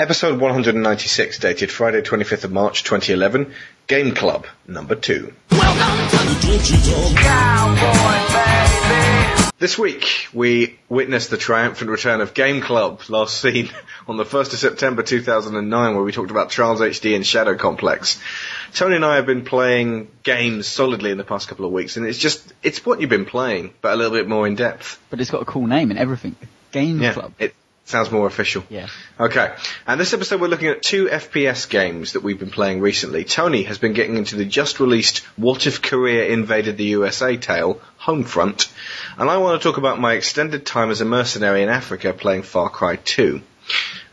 Episode 196, dated Friday 25th of March 2011, Game Club, number 2. This week, we witnessed the triumphant return of Game Club, last seen on the 1st of September 2009, where we talked about Trials HD and Shadow Complex. Tony and I have been playing games solidly in the past couple of weeks, and it's just, it's what you've been playing, but a little bit more in depth. But it's got a cool name and everything. Game Yeah, Club. it sounds more official. Yeah. Okay, and this episode we're looking at two FPS games that we've been playing recently. Tony has been getting into the just released What If Korea Invaded the USA tale, Homefront, and I want to talk about my extended time as a mercenary in Africa playing Far Cry 2.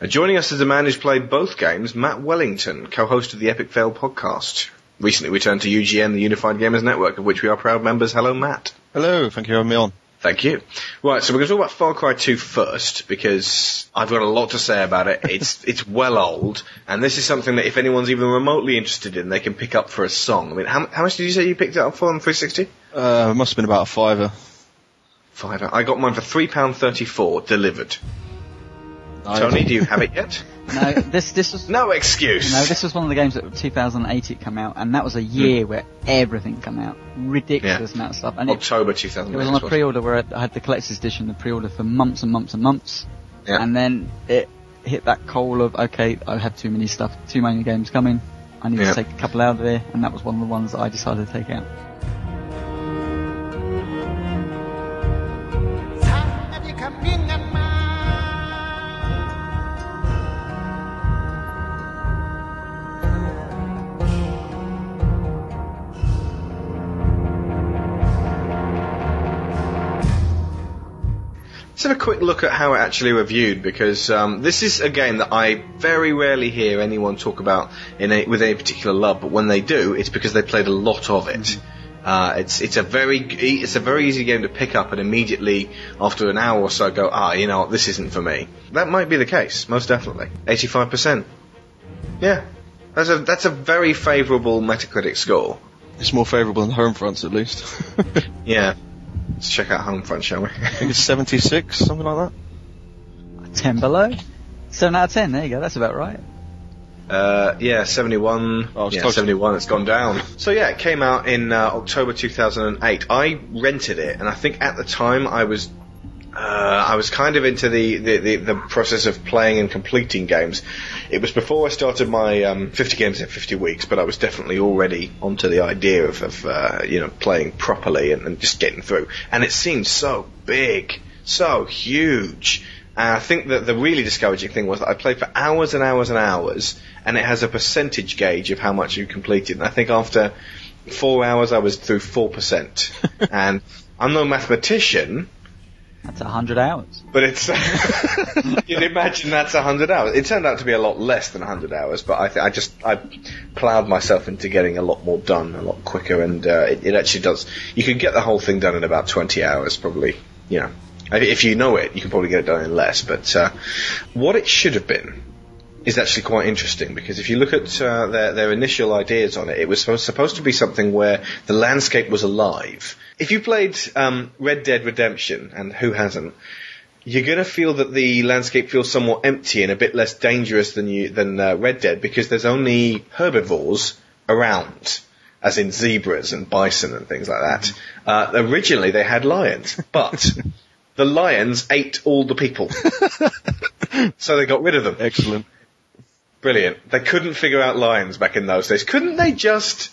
Uh, joining us is a man who's played both games, Matt Wellington, co-host of the Epic Fail podcast. Recently returned to UGN, the Unified Gamers Network, of which we are proud members. Hello, Matt. Hello, thank you for having me on. Thank you. Right, so we're going to talk about Far Cry 2 first because I've got a lot to say about it. It's it's well old, and this is something that if anyone's even remotely interested in, they can pick up for a song. I mean, how, how much did you say you picked it up for on 360? Uh, it must have been about a fiver. Five. I got mine for three pound thirty-four delivered. Tony, do you have it yet? No, this this was No excuse. no, this was one of the games that 2008 it came out, and that was a year hmm. where everything came out, ridiculous Yeah. amount of stuff, and it, October it 2008. was on a pre-order where I had the collector's edition, the pre-order for months and months and months, Yeah. and then it hit that call of okay, I have too many stuff, too many games coming, I need Yeah. to take a couple out of there, and that was one of the ones that I decided to take out. Let's have a quick look at how it actually reviewed because um, this is a game that I very rarely hear anyone talk about in a, with any particular love, but when they do, it's because they played a lot of it. Uh, it's it's a very it's a very easy game to pick up and immediately after an hour or so go ah you know what this isn't for me. That might be the case, most definitely. Eighty five percent. Yeah, that's a that's a very favourable Metacritic score. It's more favourable than Homefronts at least. Yeah. Let's check out Homefront, shall we? I think it's 76, something like that. Ten below, seven out of ten. There you go. That's about right. Uh, yeah, 71. Oh, yeah, 71. It's gone down. So yeah, it came out in uh, October 2008. I rented it, and I think at the time I was. Uh, I was kind of into the, the, the, the process of playing and completing games. It was before I started my um, 50 games in 50 weeks, but I was definitely already onto the idea of, of uh, you know playing properly and, and just getting through. And it seemed so big, so huge. And I think that the really discouraging thing was that I played for hours and hours and hours, and it has a percentage gauge of how much you completed. And I think after four hours, I was through four percent. and I'm no mathematician, That's a hundred hours. but it's you'd imagine that's hundred hours. It turned out to be a lot less than hundred hours, but I th- I just I ploughed myself into getting a lot more done a lot quicker, and uh, it, it actually does. You can get the whole thing done in about twenty hours, probably. You know, if you know it, you can probably get it done in less. But uh, what it should have been is actually quite interesting because if you look at uh, their their initial ideas on it, it was supposed to be something where the landscape was alive. If you played um, Red Dead Redemption, and who hasn't, you're going to feel that the landscape feels somewhat empty and a bit less dangerous than you than uh, Red Dead because there's only herbivores around, as in zebras and bison and things like that. Uh, originally, they had lions, but the lions ate all the people, so they got rid of them. Excellent. Brilliant. They couldn't figure out lions back in those days. Couldn't they just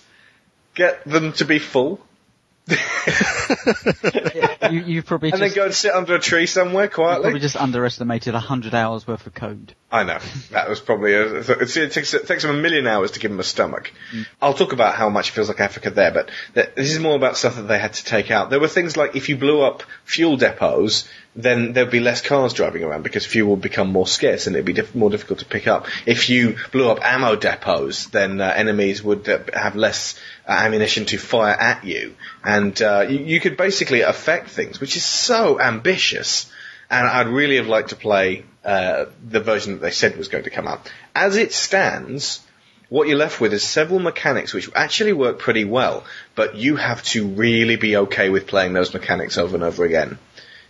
get them to be full? you, you probably And then go and sit under a tree somewhere you probably quietly? just underestimated a hundred hours worth of code. I know. That was probably a, it, takes it takes them a million hours to give them a stomach. Mm. I'll talk about how much it feels like Africa there, but th- this is more about stuff that they had to take out. There were things like if you blew up fuel depots, then there'd be less cars driving around because fuel would become more scarce and it'd be diff- more difficult to pick up. If you blew up ammo depots, then uh, enemies would uh, have less uh, ammunition to fire at you, and uh, you, you could basically affect things, which is so ambitious. And I'd really have liked to play uh, the version that they said was going to come out. As it stands, what you're left with is several mechanics which actually work pretty well, but you have to really be okay with playing those mechanics over and over again.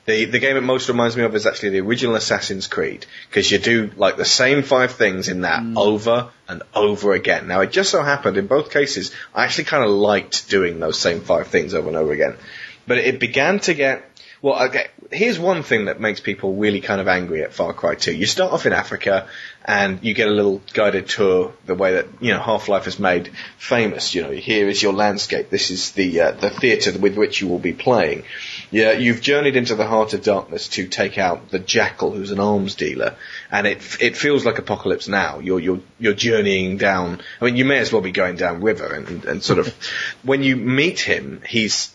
The the game it most reminds me of is actually the original Assassin's Creed because you do like the same five things in that over and over again. Now it just so happened in both cases I actually kind of liked doing those same five things over and over again, but it began to get well, okay, here's one thing that makes people really kind of angry at Far Cry 2. You start off in Africa and you get a little guided tour, the way that, you know, Half-Life has made famous. You know, here is your landscape. This is the, uh, the theatre with which you will be playing. Yeah, you've journeyed into the heart of darkness to take out the Jackal, who's an arms dealer, and it it feels like Apocalypse Now. You're you're you're journeying down. I mean, you may as well be going down river, and and sort of when you meet him, he's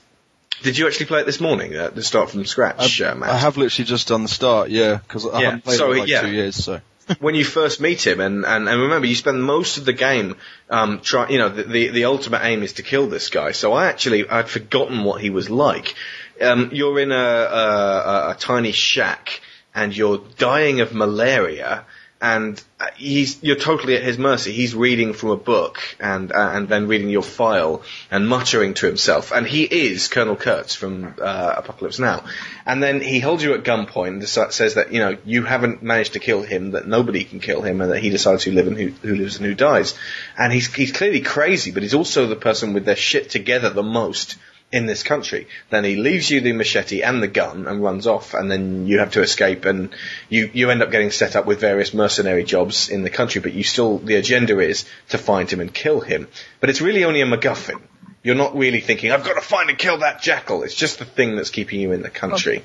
did you actually play it this morning? Uh, to start from scratch, uh, Matt? I have literally just done the start, yeah, because I Yeah, haven't played so, it in like yeah. two years, so. when you first meet him, and, and, and remember, you spend most of the game, um, try, you know, the, the, the ultimate aim is to kill this guy. So I actually, I'd forgotten what he was like. Um, you're in a, a, a, tiny shack, and you're dying of malaria, and uh, he's, you're totally at his mercy. He's reading from a book, and, uh, and then reading your file, and muttering to himself. And he is Colonel Kurtz from, uh, Apocalypse Now. And then he holds you at gunpoint and says that, you know, you haven't managed to kill him, that nobody can kill him, and that he decides who and who, who lives and who dies. And he's, he's clearly crazy, but he's also the person with their shit together the most in this country. Then he leaves you the machete and the gun and runs off, and then you have to escape, and you, you end up getting set up with various mercenary jobs in the country, but you still, the agenda is to find him and kill him. But it's really only a MacGuffin. You're not really thinking, I've got to find and kill that jackal. It's just the thing that's keeping you in the country.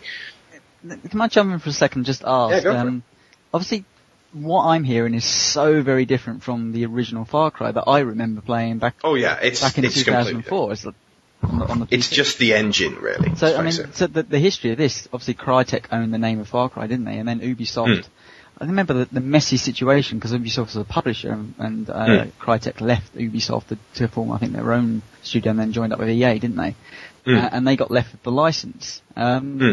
Can I jump in for a second just ask? Yeah, go for um, obviously, what I'm hearing is so very different from the original Far Cry that I remember playing back Oh yeah, it's, back in it's 2004. It's like on the, on the It's PC. just the engine, really. So I mean, it. so the, the history of this, obviously, Crytek owned the name of Far Cry, didn't they? And then Ubisoft. Hmm. I remember the, the messy situation because Ubisoft was a publisher and, and uh, Hmm. Crytek left Ubisoft to, to form, I think, their own studio and then joined up with EA, didn't they? Hmm. Uh, and they got left with the license. Um, Hmm.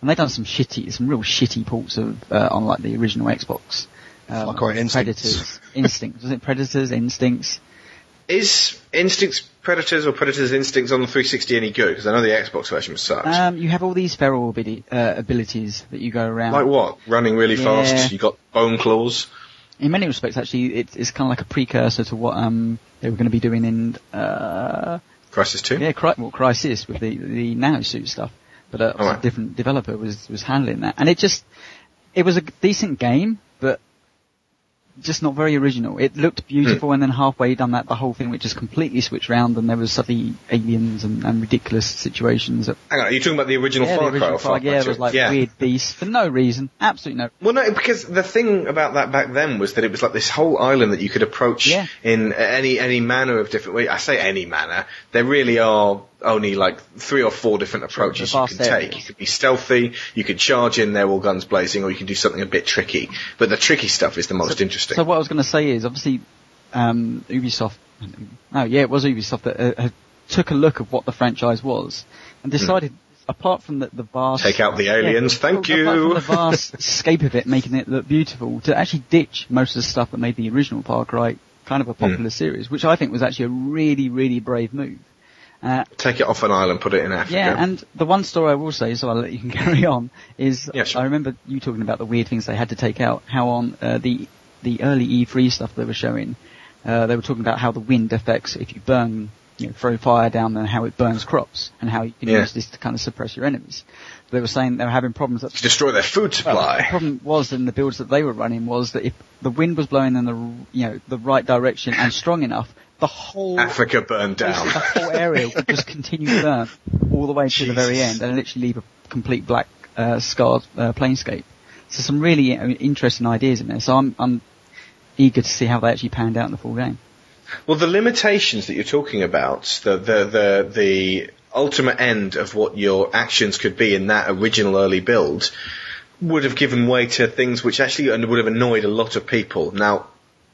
And they've done some shitty, some real shitty ports of uh, on like the original Xbox. Um, Far Cry Instincts. Predators, Instincts. Was it Predators, Instincts? Is Instincts Predators or Predators Instincts on the 360 any good? Because I know the Xbox version was sucked. Um, you have all these feral uh, abilities that you go around. like what? Running really Yeah. fast. You got bone claws. in many respects, actually, it, it's kind of like a precursor to what um, they were going to be doing in uh, Crysis Two. yeah, Cry- well, Crysis with the the nanosuit stuff. But uh, Alright. a different developer was was handling that, and it just it was a decent game, but just not very original. It looked beautiful, Hmm. and then halfway done that, the whole thing which just completely switched round, and there was suddenly aliens and, and ridiculous situations. That, Hang on, are you talking about the original yeah, Far Cry original or Far Far- Cry yeah, 2? there was like yeah. weird beasts for no reason, absolutely no. Well, no, because the thing about that back then was that it was like this whole island that you could approach Yeah. in any any manner of different way. I say any manner. There really are only like three or four different approaches you can take. areas. You could be stealthy, you could charge in there all guns blazing, or you can do something a bit tricky. But the tricky stuff is the most interesting. So what I was going to say is, obviously, um, Ubisoft. Oh yeah, it was Ubisoft that uh, took a look at what the franchise was and decided, apart from the, the vast Take out the aliens, thank apart you. from the vast scape of it, making it look beautiful, to actually ditch most of the stuff that made the original Far Cry kind of a Hmm. popular series, which I think was actually a really, really brave move. Uh, Take it off an island, put it in Africa. yeah, and the one story I will say, so I'll let you carry on, is Yeah, sure. I remember you talking about the weird things they had to take out. How on uh, the the early E3 stuff they were showing, uh, they were talking about how the wind affects if you burn, you know, throw fire down, and how it burns crops, and how you can Yeah. use this to kind of suppress your enemies. They were saying they were having problems that To destroy their food well, the problem was in the builds that they were running was that if the wind was blowing in the you know the right direction and strong enough, the whole Africa burned down. the whole area would just continue to burn all the way to the very end and literally leave a complete black uh, scarred uh, planescape. So some really uh, interesting ideas in there. So I'm I'm eager to see how they actually panned out in the full game. Well, the limitations that you're talking about, the the the, the ultimate end of what your actions could be in that original early build, would have given way to things which actually would have annoyed a lot of people. Now,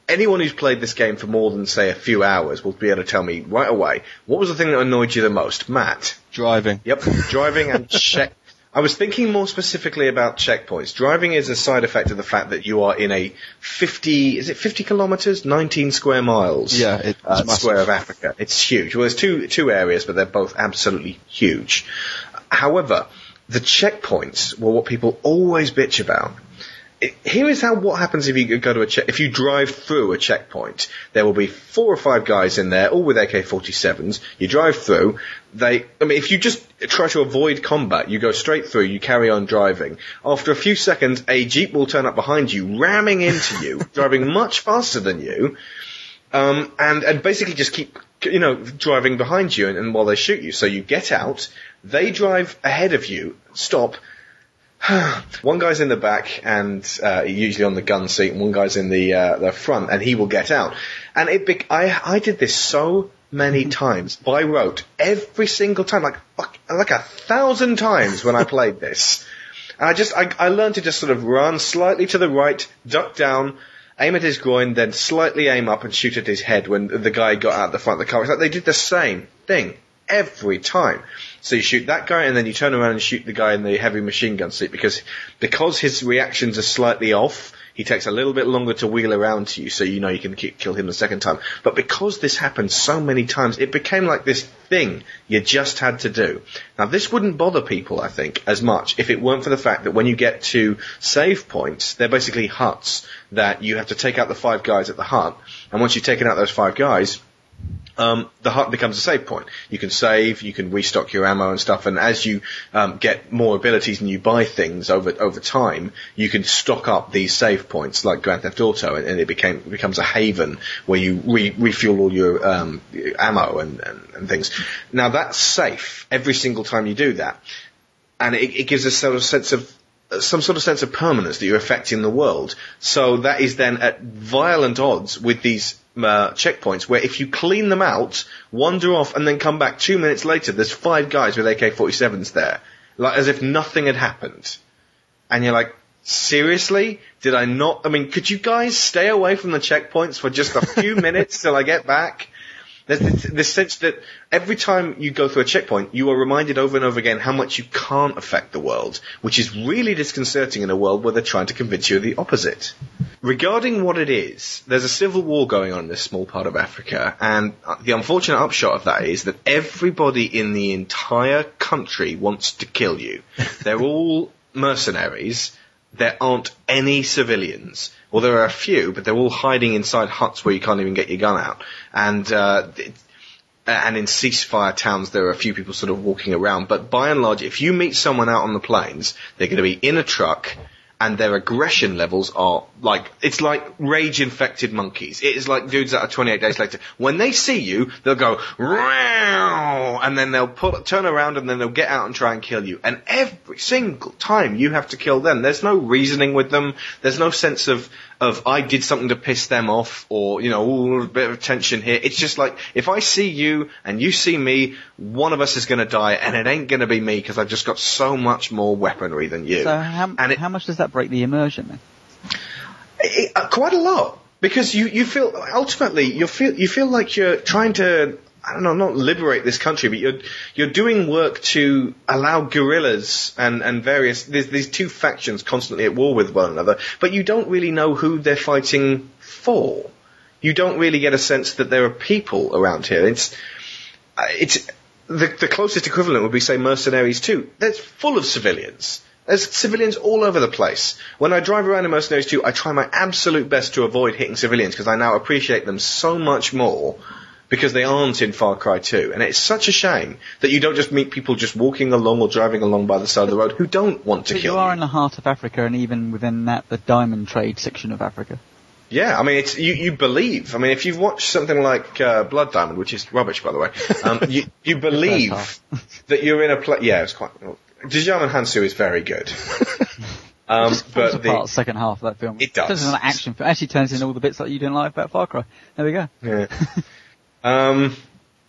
anyone who's played this game for more than say a few hours will be able to tell me right away what was the thing that annoyed you the most, Matt. Driving. Yep, driving and check. I was thinking more specifically about checkpoints. Driving is a side effect of the fact that you are in a 50, is it 50 kilometers? 19 square miles. Yeah, it's uh, massive. square of Africa. It's huge. Well, there's two, two areas, but they're both absolutely huge. However, the checkpoints were what people always bitch about. It, here is how what happens if you go to a check if you drive through a checkpoint. There will be four or five guys in there, all with AK-47s. You drive through. They, I mean, if you just try to avoid combat, you go straight through. You carry on driving. After a few seconds, a jeep will turn up behind you, ramming into you, driving much faster than you, um, and and basically just keep you know driving behind you, and, and while they shoot you. So you get out. They drive ahead of you, stop, one guy's in the back and uh, usually on the gun seat, and one guy's in the uh, the front, and he will get out. And it be- I I did this so many times by rote, every single time, like like a thousand times when I played this. And I just I, I learned to just sort of run slightly to the right, duck down, aim at his groin, then slightly aim up and shoot at his head when the guy got out the front of the car. It's like they did the same thing every time. So you shoot that guy and then you turn around and shoot the guy in the heavy machine gun seat because because his reactions are slightly off. He takes a little bit longer to wheel around to you, so you know you can kill him the second time. But because this happened so many times, it became like this thing you just had to do. Now this wouldn't bother people, I think, as much if it weren't for the fact that when you get to save points, they're basically huts that you have to take out the five guys at the hut, and once you've taken out those five guys, um, the hut becomes a save point. You can save, you can restock your ammo and stuff, and as you um, get more abilities and you buy things over over time, you can stock up these save points like Grand Theft Auto, and, and it became becomes a haven where you re- refuel all your um, ammo and, and, and things. Now that's safe every single time you do that, and it, it gives a sort of sense of some sort of sense of permanence that you're affecting the world. So that is then at violent odds with these uh, checkpoints where if you clean them out, wander off, and then come back two minutes later, there's five guys with AK-47s there, like as if nothing had happened, and you're like, seriously? Did I not? I mean, could you guys stay away from the checkpoints for just a few minutes till I get back? There's this, this sense that every time you go through a checkpoint, you are reminded over and over again how much you can't affect the world, which is really disconcerting in a world where they're trying to convince you of the opposite. Regarding what it is, there's a civil war going on in this small part of Africa, and uh, the unfortunate upshot of that is that everybody in the entire country wants to kill you. They're all mercenaries. There aren't any civilians. Well, there are a few, but they're all hiding inside huts where you can't even get your gun out. And uh, it, and in ceasefire towns, there are a few people sort of walking around. But by and large, if you meet someone out on the plains, they're going to be in a truck and their aggression levels are like it's like rage infected monkeys. It is like dudes that are 28 days later. When they see you, they'll go and then they'll put, turn around and then they'll get out and try and kill you. And every single time you have to kill them. There's no reasoning with them. There's no sense of of I did something to piss them off or you know ooh, a bit of tension here. It's just like if I see you and you see me, one of us is going to die, and it ain't going to be me because I've just got so much more weaponry than you. So how, And it- how much does that break the immersion then? It- uh, quite a lot because you you feel ultimately you feel you feel like you're trying to I don't know not liberate this country but you're you're doing work to allow guerrillas and and various there's these two factions constantly at war with one another but you don't really know who they're fighting for you don't really get a sense that there are people around here it's uh, it's the, the closest equivalent would be say Mercenaries 2. That's full of civilians. There's civilians all over the place. When I drive around in Mercenaries 2, I try my absolute best to avoid hitting civilians because I now appreciate them so much more because they aren't in Far Cry 2. And it's such a shame that you don't just meet people just walking along or driving along by the side of the road who don't want to But kill you You are in the heart of Africa, and even within that, the diamond trade section of Africa. Yeah, I mean, it's you, you believe. I mean, if you've watched something like uh, Blood Diamond, which is rubbish, by the way, um, you you believe that you're in a place. Yeah, it's quite. Djimon Hounsou is very good, um, Falls but apart the the second half of that film. It does. Turns into an action film. Actually turns in all the bits that you didn't like about Far Cry. There we go. yeah. um,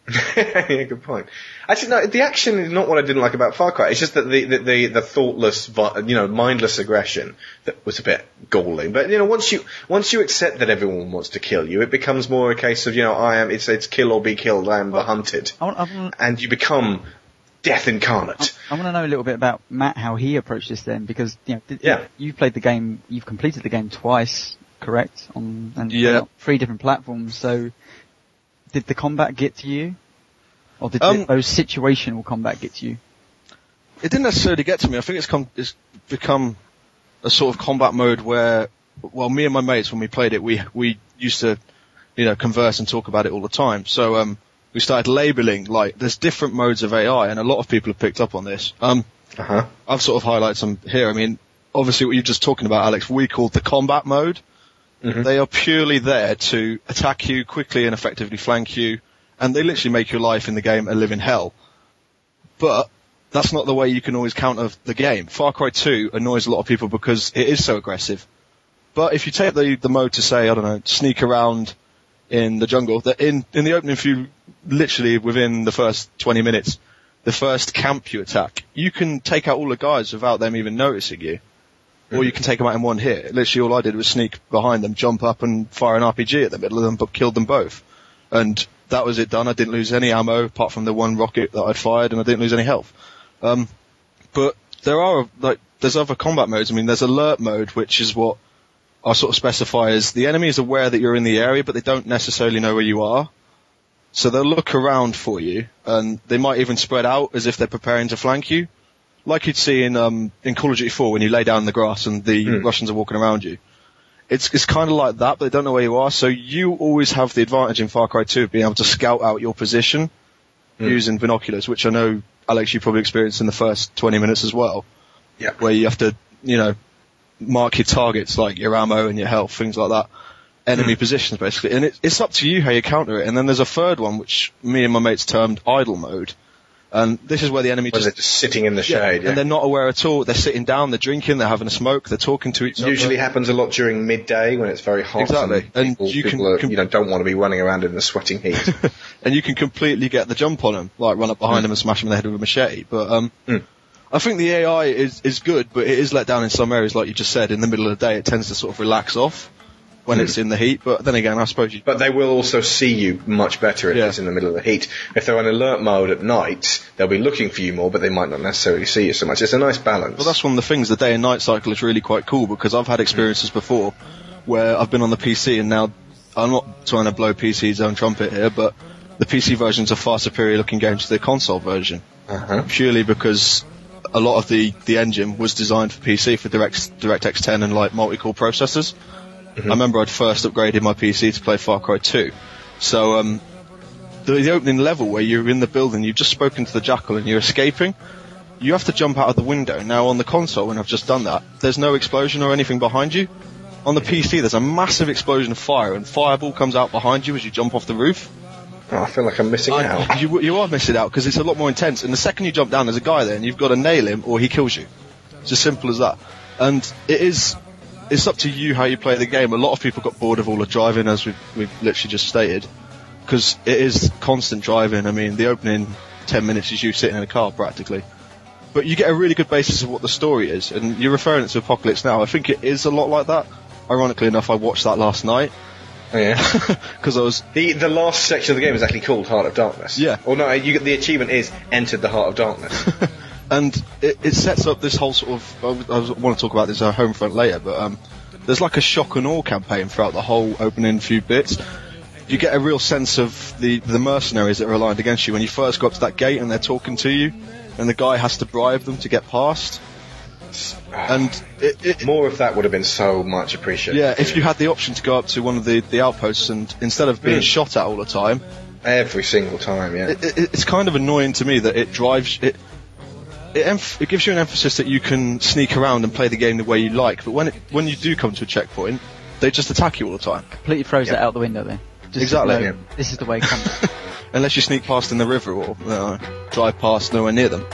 yeah, good point. Actually, no, the action is not what I didn't like about Far Cry. It's just that the the the, the thoughtless, you know, mindless aggression that was a bit galling. But you know, once you once you accept that everyone wants to kill you, it becomes more a case of you know, I am. It's it's kill or be killed. I am the hunted. I want, I want, and you become death incarnate. I want to know a little bit about Matt, how he approached this then, because you know, did, Yeah. you've played the game, you've completed the game twice, correct? On and Yeah. on three different platforms. So, did the combat get to you, or did Um, the, those situational combat get to you? it didn't necessarily get to me. I think it's come, it's become a sort of combat mode where, well, me and my mates, when we played it, we, we used to, you know, converse and talk about it all the time. So, um, we started labeling, like, there's different modes of AI, and a lot of people have picked up on this. Um, Uh-huh. I've sort of highlighted some here. I mean, obviously what you're just talking about, Alex, we called the combat mode. Mhm. They are purely there to attack you quickly and effectively flank you, and they literally make your life in the game a living hell. But that's not the way you can always counter the game. Far Cry 2 annoys a lot of people because it is so aggressive. But if you take the, the mode to say, I don't know, sneak around in the jungle, that in, in the opening few, literally within the first 20 minutes, the first camp you attack, you can take out all the guys without them even noticing you. Or you can take them out in one hit. Literally all I did was sneak behind them, jump up and fire an RPG at the middle of them, but killed them both. And that was it done. I didn't lose any ammo apart from the one rocket that I'd fired and I didn't lose any health. Um, but there are, like, there's other combat modes. I mean, there's alert mode, which is what I sort of specify as the enemy is aware that you're in the area, but they don't necessarily know where you are. So they'll look around for you, and they might even spread out as if they're preparing to flank you, like you'd see in um, in Call of Duty 4 when you lay down in the grass and the Hmm. Russians are walking around you. It's it's kind of like that, but they don't know where you are. So you always have the advantage in Far Cry 2 of being able to scout out your position Hmm. using binoculars, which I know Alex you probably experienced in the first 20 minutes as well Yeah. where you have to, you know, mark your targets like your ammo and your health, things like that. Enemy positions basically. And it, it's up to you how you counter it. And then there's a third one which me and my mates termed idle mode. And this is where the enemy Where they're just, just sitting in the shade. yeah. and they're not aware at all. They're sitting down, they're drinking, they're having a smoke, they're talking to each other. Usually happens a lot during midday when it's very hot. Exactly. And And people, you can are, com- you know, don't want to be running around in the sweating heat. and you can completely get the jump on them, like run up behind them and smash them in the head with a machete. But um, Mm. I think the AI is is good, but it is let down in some areas, like you just said. In the middle of the day, it tends to sort of relax off when it's in the heat. But then again, I suppose you. But they will also see you much better if Yeah. it's in the middle of the heat. If they're on alert mode at night, they'll be looking for you more, but they might not necessarily see you so much. It's a nice balance. Well, that's one of the things. The day and night cycle is really quite cool because I've had experiences before where I've been on the PC and now I'm not trying to blow PC's own trumpet here, but the PC versions are far superior looking games to the console version. uh-huh. purely because a lot of the, the engine was designed for PC for Direct DirectX 10 and like multi-core processors. I remember I'd first upgraded my PC to play Far Cry 2. So um, the, the opening level where you're in the building, you've just spoken to the jackal and you're escaping. You have to jump out of the window. Now on the console, when I've just done that, there's no explosion or anything behind you. On the PC, there's a massive explosion of fire and fireball comes out behind you as you jump off the roof. Oh, I feel like I'm missing out. You, you are missing out because it's a lot more intense. And the second you jump down, there's a guy there, and you've got to nail him or he kills you. It's as simple as that. And it is, it's up to you how you play the game. A lot of people got bored of all the driving, as we've, we've literally just stated, because it is constant driving. I mean, the opening 10 minutes is you sitting in a car practically. But you get a really good basis of what the story is, and you're referring to Apocalypse Now. I think it is a lot like that. Ironically enough, I watched that last night Oh, yeah. because I was The the last section of the game is actually called Heart of Darkness. Yeah. Or no, you, get the achievement is entered the Heart of Darkness. and it, it sets up this whole sort of. I, I want to talk about this uh, Homefront later, but um, there's like a shock and awe campaign throughout the whole opening few bits. You get a real sense of the the mercenaries that are aligned against you when you first go up to that gate and they're talking to you, and the guy has to bribe them to get past. And it, it, More of that would have been so much appreciated. yeah, if you had the option to go up to one of the, the outposts and instead of being Mm. shot at all the time, Every single time, yeah. it, it's kind of annoying to me that it drives it. It, emph- it gives you an emphasis that you can sneak around and play the game the way you like, but when it, when you do come to a checkpoint, they just attack you all the time. Completely throws Yeah. that out the window then. Just, Exactly, you know, yeah. This is the way it comes. Unless you sneak past in the river or uh, drive past nowhere near them.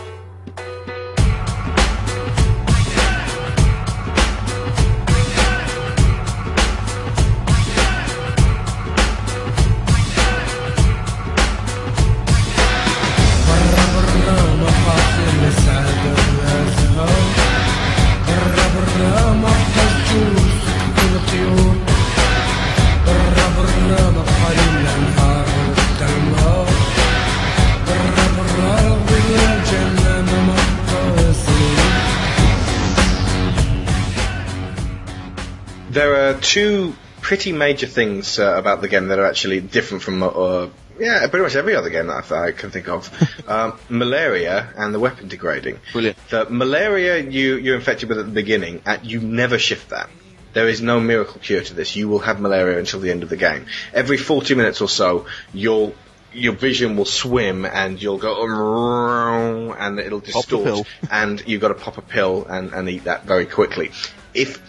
Pretty major things uh, about the game that are actually different from uh, yeah, pretty much every other game that I, I can think of. um, malaria and the weapon degrading. Brilliant. The malaria you you're infected with at the beginning, and you never shift that. There is no miracle cure to this. You will have malaria until the end of the game. Every 40 minutes or so, you'll your vision will swim and you'll go and it'll Pop the pill. distort and you've got to pop a pill and, and eat that very quickly. If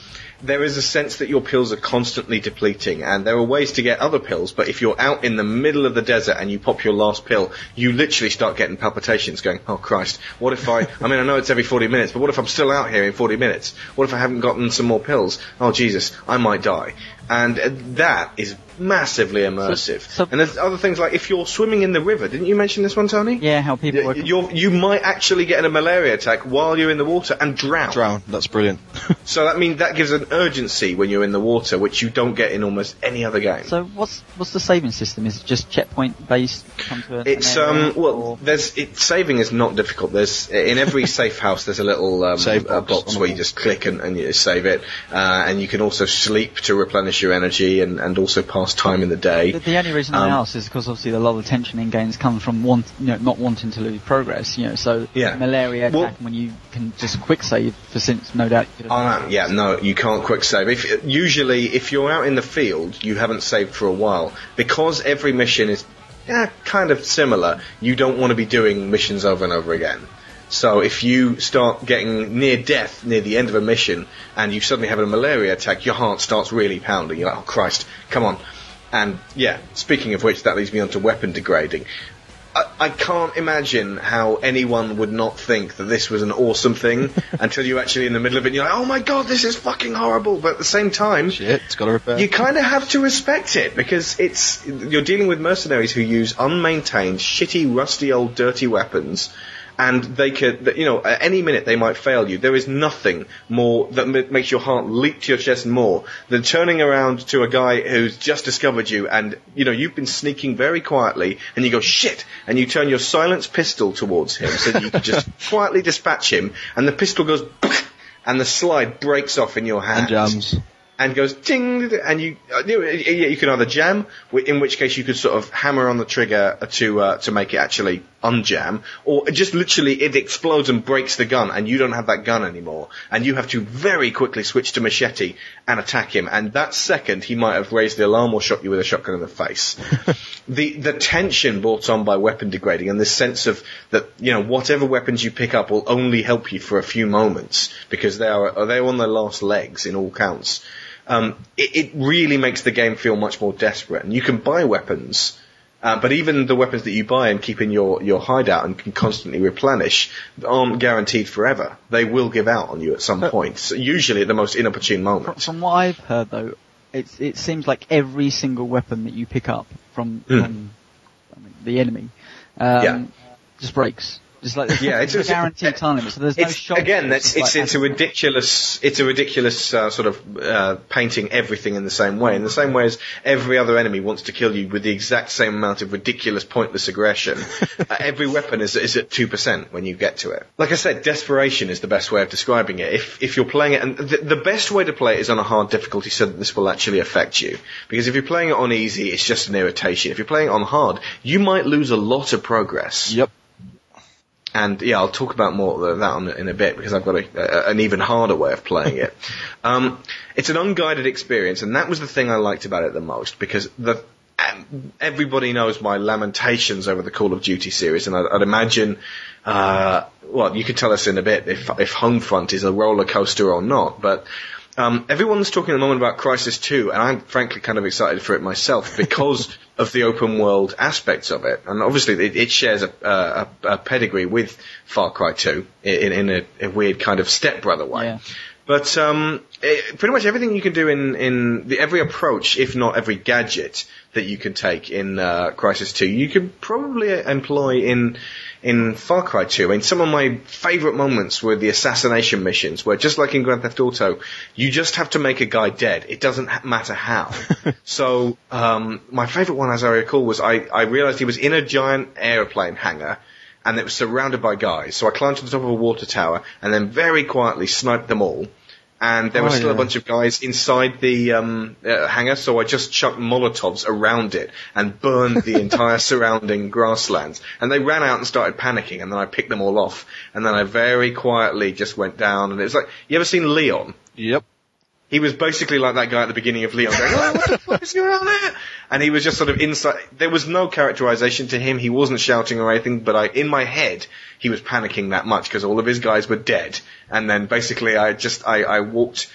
there is a sense that your pills are constantly depleting and there are ways to get other pills, but if you're out in the middle of the desert and you pop your last pill, you literally start getting palpitations going, oh Christ, what if I, I mean I know it's every 40 minutes, but what if I'm still out here in 40 minutes? What if I haven't gotten some more pills? Oh Jesus, I might die. And uh, that is massively immersive. so- and there's other things like if you're swimming in the river, didn't you mention this one, Tony? Yeah, how people Y- work. You're, you might actually get a malaria attack while you're in the water and drown. Drown. That's brilliant. So that means that gives an urgency when you're in the water, which you don't get in almost any other game. So what's what's the saving system? Is it just checkpoint based? An it's area, um well, or- there's it, saving is not difficult. There's in every safe house there's a little um, Save box box where you just click and, and you save it, uh, and you can also sleep to replenish your energy and, and also pass time in the day. The, the only reason I Um, ask is because obviously a lot of tension in games comes from want, you know, not wanting to lose progress. You know, so Yeah. malaria Well- attack when you can just quick save for since no doubt. You could Oh have no, yeah, no, you can't quick save. If usually, if you're out in the field, you haven't saved for a while because every mission is yeah, kind of similar. You don't want to be doing missions over and over again. So if you start getting near death near the end of a mission and you suddenly have a malaria attack, your heart starts really pounding. You're like, oh Christ, come on. And yeah, speaking of which, that leads me on to weapon degrading. I, I can't imagine how anyone would not think that this was an awesome thing until you're actually in the middle of it and you're like, oh my god, this is fucking horrible. But at the same time, Shit, it's got to repair. you kind of have to respect it because it's you're dealing with mercenaries who use unmaintained, shitty, rusty, old, dirty weapons, and they could, you know, at any minute they might fail you. There is nothing more that m- makes your heart leap to your chest more than turning around to a guy who's just discovered you, and you know you've been sneaking very quietly, and you go shit, and you turn your silenced pistol towards him so that you can just quietly dispatch him, and the pistol goes. And the slide breaks off in your hand and jams. and goes ding, and you uh, you, know, yeah, you can either jam, in which case you could sort of hammer on the trigger to uh, to make it actually unjam, or just literally it explodes and breaks the gun, and you don't have that gun anymore, and you have to very quickly switch to machete and attack him, and that second he might have raised the alarm or shot you with a shotgun in the face. the the tension brought on by weapon degrading and this sense of that you know whatever weapons you pick up will only help you for a few moments because they are they're on their last legs in all counts. Um, it, it really makes the game feel much more desperate, and you can buy weapons. Uh, but even the weapons that you buy and keep in your, your hideout and can constantly replenish aren't guaranteed forever. They will give out on you at some point, so usually at the most inopportune moment. from what I've heard though, it's, it seems like every single weapon that you pick up from, Hmm. from I mean, the enemy um, Yeah. just breaks. Just like there's Yeah, no it's a- guaranteed time limit, so there's no It's, shot. again, that's, it's, like- it's a ridiculous, it's a ridiculous uh, sort of uh, painting everything in the same way, in the same way as every other enemy wants to kill you with the exact same amount of ridiculous, pointless aggression. uh, every weapon is, is at two percent when you get to it. Like I said, desperation is the best way of describing it. If if you're playing it, and the, the best way to play it is on a hard difficulty, so that this will actually affect you. Because if you're playing it on easy, it's just an irritation. If you're playing it on hard, you might lose a lot of progress. Yep. And yeah, I'll talk about more of that in a bit because I've got a, a, an even harder way of playing it. um, it's an unguided experience, and that was the thing I liked about it the most because the um, everybody knows my lamentations over the Call of Duty series, and I'd, I'd imagine, uh, well, you could tell us in a bit if if Homefront is a roller coaster or not, but. Um, everyone's talking at the moment about Crysis 2, and I'm frankly kind of excited for it myself because of the open world aspects of it. And obviously, it, it shares a, a, a pedigree with Far Cry 2 in, in a, a weird kind of stepbrother way. Yeah. But um, it, pretty much everything you can do in in the, every approach, if not every gadget that you can take in uh, Crysis Two, you can probably employ in in Far Cry 2. I mean, some of my favourite moments were the assassination missions, where just like in Grand Theft Auto, you just have to make a guy dead. It doesn't ha- matter how. so um, my favourite one, as I recall, was I I realised he was in a giant aeroplane hangar and it was surrounded by guys. So I climbed to the top of a water tower and then very quietly sniped them all. And there were Oh, still a bunch of guys inside the um, uh, hangar, so I just chucked Molotovs around it and burned the entire surrounding grasslands. And they ran out and started panicking, and then I picked them all off, and then I very quietly just went down, and it was like, you ever seen Leon? Yep. He was basically like that guy at the beginning of Leon going, oh, what the fuck is going on there? And he was just sort of inside, there was no characterization to him, he wasn't shouting or anything, but I, in my head, he was panicking that much because all of his guys were dead. And then basically I just, I, I walked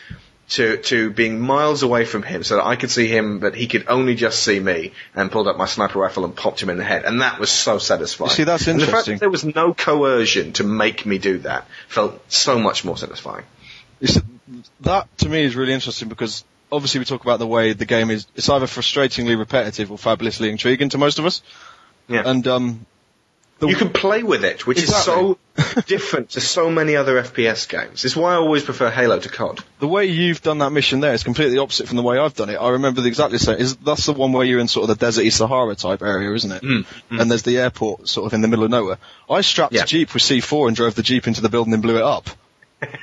to, to being miles away from him so that I could see him, but he could only just see me and pulled up my sniper rifle and popped him in the head. And that was so satisfying. You see, that's And the fact interesting. that there was no coercion to make me do that felt so much more satisfying. That to me is really interesting because obviously we talk about the way the game is. It's either frustratingly repetitive or fabulously intriguing to most of us. Yeah. And um, you can play with it, which is so different to so many other FPS games. It's why I always prefer Halo to COD. the way you've done that mission there is completely opposite from the way I've done it. I remember the exactly same. Is that's the one where you're in sort of the deserty Sahara type area, isn't it? Mm, And there's the airport sort of in the middle of nowhere. I strapped Yeah. a jeep with C4 and drove the jeep into the building and blew it up.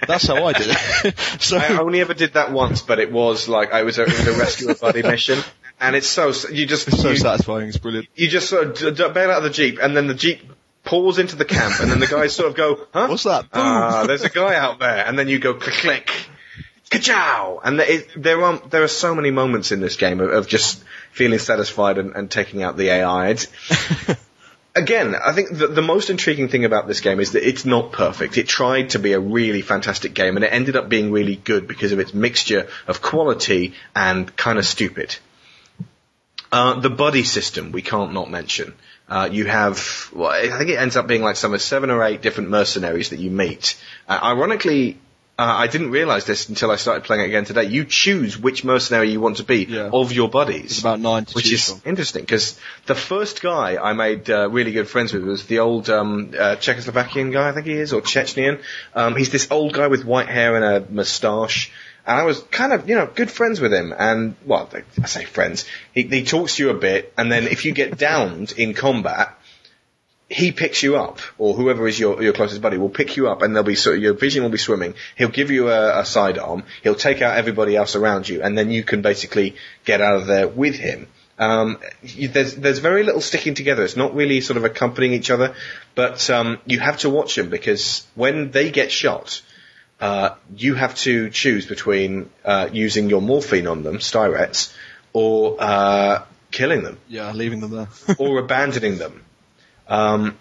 That's how I did it. so I only ever did that once, but it was like I was a, was a rescue buddy mission, and it's so you just it's so you, satisfying. It's brilliant. you just sort of bail out of the jeep, and then the jeep pulls into the camp, and then the guys sort of go, "Huh? What's that? Ah, there's a guy out there," and then you go click click. Ka-chow! And there, is, there are there are so many moments in this game of, of just feeling satisfied and, and taking out the AI. Again, I think the, the most intriguing thing about this game is that it's not perfect. It tried to be a really fantastic game, and it ended up being really good because of its mixture of quality and kind of stupid. Uh, the buddy system we can't not mention. Uh, you have, well, I think it ends up being like some of seven or eight different mercenaries that you meet. Uh, ironically, uh, I didn't realize this until I started playing it again today. You choose which mercenary you want to be Yeah. of your buddies It's about nine to which is from. interesting because the first guy I made uh, really good friends with was the old um, uh, Czechoslovakian guy, I think he is, or Chechenian. Um, he's this old guy with white hair and a moustache. And I was kind of, you know, good friends with him. And, well, I say friends. He, he talks to you a bit, and then if you get downed in combat, he picks you up, or whoever is your, your closest buddy will pick you up, and there'll be sort of, your vision will be swimming. He'll give you a, a sidearm. He'll take out everybody else around you, and then you can basically get out of there with him. Um, you, there's there's very little sticking together. It's not really sort of accompanying each other, but um, you have to watch them because when they get shot, uh, you have to choose between uh, using your morphine on them, syrettes, or uh, killing them Yeah, leaving them there. or abandoning them. Um,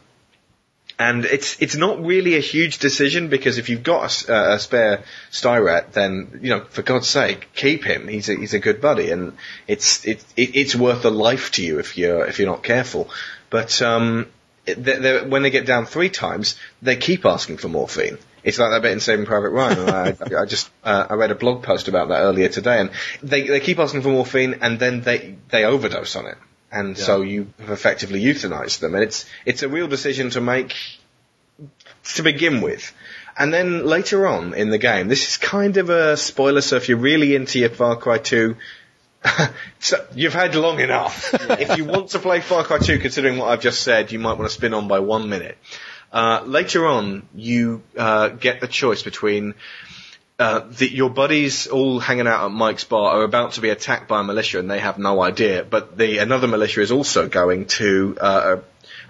and it's it's not really a huge decision because if you've got a a, spare Syrette, then you know for God's sake keep him. He's a, he's a good buddy, and it's it, it it's worth a life to you if you're if you're not careful. But um, they they when they get down three times, they keep asking for morphine. It's like that bit in Saving Private Ryan. I, I just uh, I read a blog post about that earlier today, and they they keep asking for morphine, and then they they overdose on it, and so you have effectively euthanized them, and it's it's a real decision to make to begin with. And then later on in the game, this is kind of a spoiler, so if you're really into your Far Cry 2, so you've had long enough. if you want to play Far Cry 2, considering what I've just said, you might want to spin on by one minute. Uh, later on, you uh, get the choice between uh, the, your buddies all hanging out at Mike's bar are about to be attacked by a militia and they have no idea, but the another militia is also going to uh,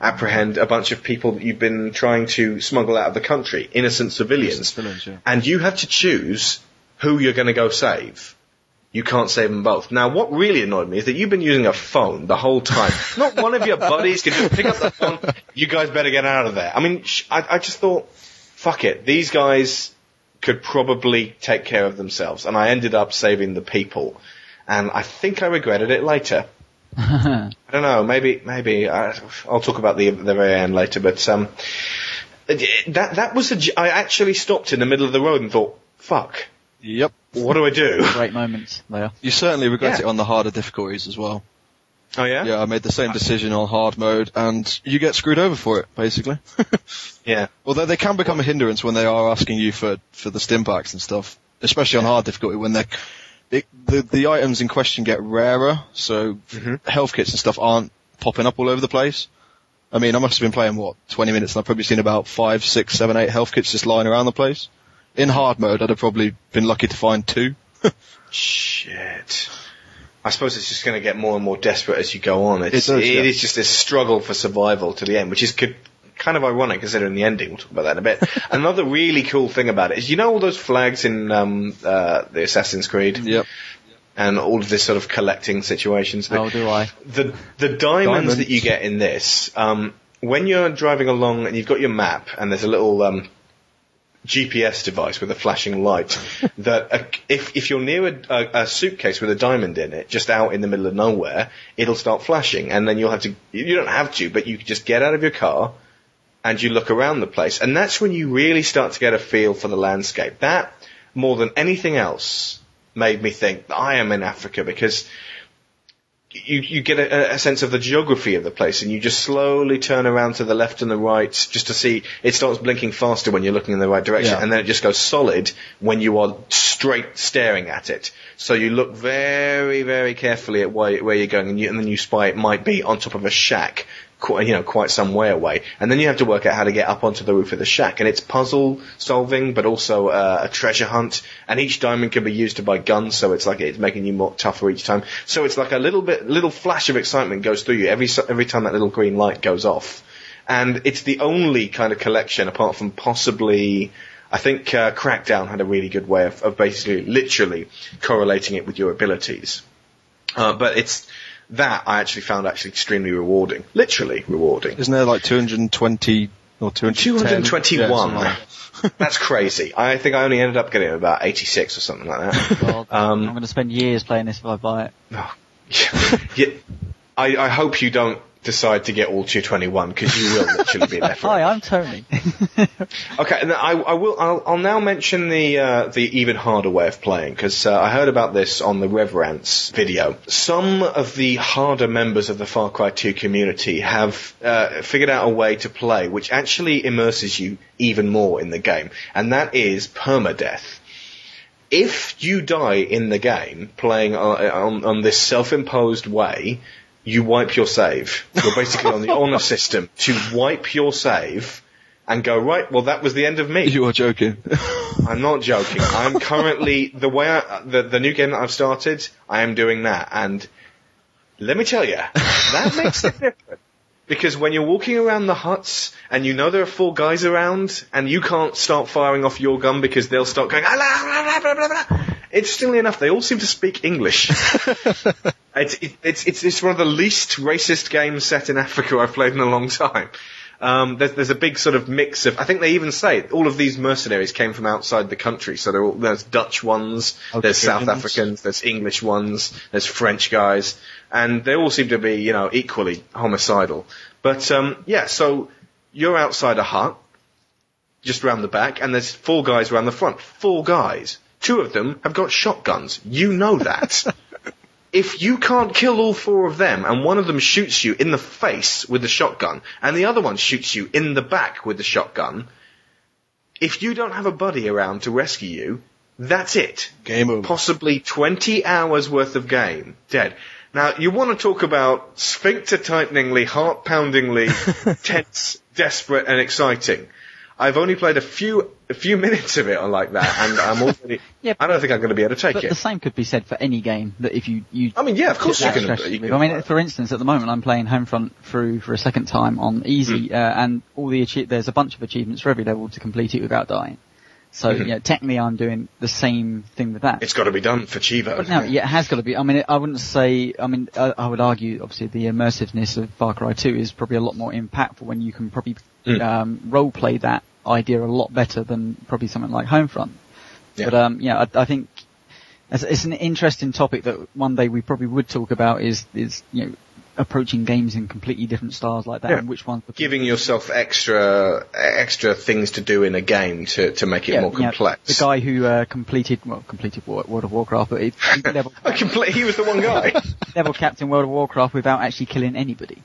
apprehend a bunch of people that you've been trying to smuggle out of the country, innocent civilians, yeah. and you have to choose who you're going to go save. You can't save them both. Now, what really annoyed me is that you've been using a phone the whole time. Not one of your buddies can just pick up the phone. You guys better get out of there. I mean, sh- I, I just thought, fuck it. These guys could probably take care of themselves. And I ended up saving the people. And I think I regretted it later. I don't know. Maybe, maybe I, I'll talk about the the very end later. But um, that that was a. j- I actually stopped in the middle of the road and thought, "Fuck, Yep. what do I do?" Great moments there. You certainly regret Yeah. it on the harder difficulties as well. Oh yeah, Yeah, I made the same decision on hard mode, and you get screwed over for it, basically. yeah. Although they can become a hindrance when they are asking you for, for the stim packs and stuff, especially on hard difficulty when they're, it, the, the items in question get rarer, so Mhm. health kits and stuff aren't popping up all over the place. I mean, I must have been playing, what, 20 minutes and I've probably seen about five, six, seven, eight health kits just lying around the place. In hard mode, I'd have probably been lucky to find two. Shit. I suppose it's just going to get more and more desperate as you go on. It's, It does, it yeah. is just this struggle for survival to the end, which is kind of ironic considering the ending. We'll talk about that in a bit. Another really cool thing about it is, you know, all those flags in um, uh, the Assassin's Creed Yep. and all of this sort of collecting situations. Oh, do I? the the diamonds, Diamonds. that you get in this, um, when you're driving along and you've got your map and there's a little um, GPS device with a flashing light, that uh, if if you're near a, a, a suitcase with a diamond in it, just out in the middle of nowhere, it'll start flashing, and then you'll have to. You don't have to, but you can just get out of your car and you look around the place, and that's when you really start to get a feel for the landscape. That more than anything else made me think I am in Africa because you, you get a, a sense of the geography of the place and you just slowly turn around to the left and the right just to see it starts blinking faster when you're looking in the right direction Yeah. and then it just goes solid when you are straight staring at it. So you look very, very carefully at where, where you're going and, you, and then you spy it might be on top of a shack quite, you know, quite some way away. And then you have to work out how to get up onto the roof of the shack. And it's puzzle solving, but also uh, a treasure hunt. And each diamond can be used to buy guns, so it's like it's making you more tougher each time. So it's like a little bit, little flash of excitement goes through you every every time that little green light goes off. And it's the only kind of collection, apart from possibly. I think uh, Crackdown had a really good way of, of basically, literally correlating it with your abilities. Uh, but it's that I actually found actually extremely rewarding, literally rewarding. Isn't there like 220 or 210? 221. Yeah, like. That's crazy. I think I only ended up getting about 86 or something like that. God, Um, I'm going to spend years playing this if I buy it. Oh, yeah, I, I hope you don't decide to get all 221 because you will literally be there Hi, I'm Tony. Okay, and I, I will. I'll, I'll now mention the uh, the even harder way of playing because uh, I heard about this on the Reverence video. Some of the harder members of the Far Cry 2 community have uh, figured out a way to play which actually immerses you even more in the game, and that is permadeath. If you die in the game playing on, on, on this self-imposed way, you wipe your save. You're basically on the honor system to wipe your save and go, right, well that was the end of me. You are joking. I'm not joking. I'm currently, the way I, the, the new game that I've started, I am doing that and let me tell you, that makes it difference. Because when you're walking around the huts and you know there are four guys around and you can't start firing off your gun because they'll start going, "Ah, blah, blah, blah, blah, blah." Interestingly enough, they all seem to speak English. it's, it, it's, it's, it's one of the least racist games set in Africa I've played in a long time. Um, there's, there's a big sort of mix of, I think they even say all of these mercenaries came from outside the country. So all, there's Dutch ones, there's South Africans, there's English ones, there's French guys, and they all seem to be, you know, equally homicidal. But, um, yeah, so you're outside a hut, just round the back, and there's four guys around the front. Four guys. Two of them have got shotguns. You know that. if you can't kill all four of them, and one of them shoots you in the face with the shotgun, and the other one shoots you in the back with the shotgun, if you don't have a buddy around to rescue you, that's it. Game over. Possibly 20 hours worth of game dead. Now, you want to talk about sphincter tighteningly, heart poundingly, tense, desperate, and exciting. I've only played a few a few minutes of it like that, and I'm already. Yeah, I don't think I'm going to be able to take But it. the same could be said for any game that if you, you I mean, yeah, of course you can. strategy You can I mean, for instance, at the moment I'm playing Homefront through for a second time on easy, Hmm. uh, and all the achie- there's a bunch of achievements for every level to complete it without dying. So, Mhm. you know, technically I'm doing the same thing with that. it's got to be done for Chivo. But no, yeah, it has got to be. I mean, I wouldn't say. I mean, I, I would argue, obviously, the immersiveness of Far Cry 2 is probably a lot more impactful when you can probably Mm. um, role play that idea a lot better than probably something like Homefront. Yeah. But um, yeah, I, I think it's, it's an interesting topic that one day we probably would talk about. Is is you know approaching games in completely different styles like that, Yeah. and which ones Giving yourself extra extra things to do in a game to, to make it yeah, more complex. the guy who uh, completed well completed World of Warcraft, but he, he level, complete, he was the one guy. level capped in World of Warcraft without actually killing anybody.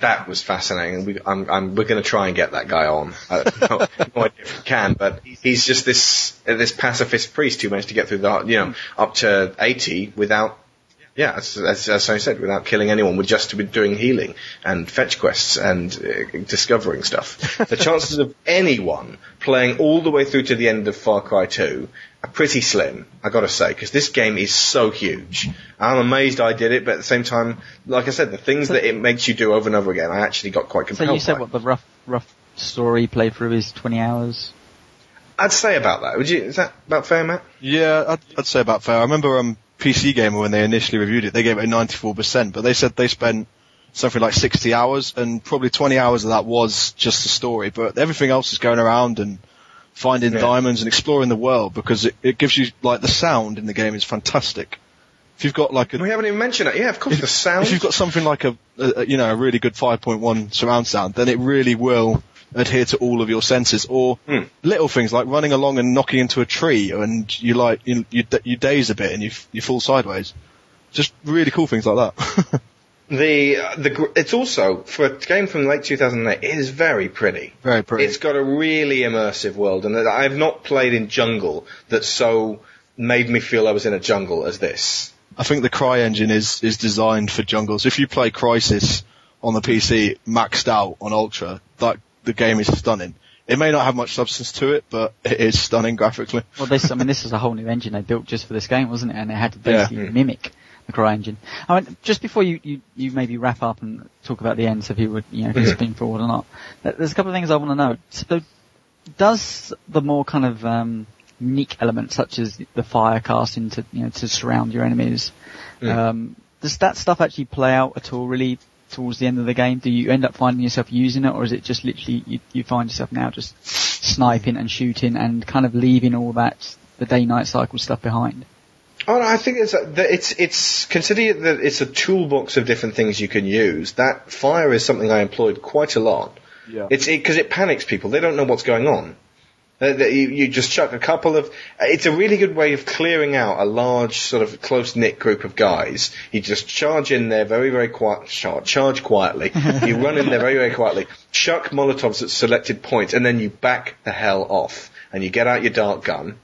That was fascinating. We, I'm, I'm, we're going to try and get that guy on. Uh, no, no idea if we can, but he's just this this pacifist priest who managed to get through the you know up to 80 without Yeah, as, as, as I said, without killing anyone, we're just doing healing and fetch quests and uh, discovering stuff. the chances of anyone playing all the way through to the end of Far Cry 2 are pretty slim, I gotta say, because this game is so huge. I'm amazed I did it, but at the same time, like I said, the things that it makes you do over and over again, I actually got quite compelled So you said by. what the rough rough story playthrough is 20 hours. I'd say about that. Would you? Is that about fair, Matt? Yeah, I'd, I'd say about fair. I remember um, PC Gamer when they initially reviewed it, they gave it a 94%, but they said they spent something like 60 hours, and probably 20 hours of that was just the story, but everything else is going around and finding Yeah. diamonds and exploring the world because it, it gives you like the sound in the game is fantastic. If you've got like a We haven't even mentioned it. Yeah, of course, the sound. if you've got something like a, a you know a really good 5.1 surround sound, then it really will adhere to all of your senses. Or Hmm. little things like running along and knocking into a tree, and you like you you, you daze a bit and you you fall sideways. Just really cool things like that. The the it's also for a game from late 2008. It is very pretty. Very pretty. It's got a really immersive world, and I have not played in jungle that so made me feel I was in a jungle as this. I think the Cry engine is is designed for jungles. If you play Crysis on the PC maxed out on Ultra, that the game is stunning. It may not have much substance to it, but it is stunning graphically. Well, this, I mean, this is a whole new engine they built just for this game, wasn't it? And they had to basically Yeah. mimic the Cry engine. I mean, just before you, you, you maybe wrap up and talk about the end, so if you would, you know, if it's been forward or not, there's a couple of things I want to know. So, does the more kind of, um, unique elements such as the fire casting to, you know, to surround your enemies, um, does that stuff actually play out at all really towards the end of the game? Do you end up finding yourself using it or is it just literally you, you find yourself now just sniping and shooting and kind of leaving all that, the day-night cycle stuff behind? Oh, no, I think it's a, that it's it's consider that it's a toolbox of different things you can use. That fire is something I employed quite a lot. Yeah. It's because it, panics people. They don't know what's going on. Uh, that you, you just chuck a couple of. It's a really good way of clearing out a large, sort of close knit group of guys. You just charge in there very, very quiet. Charge, charge quietly. you run in there very, very quietly. Chuck molotovs at selected points, and then you back the hell off. And you get out your dart gun.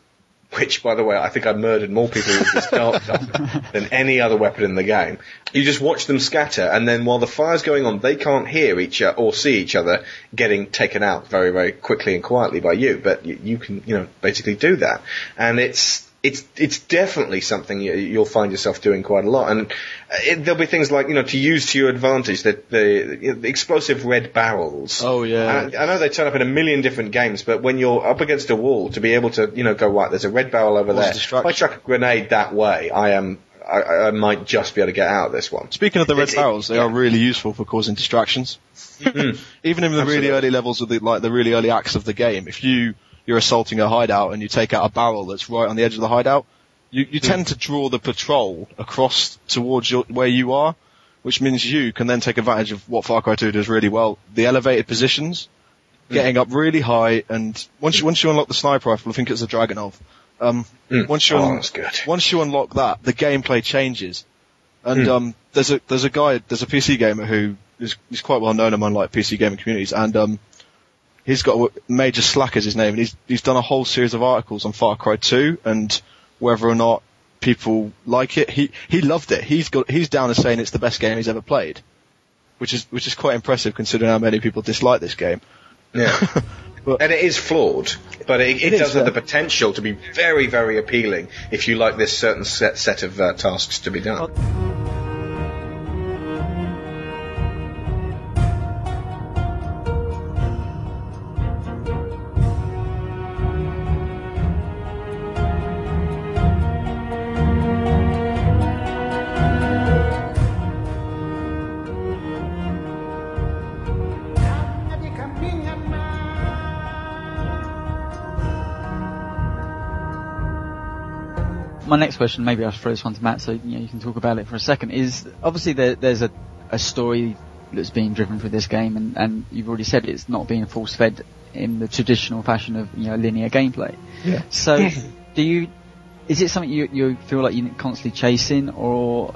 Which, by the way, I think I murdered more people with this dart gun than any other weapon in the game. You just watch them scatter, and then while the fire's going on, they can't hear each other or see each other getting taken out very, very quickly and quietly by you. But you, you can, you know, basically do that, and it's it's it's definitely something you, you'll find yourself doing quite a lot. And uh, it, there'll be things like you know to use to your advantage that the, the explosive red barrels. Oh, yeah. I, I know they turn up in a million different games, but when you're up against a wall, to be able to you know go right, there's a red barrel over there. If. I chuck a grenade that way, I am. I, I might just be able to get out of this one. Speaking of the red It's- it- barrels, they yeah. are really useful for causing distractions. Mm-hmm. Even in the really early levels of the like the really early acts of the game, if you you're assaulting a hideout and you take out a barrel that's right on the edge of the hideout, you you tend to draw the patrol across towards your, where you are, which means you can then take advantage of what Far Cry 2 does really well: the elevated positions, getting up really high, and once you once you unlock the sniper rifle, I think it's a Dragunov. Um, Mm. once you Oh, un- once you unlock that, the gameplay changes. And Hmm. um, there's a there's a guy there's a PC gamer who is he's quite well known among like PC gaming communities, and um, he's got Major Slack is his name, and he's he's done a whole series of articles on Far Cry 2 and whether or not people like it. He he loved it. He's got he's down as saying it's the best game he's ever played, which is which is quite impressive considering how many people dislike this game. Yeah. But- and it is flawed, but it, it, It does is, have yeah. the potential to be very, very appealing if you like this certain set, set of uh, tasks to be done. Question, maybe I'll throw this one to Matt so you, know, you can talk about it for a second, is obviously there, there's a, a story that's being driven through this game and, and you've already said it's not being force fed in the traditional fashion of, you know, linear gameplay. Yeah. So, do you, is it something you, you feel like you're constantly chasing or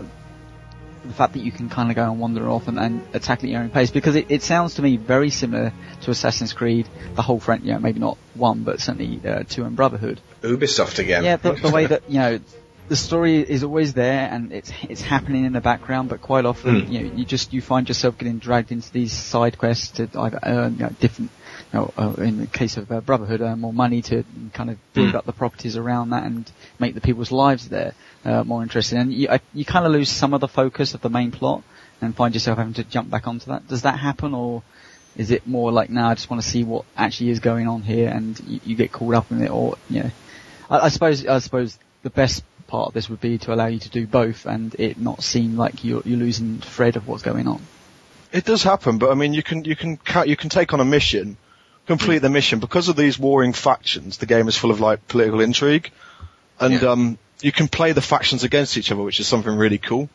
the fact that you can kind of go and wander off and, and attack at your own pace? Because it, it sounds to me very similar to Assassin's Creed, the whole front, you know, maybe not one, but certainly uh, two and Brotherhood. Ubisoft again. Yeah, the, the way that you know the story is always there and it's it's happening in the background, but quite often Mm. you know you just you find yourself getting dragged into these side quests to either earn you know, different. You know, uh, in the case of uh, Brotherhood, earn more money to kind of build Mm. up the properties around that and make the people's lives there uh, more interesting. And you, I, you kind of lose some of the focus of the main plot and find yourself having to jump back onto that. Does that happen, or is it more like, now I just want to see what actually is going on here, and you, you get caught up in it, or you know, I, I suppose I suppose the best part of this would be to allow you to do both, and it not seem like you're, you're losing thread of what's going on. It does happen, but I mean, you can you can ca- you can take on a mission, complete the mission because of these warring factions. The game is full of like political intrigue, and Yeah. um, you can play the factions against each other, which is something really cool.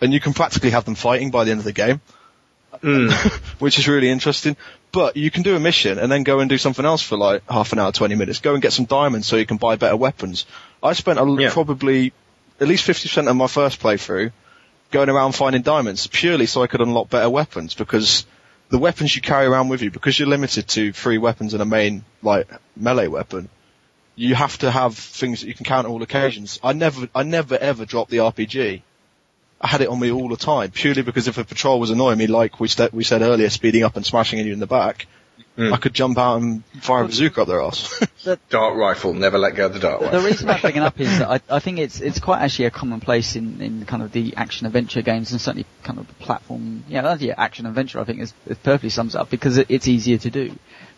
And you can practically have them fighting by the end of the game, Mm. which is really interesting. But you can do a mission and then go and do something else for like half an hour, 20 minutes. Go and get some diamonds so you can buy better weapons. I spent a, Yeah. probably at least 50% of my first playthrough going around finding diamonds purely so I could unlock better weapons because the weapons you carry around with you, because you're limited to three weapons and a main, like, melee weapon, you have to have things that you can count on all occasions. I never, I never ever dropped the RPG. I had it on me all the time, purely because if a patrol was annoying me, like we, st- we said earlier, speeding up and smashing you in the back, Mm. I could jump out and fire a bazooka up their ass. the, Dart rifle, never let go of the dart The rifle. reason I'm bringing up is that I, I think it's it's quite actually a commonplace in, in kind of the action adventure games and certainly kind of the platform. Yeah, yeah, action adventure. I think is it perfectly sums up because it, it's easier to do,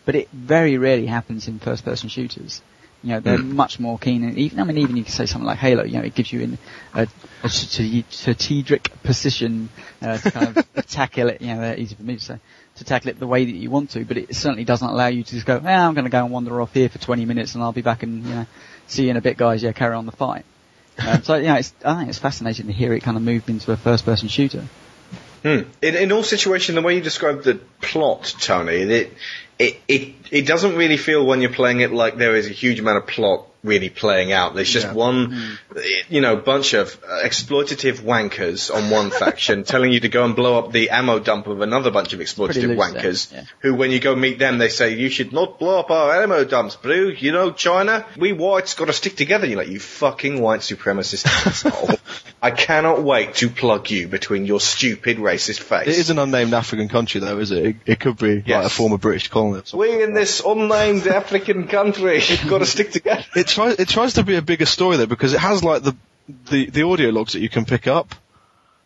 but it very rarely happens in first person shooters. You know, they're Mm. much more keen. And even I mean, even you can say something like Halo. You know, it gives you in a, a strate- strategic position uh, to kind of tackle it. You know, they're easy for me to say to tackle it the way that you want to, but it certainly doesn't allow you to just go, eh, I'm going to go and wander off here for 20 minutes and I'll be back and, you know, see you in a bit guys, yeah, carry on the fight. Um, so, you know, it's, I think it's fascinating to hear it kind of moved into a first person shooter. Hmm. In, in all situations, the way you describe the plot, Tony, it, it it it doesn't really feel when you're playing it like there is a huge amount of plot really playing out. There's just Yeah. one, you know, bunch of exploitative wankers on one faction telling you to go and blow up the ammo dump of another bunch of exploitative wankers. yeah. Who, when you go meet them, they say you should not blow up our ammo dumps, Blue. You know, China, we whites got to stick together. You're like, you fucking white supremacist asshole. I cannot wait to plug you between your stupid racist face. it is an unnamed African country though, is it? It, it could be like a former British colony. We in this unnamed African country got to stick together. It tries it tries to be a bigger story though because it has like the the the audio logs that you can pick up.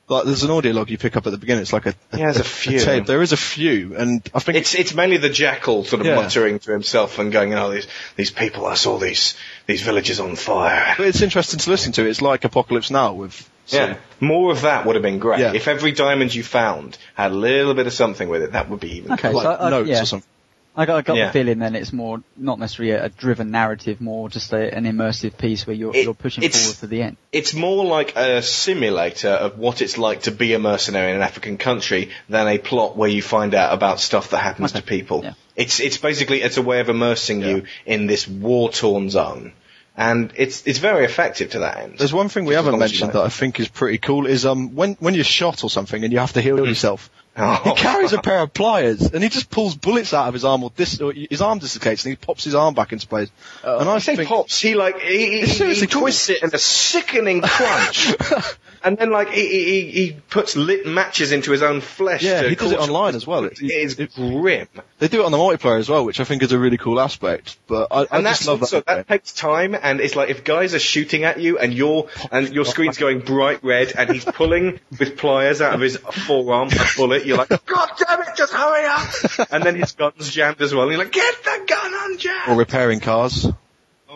Like there's an audio log you pick up at the beginning. It's like a, a, Yeah, there's a few. tape. There is a few, and I think It's it's mainly the jackal sort of Yeah. muttering to himself and going, "Oh, these these people, I saw these these villages on fire." but it's interesting to listen to. It's like Apocalypse Now with Yeah, more of that would have been great. Yeah. If every diamond you found had a little bit of something with it, that would be even. Okay, cooler. like so I- notes yeah. or something. I got, I got Yeah. the feeling then it's more, not necessarily a, a driven narrative, more just a, an immersive piece where you're, It- you're pushing it's- forward to the end. It's more like a simulator of what it's like to be a mercenary in an African country than a plot where you find out about stuff that happens Okay. to people. Yeah. It's it's basically it's a way of immersing you in this war torn zone, and it's it's very effective to that end. There's one thing we Just haven't long as you mentioned know. that I think is pretty cool is um when when you're shot or something and you have to heal yourself. Oh. He carries a pair of pliers and he just pulls bullets out of his arm or, dis- or his arm dislocates and he pops his arm back into place. Uh, and I I say think pops, he like he, he, he, seriously he cool. twists it in a sickening crunch, and then like he, he, he puts lit matches into his own flesh. Yeah, he does it online as well. It It- is it- grim, they do it on the multiplayer as well, which I think is a really cool aspect. But I, I and just love also that. that takes time. And it's like if guys are shooting at you and your and your screen's going bright red, and he's pulling with pliers out of his forearm a bullet, you're like, God damn it, just hurry up! And then his gun's jammed as well. And you're like, get the gun unjammed. or repairing cars.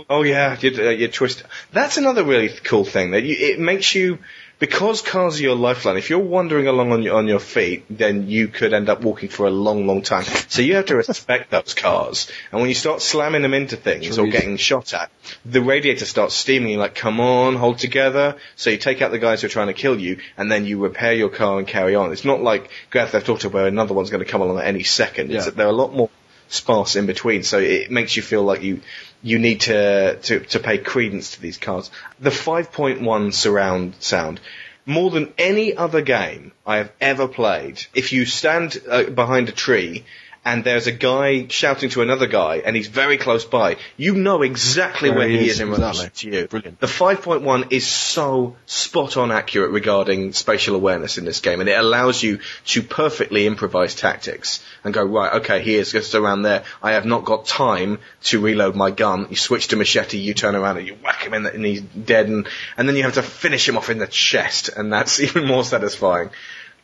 Oh yeah, you, uh, you twist. That's another really cool thing that you, it makes you because cars are your lifeline. If you're wandering along on your, on your feet, then you could end up walking for a long, long time. So you have to respect those cars. And when you start slamming them into things or getting shot at, the radiator starts steaming. You're like, come on, hold together. So you take out the guys who are trying to kill you, and then you repair your car and carry on. It's not like Grand Theft Auto where another one's going to come along at any second. It's that there are a lot more sparse in between, so it makes you feel like you you need to to, to pay credence to these cards. The 5.1 surround sound. More than any other game I have ever played, if you stand uh, behind a tree and there's a guy shouting to another guy, and he's very close by, you know exactly Where where he is, is in exactly. relation to you. Brilliant. The 5.1 is so spot on accurate regarding spatial awareness in this game, and it allows you to perfectly improvise tactics and go, right, okay, he is just around there. I have not got time to reload my gun. You switch to machete, you turn around and you whack him in the, and he's dead, and, and then you have to finish him off in the chest, and that's even more satisfying.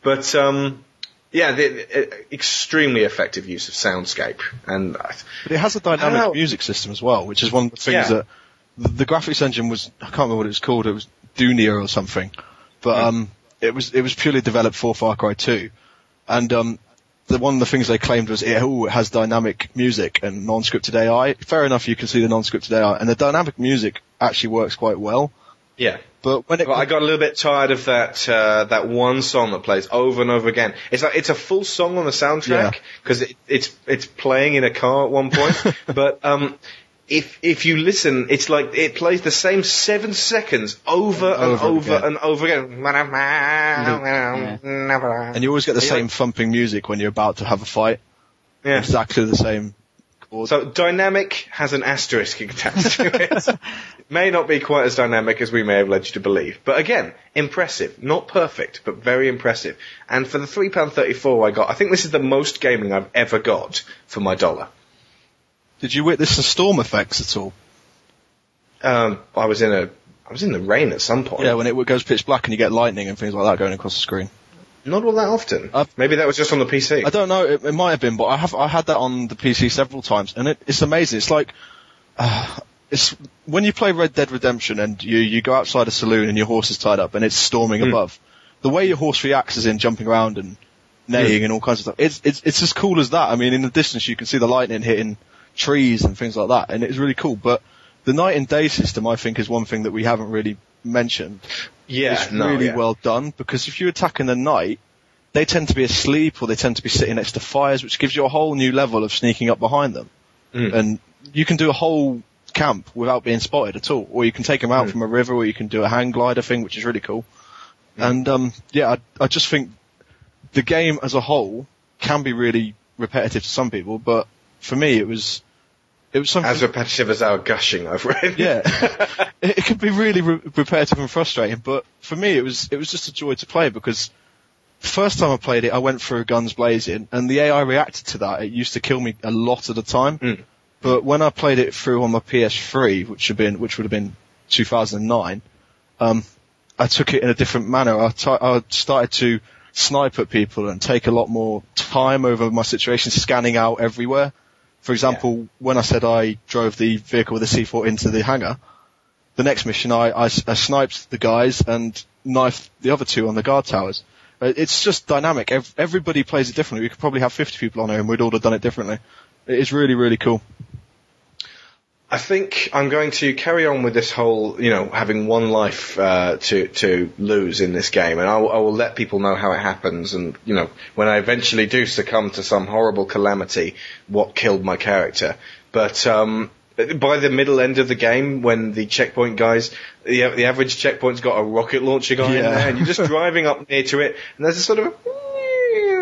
But, um, yeah, the, the, extremely effective use of soundscape, and But it has a dynamic music system as well, which is one of the things Yeah. that the, graphics engine was. I can't remember what it was called. It was Dunia or something, but Hmm. um, it was it was purely developed for Far Cry 2, and um, the one of the things they claimed was it, oh, it has dynamic music and non-scripted AI. Fair enough, you can see the non-scripted AI, and the dynamic music actually works quite well. yeah. But when it Well, I got a little bit tired of that uh, that one song that plays over and over again. It's like it's a full song on the soundtrack because it, it's it's playing in a car at one point. but um, if if you listen, it's like it plays the same seven seconds over and Over over, and over again. and you always get the same thumping music when you're about to have a fight. Yeah. Exactly the same. Chords. So dynamic has an asterisk attached to it. it may not be quite as dynamic as we may have led you to believe, but again, impressive. Not perfect, but very impressive. And for the three pound thirty four I got, I think this is the most gaming I've ever got for my dollar. Did you witness the storm effects at all? Um, I was in a, I was in the rain at some point. Yeah, when it goes pitch black and you get lightning and things like that going across the screen. Not all that often. I've- Maybe that was just on the PC. I don't know. It, it might have been, but I have I had that on the PC several times, and it, it's amazing. It's like uh, it's when you play Red Dead Redemption and you you go outside a saloon and your horse is tied up and it's storming Hmm. above. The way your horse reacts is in jumping around and neighing and all kinds of stuff. It's it's it's as cool as that. I mean, in the distance you can see the lightning hitting trees and things like that, and it's really cool. But the night and day system, I think, is one thing that we haven't really mentioned. Yeah, it's no, really yeah. well done because if you attack in the night, they tend to be asleep or they tend to be sitting next to fires, which gives you a whole new level of sneaking up behind them. Mm. And you can do a whole camp without being spotted at all, or you can take them out Mm. from a river, or you can do a hang glider thing, which is really cool. And um, yeah, I, I just think the game as a whole can be really repetitive to some people, but for me, it was it was something. As repetitive as our gushing, I've read. Yeah, it, it can be really re- repetitive and frustrating, but for me it was it was just a joy to play because the first time I played it, I went through guns blazing, and the AI reacted to that. It used to kill me a lot of the time, Mm. but when I played it through on my PS3, which had been which would have been 2009, um, I took it in a different manner. I ti- I started to snipe at people and take a lot more time over my situation, scanning out everywhere. For example, when I said I drove the vehicle with the C4 into the hangar, the next mission I, I, I sniped the guys and knifed the other two on the guard towers. Uh, It's just dynamic. Ev- everybody plays it differently. We could probably have 50 people on here and we'd all have done it differently. It is really, really cool. I think I'm going to carry on with this whole, you know, having one life uh, to to lose in this game, and I will, I will let people know how it happens, and you know, when I eventually do succumb to some horrible calamity, what killed my character. But um, by the middle end of the game, when the checkpoint guys, the, the average checkpoint's got a rocket launcher guy in there, and you're just driving up near to it, and there's a sort of a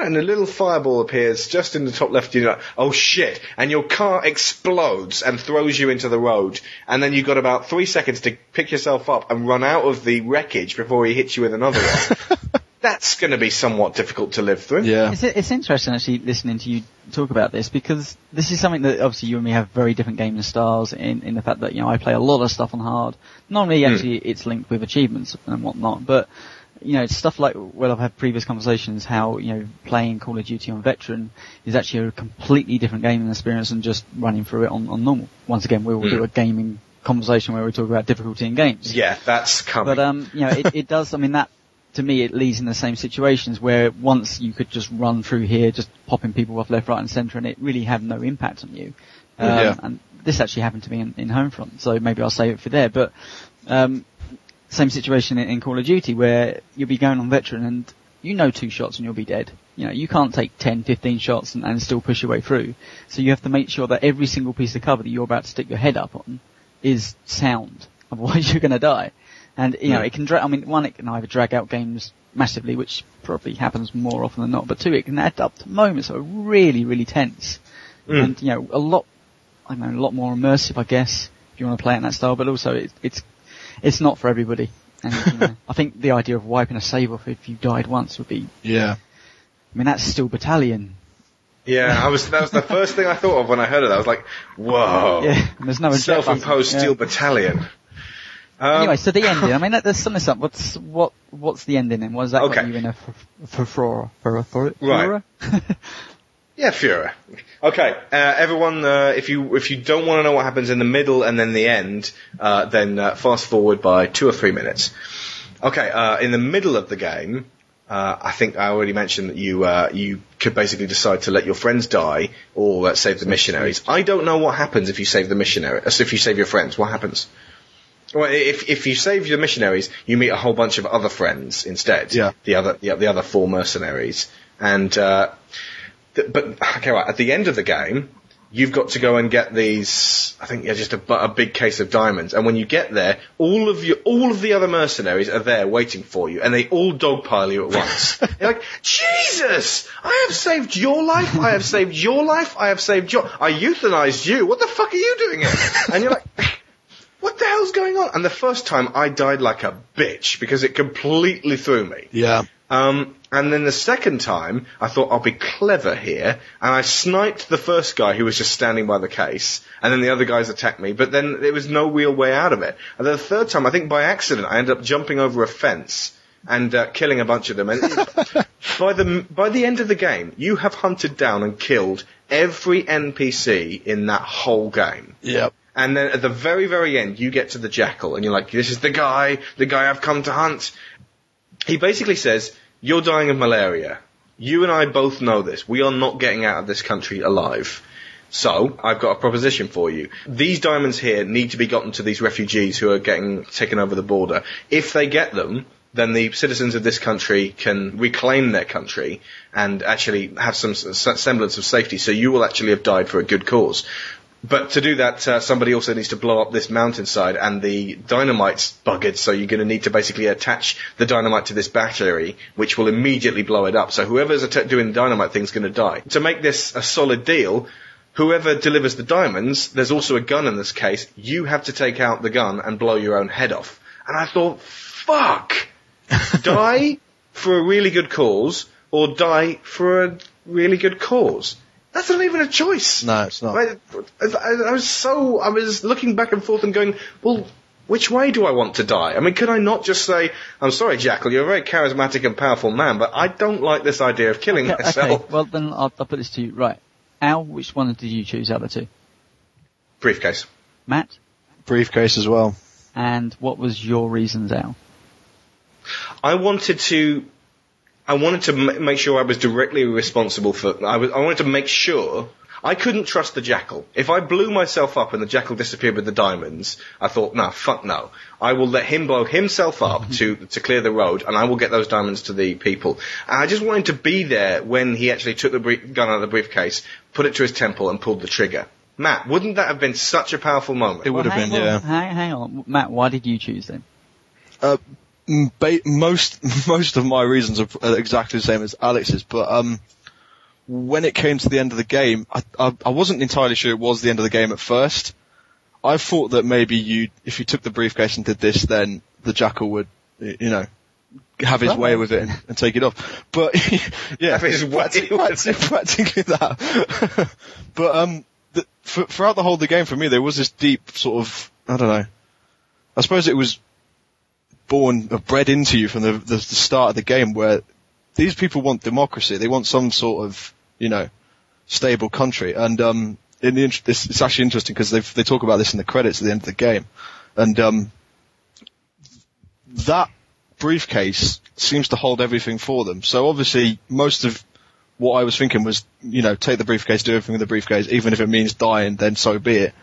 and a little fireball appears just in the top left. You're like, oh shit! And your car explodes and throws you into the road. And then you've got about three seconds to pick yourself up and run out of the wreckage before he hits you with another one. That's going to be somewhat difficult to live through. Yeah. It's, it's interesting actually listening to you talk about this because this is something that obviously you and me have very different gaming styles in, in the fact that, you know, I play a lot of stuff on hard. Normally Hmm. actually it's linked with achievements and whatnot, but, you know, it's stuff like, well I've had previous conversations how, you know, playing Call of Duty on Veteran is actually a completely different gaming experience than just running through it on, on normal. Once again, we will Hmm. do a gaming conversation where we talk about difficulty in games. Yeah, that's coming. But um, you know, it, it does. I mean, that to me, it leads in the same situations where once you could just run through here, just popping people off left, right, and centre, and it really have no impact on you. Um, Yeah. And this actually happened to me in, in Homefront, so maybe I'll save it for there. But um, same situation in, in Call of Duty where you'll be going on veteran and you know two shots and you'll be dead. You know, you can't take 10, 15 shots and, and still push your way through. So you have to make sure that every single piece of cover that you're about to stick your head up on is sound. Otherwise you're going to die. And, you know, it can drag, I mean, one, it can either drag out games massively, which probably happens more often than not, but two, it can add up to moments that are really, really tense. Mm. And, you know, a lot, I don't know, a lot more immersive, I guess, if you want to play it in that style, but also it, it's, it's not for everybody. And, you know, I think the idea of wiping a save off if you died once would be, Yeah. I mean, that's Steel Battalion. Yeah, I was. That was the first thing I thought of when I heard it. I was like, "Whoa!" Yeah, there's no Self-imposed steel Yeah. battalion. Um, anyway, so the ending. I mean, let- let's sum this up. What's what? What's the ending? And what does that Okay. got you in a for for for for Right. Yeah, Führer. Okay, uh, everyone, uh, if you if you don't want to know what happens in the middle and then the end, uh, then uh, fast forward by two or three minutes. Okay, uh, in the middle of the game, uh, I think I already mentioned that you uh, you could basically decide to let your friends die or uh, save the missionaries. I don't know what happens if you save the missionary. If you save your friends, what happens? Well, if if you save your missionaries, you meet a whole bunch of other friends instead. Yeah. The other the, the other four mercenaries, and uh, th- but okay, right, at the end of the game, you've got to go and get these. I think yeah, just a, a big case of diamonds. And when you get there, all of you, all of the other mercenaries are there waiting for you, and they all dogpile you at once. You're like, Jesus! I have saved your life. I have saved your life. I have saved your. I euthanized you. What the fuck are you doing here? And you're like. What the hell's going on? And the first time I died like a bitch because it completely threw me. Yeah. Um, and then the second time, I thought I'll be clever here, and I sniped the first guy who was just standing by the case, and then the other guys attacked me, but then there was no real way out of it. And then the third time, I think by accident, I ended up jumping over a fence and uh, killing a bunch of them. And by the by the end of the game, you have hunted down and killed every NPC in that whole game. Yep. And then at the very, very end, you get to the jackal, and you're like, this is the guy, the guy I've come to hunt. He basically says, you're dying of malaria. You and I both know this. We are not getting out of this country alive. So, I've got a proposition for you. These diamonds here need to be gotten to these refugees who are getting taken over the border. If they get them, then the citizens of this country can reclaim their country and actually have some semblance of safety. So you will actually have died for a good cause. But to do that, uh, somebody also needs to blow up this mountainside, and the dynamite's buggered, so you're going to need to basically attach the dynamite to this battery, which will immediately blow it up. So whoever's att- doing the dynamite thing's going to die. To make this a solid deal, whoever delivers the diamonds, there's also a gun in this case, you have to take out the gun and blow your own head off. And I thought, fuck! die for a really good cause, or die for a really good cause. That's not even a choice. No, it's not. I, I, I was so, I was looking back and forth and going, well, which way do I want to die? I mean, could I not just say, I'm sorry, Jackal, you're a very charismatic and powerful man, but I don't like this idea of killing Okay, myself. okay, well then I'll, I'll put this to you. Right. Al, which one did you choose out of the two? Briefcase. Matt? Briefcase as well. And what was your reasons, Al? I wanted to, I wanted to m- make sure I was directly responsible for, I, was, I wanted to make sure I couldn't trust the jackal. If I blew myself up and the jackal disappeared with the diamonds, I thought, no, fuck no. I will let him blow himself up to, to clear the road and I will get those diamonds to the people. And I just wanted to be there when he actually took the brief, gun out of the briefcase, put it to his temple and pulled the trigger. Matt, wouldn't that have been such a powerful moment? It would have been, on, yeah. Hang, hang on. Matt, why did you choose then? Uh, ba- most most of my reasons are exactly the same as Alex's, but um, when it came to the end of the game, I, I I wasn't entirely sure it was the end of the game at first. I thought that maybe you, if you took the briefcase and did this, then the jackal would, you know, have his Well, way with it and, and take it off. But yeah, Have his way practi- with practi- practically that. but um, the, for, throughout the whole of the game, for me, there was this deep sort of, I don't know. I suppose it was born, bred into you from the, the, the start of the game where these people want democracy. They want some sort of, you know, stable country. And, um, in the, it's, it's actually interesting because they they talk about this in the credits at the end of the game. And, um, that briefcase seems to hold everything for them. So obviously most of what I was thinking was, you know, take the briefcase, do everything with the briefcase, even if it means dying, then so be it.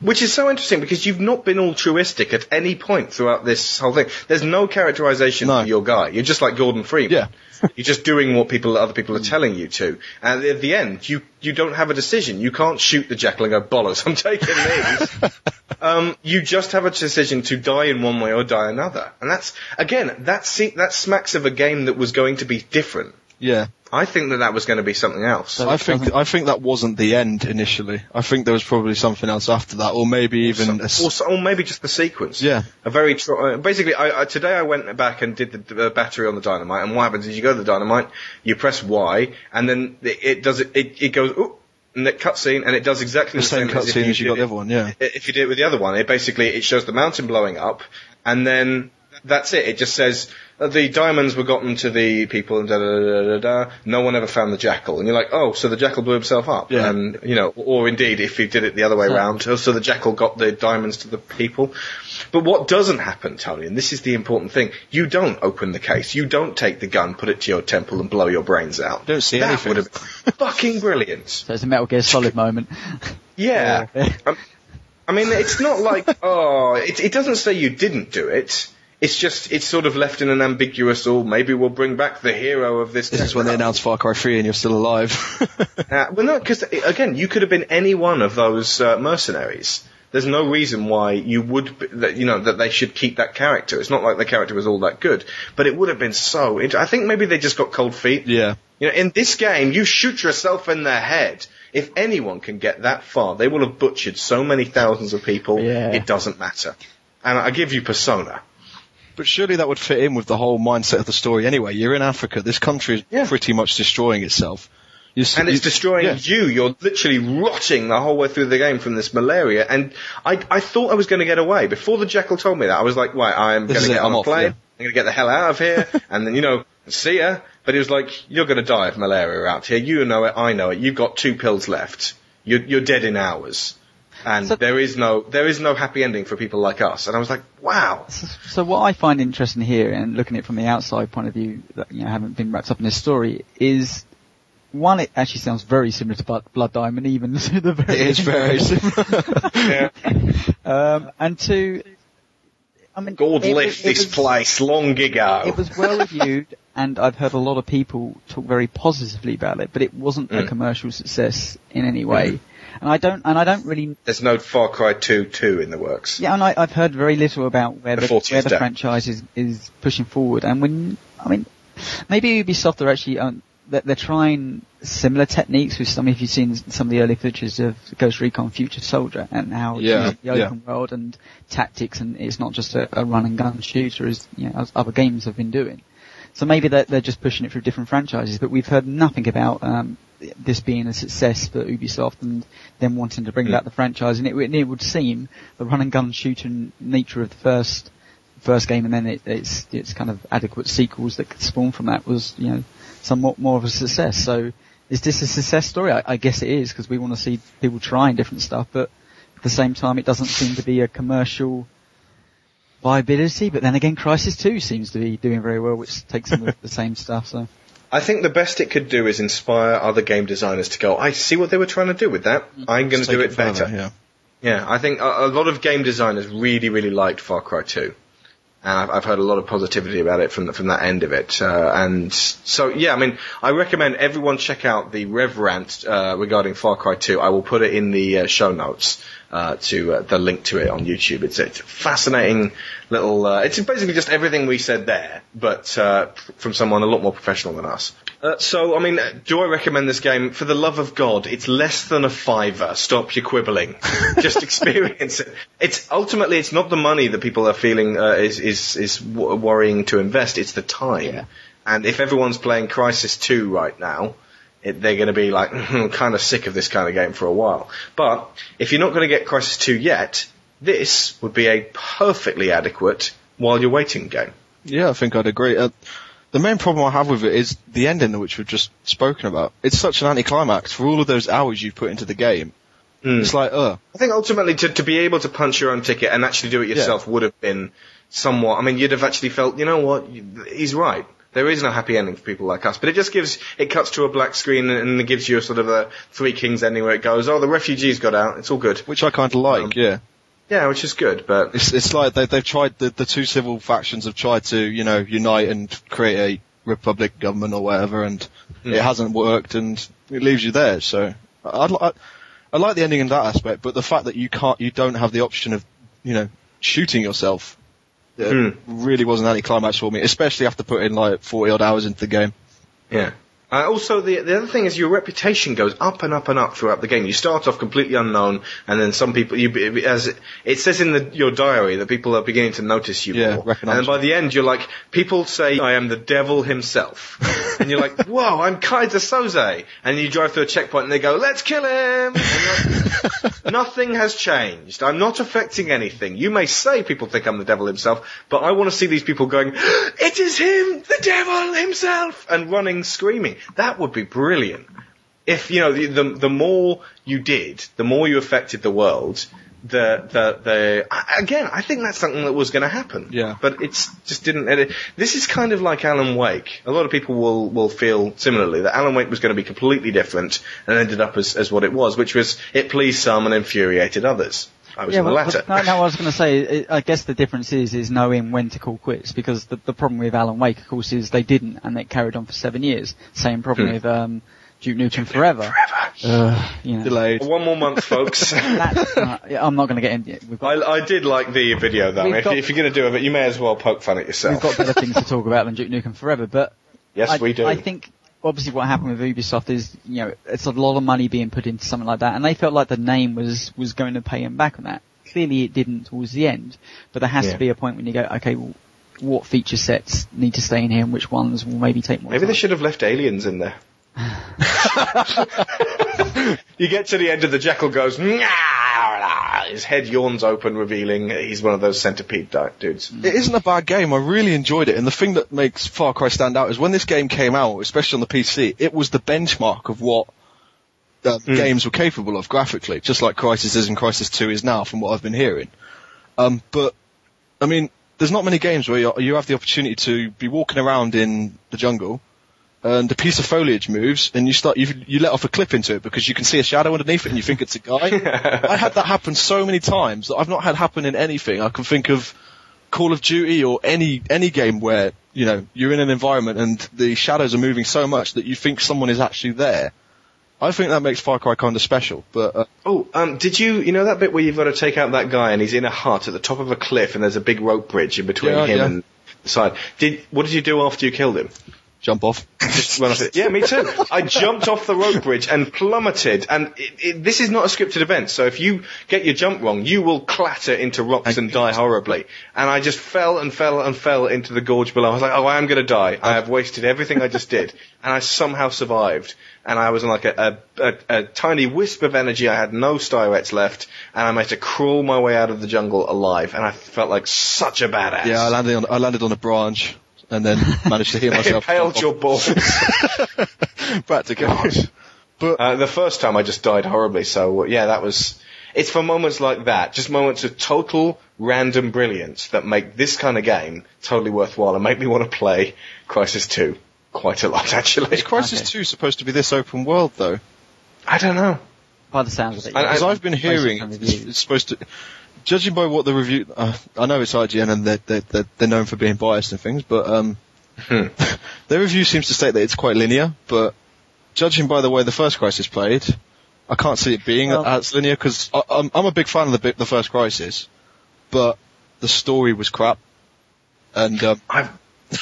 Which is so interesting because you've not been altruistic at any point throughout this whole thing. There's no characterization No. for your guy. You're just like Gordon Freeman. Yeah. You're just doing what people, other people are telling you to. And at the end, you, you don't have a decision. You can't shoot the jackal and go, bollocks, I'm taking these. um, you just have a decision to die in one way or die another. And that's, again, that, se- that smacks of a game that was going to be different. Yeah. I think that that was going to be something else. So- I think doesn't- I think that wasn't the end initially. I think there was probably something else after that, or maybe even a s- or, so- or maybe just the sequence. Yeah. A very tr- uh, basically. I, I, today I went back and did the, the battery on the dynamite, and what happens is you go to the dynamite, you press Y, and then it, it does it. It, it goes. Ooh, and it cutscene, and it does exactly the the, same as if cutscene as you did got the other one. Yeah. If you did it with the other one, it basically it shows the mountain blowing up, and then that's it. It just says the diamonds were gotten to the people, and da da da da da. No one ever found the jackal, and you're like, oh, so the jackal blew himself up, Yeah. and you know, or indeed, if he did it the other way So- round, oh, so the jackal got the diamonds to the people. But what doesn't happen, Tony, and this is the important thing, you don't open the case, you don't take the gun, put it to your temple, and blow your brains out. Don't see that anything. would have been fucking brilliant. So it's a Metal Gear Solid moment. Yeah. Yeah. Um, I mean, it's not like, oh, it, it doesn't say you didn't do it. It's just, it's sort of left in an ambiguous, or maybe we'll bring back the hero of this. This is when they announced Far Cry 3 and you're still alive. Uh, well, no, because again, you could have been any one of those uh, mercenaries. There's no reason why you would, be, that, you know, that they should keep that character. It's not like the character was all that good, but it would have been so. Int- I think maybe they just got cold feet. yeah. You know, in this game, you shoot yourself in the head. If anyone can get that far, they will have butchered so many thousands of people. Yeah. It doesn't matter. And I give you Persona. But surely that would fit in with the whole mindset of the story anyway. You're in Africa. This country is Yeah. pretty much destroying itself. You s- And it's destroying yeah. you. You're literally rotting the whole way through the game from this malaria. And I, I thought I was going to get away. Before the jackal told me that, I was like, right, I'm going to get on I'm a plane. yeah. I'm going to get the hell out of here. and then, you know, see ya. But he was like, you're going to die of malaria out here. You know it. I know it. You've got two pills left. You're, you're dead in hours. And So- there is no, there is no happy ending for people like us. And I was like, wow. So what I find interesting here, and looking at it from the outside point of view, that you know haven't been wrapped up in this story, is one, it actually sounds very similar to Blood, Diamond, even to the very. It is very similar. Yeah. Um, and two, I mean, God it left it this was- place long ago. It was well reviewed, and I've heard a lot of people talk very positively about it, but it wasn't a Mm. commercial success in any way. And I don't, and I don't really There's no Far Cry 2 2 in the works. Yeah, and I, I've heard very little about where The the, where the day. franchise is, is pushing forward. And when, I mean, maybe Ubisoft are actually, um, they're, they're trying similar techniques with some, if you've seen some of the early footage of Ghost Recon Future Soldier and how it's Yeah, using the yeah. open world and tactics and it's not just a, a run and gun shooter as, you know, as other games have been doing. So maybe they're, they're just pushing it through different franchises, but we've heard nothing about, um, this being a success for Ubisoft and them wanting to bring Mm. back the franchise. And it, it would seem the run and gun shooting nature of the first first game, and then it, it's it's kind of adequate sequels that could spawn from that was you know somewhat more of a success. So is this a success story? I, I guess it is because we want to see people trying different stuff, but at the same time, it doesn't seem to be a commercial viability. But then again, Crysis Two seems to be doing very well, which takes some of the same stuff. So. I think the best it could do is inspire other game designers to go, I see what they were trying to do with that. I'm going to do it further, better. Yeah. Yeah, I think a, a lot of game designers really, really liked Far Cry 2. And I've, I've heard a lot of positivity about it from the, from that end of it. Uh, and so, yeah, I mean, I recommend everyone check out the Rev Rant uh, regarding Far Cry 2. I will put it in the uh, show notes uh, to uh, the link to it on YouTube. It's, it's a fascinating little. Uh, it's basically just everything we said there, but uh, from someone a lot more professional than us. Uh, so, I mean, do I recommend this game? For the love of God, it's less than a fiver. Stop your quibbling. Just experience it. It's ultimately it's not the money that people are feeling uh, is is is w- worrying to invest. It's the time. Yeah. And if everyone's playing Crysis 2 right now, it, they're going to be like kind of sick of this kind of game for a while. But if you're not going to get Crysis 2 yet, this would be a perfectly adequate while you're waiting game. Yeah, I think I'd agree. Uh, the main problem I have with it is the ending, which we've just spoken about. It's such an anticlimax for all of those hours you've put into the game. Mm. It's like, uh, I think ultimately to, to be able to punch your own ticket and actually do it yourself would have been somewhat. I mean, you'd have actually felt, you know what, he's right. There is no happy ending for people like us, but it just gives, it cuts to a black screen and it gives you a sort of a Three Kings ending where it goes, oh, the refugees got out, it's all good. Which I kind of like, Um, yeah. Yeah, which is good, but It's, it's like they, they've tried, the, the two civil factions have tried to, you know, unite and create a republic government or whatever, and it hasn't worked, and it leaves you there. So I, I'd, li- I, I like the ending in that aspect, but the fact that you can't, you don't have the option of, you know, shooting yourself, uh, Hmm. really wasn't any climax for me, especially after putting like 40 odd hours into the game. Yeah. Uh, also, the the other thing is your reputation goes up and up and up throughout the game. You start off completely unknown, and then some people, you, as it, it says in the, your diary, that people are beginning to notice you Yeah, more. And by the end, you're like, people say, "I am the devil himself," and you're like, "Whoa, I'm Keyser Söze," and you drive through a checkpoint, and they go, "Let's kill him." Like, Nothing has changed. I'm not affecting anything. You may say people think I'm the devil himself, but I want to see these people going, it is him, the devil himself, and running screaming. That would be brilliant. If, you know, the, the, the more you did, the more you affected the world, the, the, the, again, I think that's something that was going to happen. Yeah. But it's just didn't, it, this is kind of like Alan Wake. A lot of people will, will feel similarly that Alan Wake was going to be completely different and ended up as, as what it was, which was, it pleased some and infuriated others. I was in the well, latter. no, no, I was going to say, I guess the difference is, is knowing when to call quits, because the, the problem with Alan Wake, of course, is they didn't, and it carried on for seven years. Same problem Hmm. with, um, Duke Nukem Forever. Uh, you know, Delayed. One more month, folks. that's, uh, I'm not going to get into it. We've got, I, I did like the video though. If, got- if you're going to do it, you may as well poke fun at yourself. we've got better things to talk about than Duke Nukem Forever, but yes, I, we do. I think obviously what happened with Ubisoft is, you know, it's a lot of money being put into something like that, and they felt like the name was was going to pay them back on that. Clearly, it didn't towards the end, but there has Yeah. to be a point when you go, okay, well, what feature sets need to stay in here, and which ones will maybe take more. Maybe they should have left aliens in there. you get to the end of the Jekyll goes, "Nyah!" his head yawns open, revealing he's one of those centipede dudes. It isn't a bad game. I really enjoyed it. And the thing that makes Far Cry stand out is when this game came out, especially on the PC, it was the benchmark of what uh, games were capable of graphically, just like Crysis is and Crysis 2 is now from what I've been hearing. Um, but, I mean, there's not many games where you have the opportunity to be walking around in the jungle and a piece of foliage moves and you start, you, you let off a clip into it because you can see a shadow underneath it and you think it's a guy. I had that happen so many times that I've not had happen in anything. I can think of Call of Duty or any, any game where, you know, you're in an environment and the shadows are moving so much that you think someone is actually there. I think that makes Far Cry kind of special, but uh, Oh, um, did you, you know that bit where you've got to take out that guy and he's in a hut at the top of a cliff and there's a big rope bridge in between Yeah, him yeah. and the side. Did, what did you do after you killed him? Jump off. Just run off it. Yeah, me too. I jumped off the rope bridge and plummeted. And it, it, this is not a scripted event, so if you get your jump wrong, you will clatter into rocks and die horribly. And I just fell and fell and fell into the gorge below. I was like, oh, I am going to die. I have wasted everything I just did. And I somehow survived. And I was in like a, a, a, a tiny wisp of energy. I had no syrettes left. And I managed to crawl my way out of the jungle alive. And I felt like such a badass. Yeah, I landed on, I landed on a branch and then managed to heal myself. Impaled your balls. Practically. But Uh, the first time I just died horribly, so uh, yeah, that was. It's for moments like that, just moments of total random brilliance that make this kind of game totally worthwhile and make me want to play Crysis 2 quite a lot, actually. is Crysis Okay. 2 supposed to be this open world though? I don't know. By the sounds of it, I- yeah. Because I've been hearing it's, it's supposed to, judging by what the review, uh, I know it's IGN and they're, they're, they're, they're known for being biased and things, but um, Hmm. their review seems to state that it's quite linear, but judging by the way the first Crysis played, I can't see it being Well- as linear because I'm, I'm a big fan of the, the first Crysis, but the story was crap. And um, I've,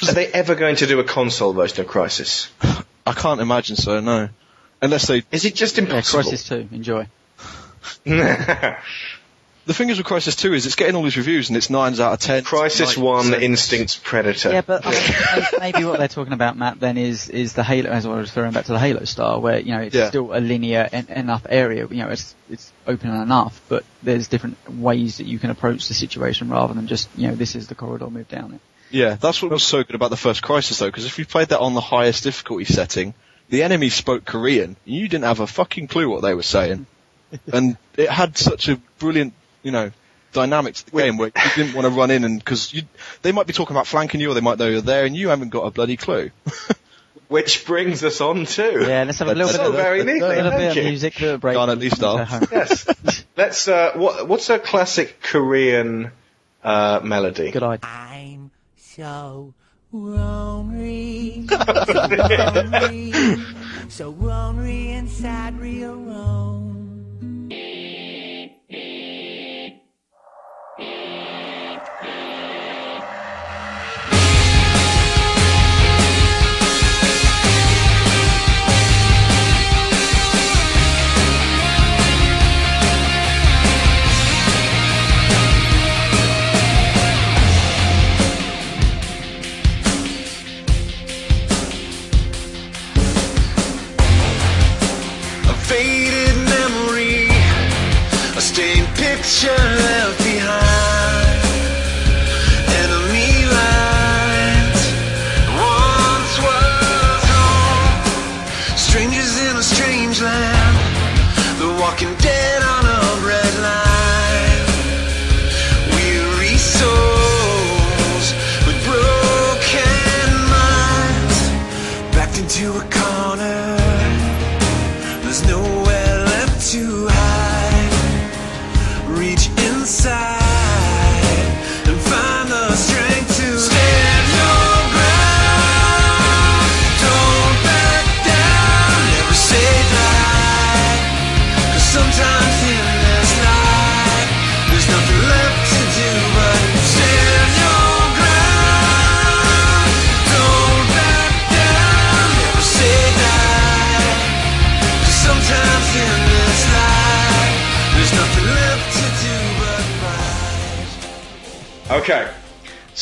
are they ever going to do a console version of Crysis? I can't imagine so, no. Unless they Is it just Yeah, impossible? Crysis 2, enjoy. The thing is with Crysis 2 is it's getting all these reviews and it's 9s out of 10. Crysis 90%. 1 Instincts Predator. Yeah, but I mean, maybe what they're talking about, Matt, then is is the Halo, as I was referring back to the Halo style, where you know it's Yeah. still a linear en- enough area. You know, it's it's open enough, but there's different ways that you can approach the situation rather than just you know this is the corridor, move down it. Yeah, that's what was so good about the first Crysis though, because if you played that on the highest difficulty setting, the enemy spoke Korean, and you didn't have a fucking clue what they were saying. and it had such a brilliant, you know, dynamic to the game where you didn't want to run in and because they might be talking about flanking you or they might know you're there and you haven't got a bloody clue. Which brings us on to Yeah, let's have a little bit so of very a little bit of you. music, little break. Can't at least start. Home. Yes. Let's. Uh, what, what's a classic Korean uh, melody? Good idea. I'm so lonely, so lonely, so lonely inside real alone. Picture left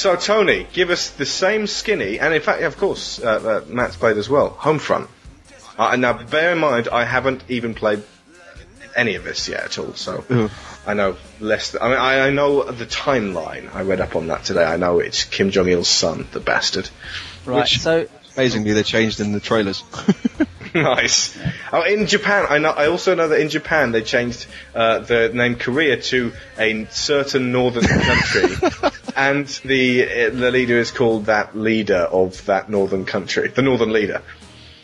So Tony, give us the same skinny, and in fact, of course, uh, uh, Matt's played as well. Homefront. Uh, and now, bear in mind, I haven't even played any of this yet at all. So I know less. Th- I mean, I, I know the timeline. I read up on that today. I know it's Kim Jong Il's son, the bastard. Right, Which- so Amazingly, they changed in the trailers. nice. Oh, in Japan, I know. I also know that in Japan they changed uh, the name Korea to a certain northern country, and the uh, the leader is called that leader of that northern country, the northern leader.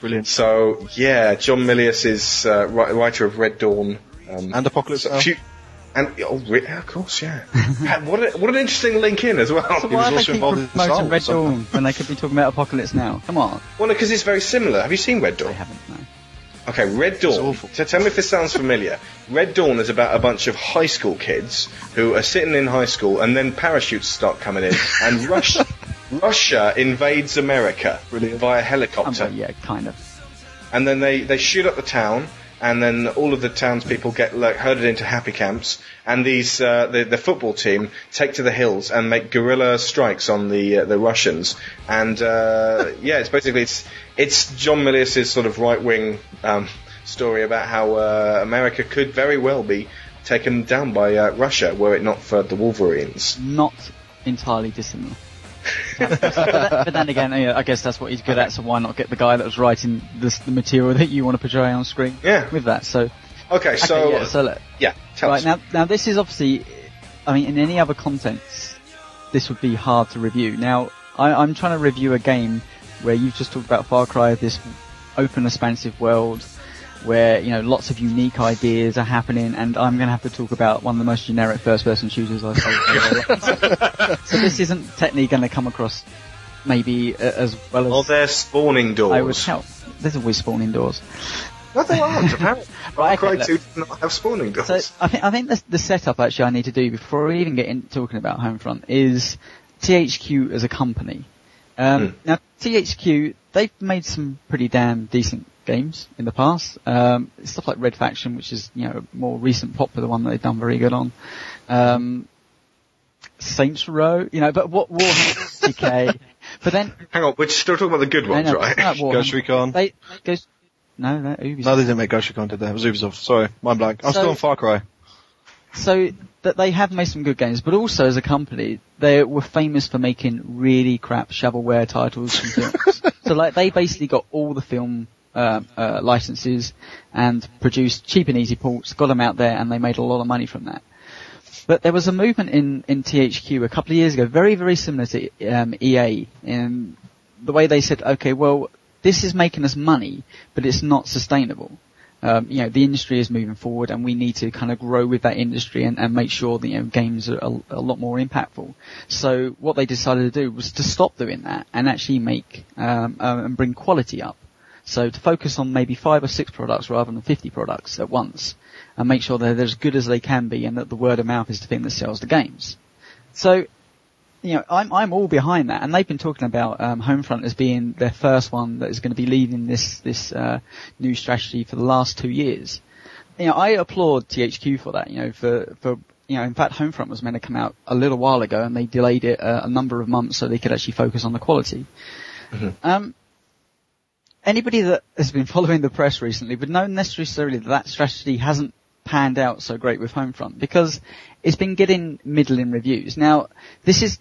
Brilliant. So yeah, John Milius is uh, writer of Red Dawn. Um, And Apocalypse Now. few- and oh, re- of course, yeah. What a, what an interesting link in as well. He was why they also involved in Star Red. Dawn when they could be talking about Apocalypse Now? Come on, Well, because it's very similar. Have you seen Red they Dawn? haven't. No. Okay, Red Dawn. So tell me if this sounds familiar. Red Dawn is about a bunch of high school kids who are sitting in high school and then parachutes start coming in and Russia, Russia invades America Brilliant. via Um, helicopter. well, yeah, kind of. And then they, they shoot up the town and then all of the townspeople get like, herded into happy camps and these uh, the, the football team take to the hills and make guerrilla strikes on the uh, the Russians and uh, yeah it's basically it's it's John Milius's sort of right wing um, story about how uh, America could very well be taken down by uh, Russia were it not for the Wolverines. Not entirely dissimilar. But, that, but then again, yeah, I guess that's what he's good at. So why not get the guy that was writing this, the material that you want to portray on screen? Yeah. With that, so Okay, so okay, yeah, so let, yeah, tell right us. now, now this is obviously, I mean, in any other contents, this would be hard to review. Now, I, I'm trying to review a game where you've just talked about Far Cry, this open, expansive world where you know lots of unique ideas are happening, and I'm going to have to talk about one of the most generic first-person shooters I suppose. so this isn't technically going to come across maybe uh, as well as Well, they're spawning doors. I would help. There's always spawning doors. No, there aren't. Apparently, Far Right, Cry 2 does not have spawning doors. So I think I think the, the setup actually I need to do before we even get into talking about Homefront is THQ as a company. Um, Hmm. Now THQ they've made some pretty damn decent games in the past. Um, stuff like Red Faction, which is you know a more recent popular one that they've done very good on. Um, Saints Row, you know, but what Warhammer 40k. But then Hang on, we're still talking about the good I ones, know, right? Ghost Recon. They goes no, no, Ubisoft. No, they didn't make Ghost Recon, did they? It was Ubisoft. Sorry, mind blank. I'm So- still on Far Cry. so that they have made some good games, but also as a company, they were famous for making really crap shovelware titles and films. so like they basically got all the film uh, uh, licenses and produced cheap and easy ports, got them out there, and they made a lot of money from that. But there was a movement in, in THQ a couple of years ago, very, very similar to um, EA, in the way they said, okay, well, this is making us money, but it's not sustainable. Um, you know, the industry is moving forward and we need to kind of grow with that industry and, and make sure that, you know, games are a, a lot more impactful. So what they decided to do was to stop doing that and actually make, um, uh, and bring quality up. So to focus on maybe five or six products rather than 50 products at once and make sure that they're as good as they can be and that the word of mouth is the thing that sells the games. So, you know, I'm, I'm all behind that and they've been talking about, um, Homefront as being their first one that is going to be leading this, this, uh, new strategy for the last two years. You know, I applaud THQ for that, you know, for, for, you know, in fact Homefront was meant to come out a little while ago and they delayed it a, a number of months so they could actually focus on the quality. Um, anybody that has been following the press recently would know necessarily that that strategy hasn't panned out so great with Homefront because it's been getting middling reviews. Now, this is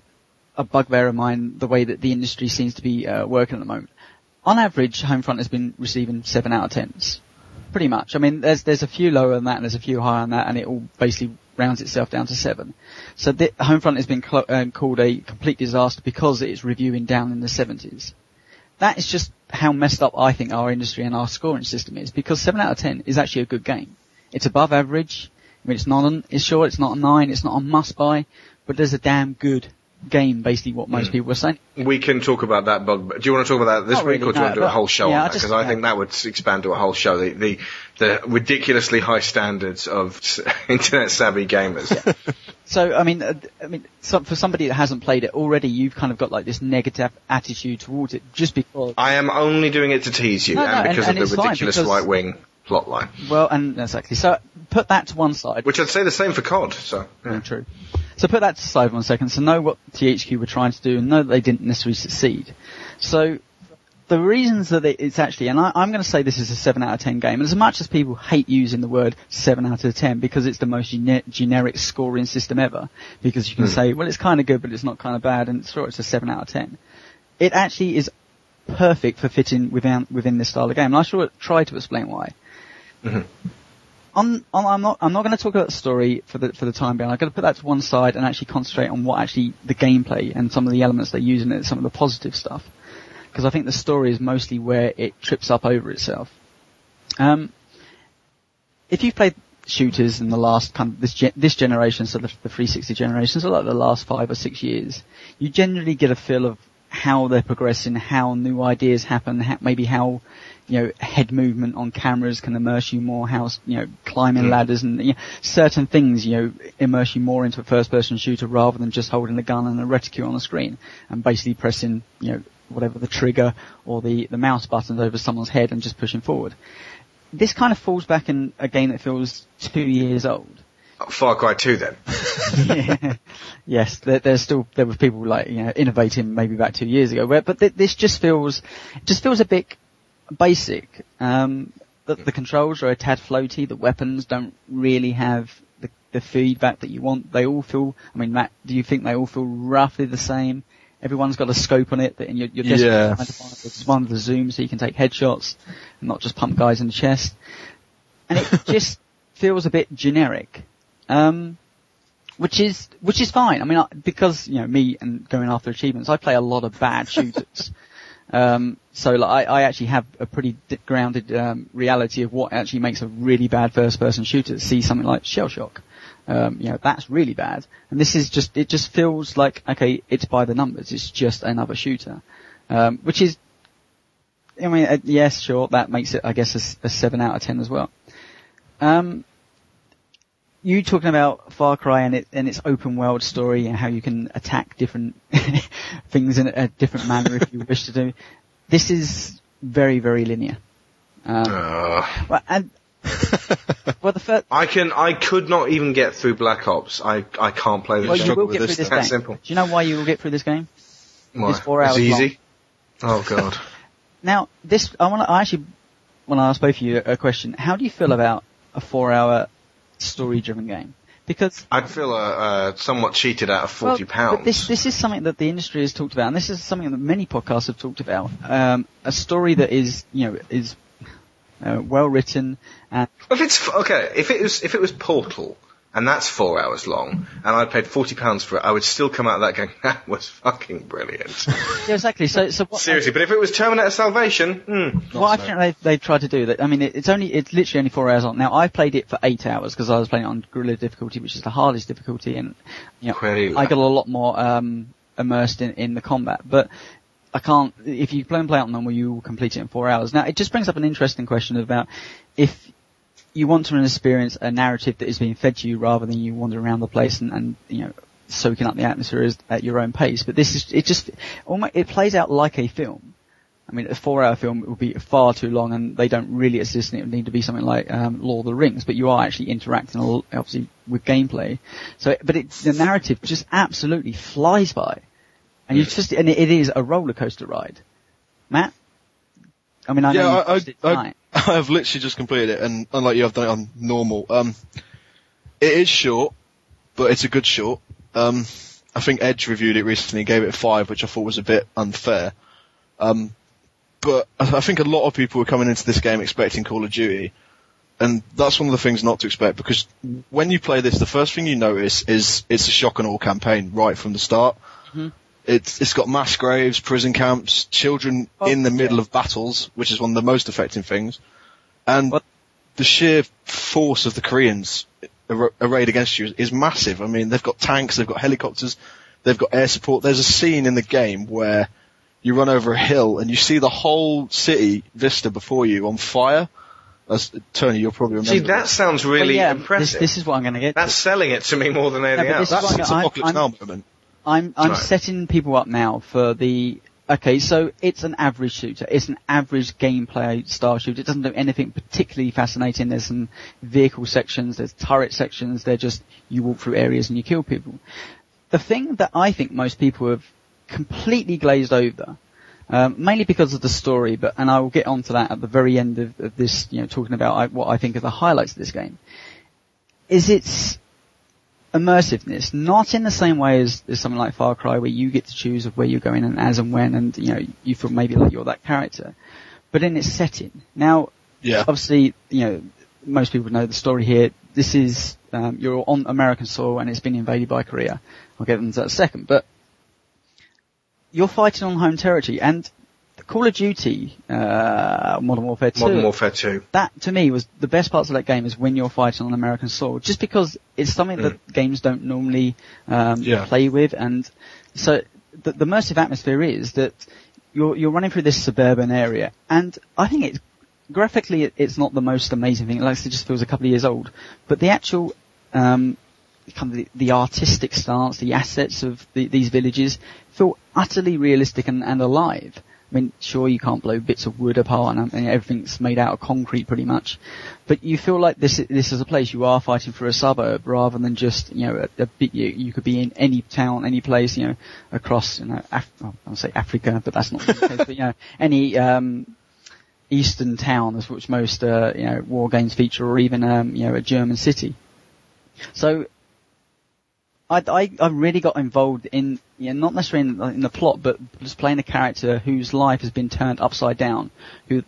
a bugbear of mine, the way that the industry seems to be uh, working at the moment. On average, Homefront has been receiving 7 out of 10s. Pretty much. I mean, there's, there's a few lower than that and there's a few higher than that and it all basically rounds itself down to 7. So the, Homefront has been cl- uh, called a complete disaster because it's reviewing down in the 70s that is just how messed up I think our industry and our scoring system is because 7 out of 10 is actually a good game. It's above average. I mean, it's not an, it's sure it's not a 9, it's not a must buy, but there's a damn good game, basically what most mm. people are saying. We can talk about that bug. Do you want to talk about that this Not week, really, or do you want to do a whole show yeah, on I that? Because I yeah. think that would expand to a whole show. The the, the ridiculously high standards of internet savvy gamers. So, I mean, uh, I mean, some, for somebody that hasn't played it already, you've kind of got like this negative attitude towards it just because, I am only doing it to tease you, No, no, and and- because and of the ridiculous right wing plotline. well, and exactly. So, put that to one side. Which I'd say the same for COD. So yeah. True. So put that to the side one second. So know what THQ were trying to do and know that they didn't necessarily succeed. So the reasons that it's actually, and I, I'm going to say this is a 7 out of 10 game, and as much as people hate using the word 7 out of 10 because it's the most gene- generic scoring system ever, because you can hmm. say, well it's kind of good but it's not kind of bad, and sure it's a 7 out of 10. It actually is perfect for fitting within, within this style of game, and I shall try to explain why mm-hmm. on, on, I'm not, I'm not going to talk about the story for the, for the time being. I'm going to put that to one side and actually concentrate on what actually the gameplay and some of the elements they use in it, some of the positive stuff. Because I think the story is mostly where it trips up over itself. Um, if you've played shooters in the last kind of this ge- this generation, so the, the 360 generation, so like the last five or six years, you generally get a feel of how they're progressing, how new ideas happen, how, maybe how you know head movement on cameras can immerse you more, how you know climbing ladders and you know, certain things you know immerse you more into a first-person shooter rather than just holding a gun and a reticule on the screen and basically pressing you know whatever the trigger or the the mouse buttons over someone's head and just pushing forward this kind of falls back in a game that feels two years old. Far Cry 2 then. Yeah. yes, there, there's still there were people like you know innovating maybe about two years ago, where, but th- this just feels just feels a bit basic. Um, the, the controls are a tad floaty. The weapons don't really have the, the feedback that you want. They all feel. I mean, Matt, do you think they all feel roughly the same? Everyone's got a scope on it, that- and you're, you're desperately Yeah. trying to find the one with the zoom so you can take headshots, and not just pump guys in the chest. And it just feels a bit generic. Um, which is which is fine. I mean, I, because you know me and going after achievements, I play a lot of bad shooters. um, so like, I, I actually have a pretty grounded um, reality of what actually makes a really bad first-person shooter. See something like Shell Shock, um, you know, that's really bad. And this is just it just feels like okay, it's by the numbers. It's just another shooter, um, which is. I mean, uh, yes, sure, that makes it, I guess, a seven out of ten as well. Um, you talking about Far Cry and, it, and its open world story and how you can attack different things in a different manner if you wish to do. This is very, very linear. Um, Uh, well, and well, the first, I can. I could not even get through Black Ops. I I can't play this. well, this. you will with get this through this stuff. game. Simple. Do you know why you will get through this game? Why? it's four hours easy. Oh god. Now, this I want to. I actually want to ask both of you a question. How do you feel about a four-hour story-driven game? Because I'd feel uh, uh, somewhat cheated out of forty Well, pounds. But this this is something that the industry has talked about, and this is something that many podcasts have talked about. Um, a story that is you know is uh, well written and If it's okay, if it was if it was Portal, and that's four hours long, and I paid forty pounds for it, I would still come out of that going, that was fucking brilliant. Yeah, exactly. So, so what, Seriously, but if it was Terminator Salvation, hmm, what I think they they tried to do that. I mean, it, it's only it's literally only four hours on. Now I played it for eight hours because I was playing it on Guerrilla difficulty, which is the hardest difficulty, and you know, I got a lot more um, immersed in in the combat. But I can't. If you play and play on normal, you will complete it in four hours. Now it just brings up an interesting question about if you want to experience a narrative that is being fed to you rather than you wander around the place and, and you know soaking up the atmosphere at your own pace. But this is it just almost it plays out like a film. I mean, a four-hour film would be far too long, and they don't really exist. And it would need to be something like um, Lord of the Rings, but you are actually interacting, obviously, with gameplay. So, but it, the narrative just absolutely flies by, and you just and it, is a roller coaster ride. Matt, I mean, I know yeah, I, I, tonight. I, I've literally just completed it, and unlike you, I've done it on normal. Um, it is short, but it's a good short. Um, I think Edge reviewed it recently and gave it a five, which I thought was a bit unfair. Um, but I I think a lot of people were coming into this game expecting Call of Duty, and that's one of the things not to expect because when you play this, the first thing you notice is it's a shock and awe campaign right from the start. It's it's got mass graves, prison camps, children Oh, in the middle yeah. of battles, which is one of the most affecting things, and What- the sheer force of the Koreans arrayed against you is massive. I mean, they've got tanks, they've got helicopters, they've got air support. There's a scene in the game where you run over a hill and you see the whole city vista before you on fire. As, Tony, you'll probably remember. see, that sounds really Well, yeah, impressive. This, this is what I'm going to get. to. That's selling it to me more than anything but else. That's is its I'm- apocalypse I'm- now moment. I'm I'm Right. setting people up now for the okay. So it's an average shooter. It's an average gameplay style shooter. It doesn't do anything particularly fascinating. There's some vehicle sections. There's turret sections. They're just you walk through areas and you kill people. The thing that I think most people have completely glazed over. Um, mainly because of the story, but and I will get onto that at the very end of, of this, you know, talking about I, what I think are the highlights of this game. Is its immersiveness, not in the same way as, as something like Far Cry where you get to choose of where you're going and as and when and, you know, you feel maybe like you're that character, but in its setting. Now, Yeah. obviously, you know, most people know the story here. This is, um, you're on American soil and it's been invaded by Korea. I'll get into that in a second, but you're fighting on home territory and Call of Duty, uh, Modern Warfare 2 Modern Warfare 2. that to me was the best parts of that game is when you're fighting on American soil, just because it's something that games don't normally um, Yeah. play with, and so the, the immersive atmosphere is that you're you're running through this suburban area, and I think it's graphically it, it's not the most amazing thing. It like it just feels a couple of years old, but the actual um, kind of the, the artistic stance, the assets of the, these villages feel utterly realistic and, and alive. I mean, sure, you can't blow bits of wood apart and, and everything's made out of concrete pretty much, but you feel like this this is a place you are fighting for a suburb rather than just you know a, a. You, you could be in any town, any place, you know, across you know Af- oh, I'll say Africa, but that's not the case. But you know, any um, eastern town, as which most uh, you know war games feature, or even um, you know a German city. So I, I, I really got involved in, you know, not necessarily in, the- in the plot, but just playing a character whose life has been turned upside down, who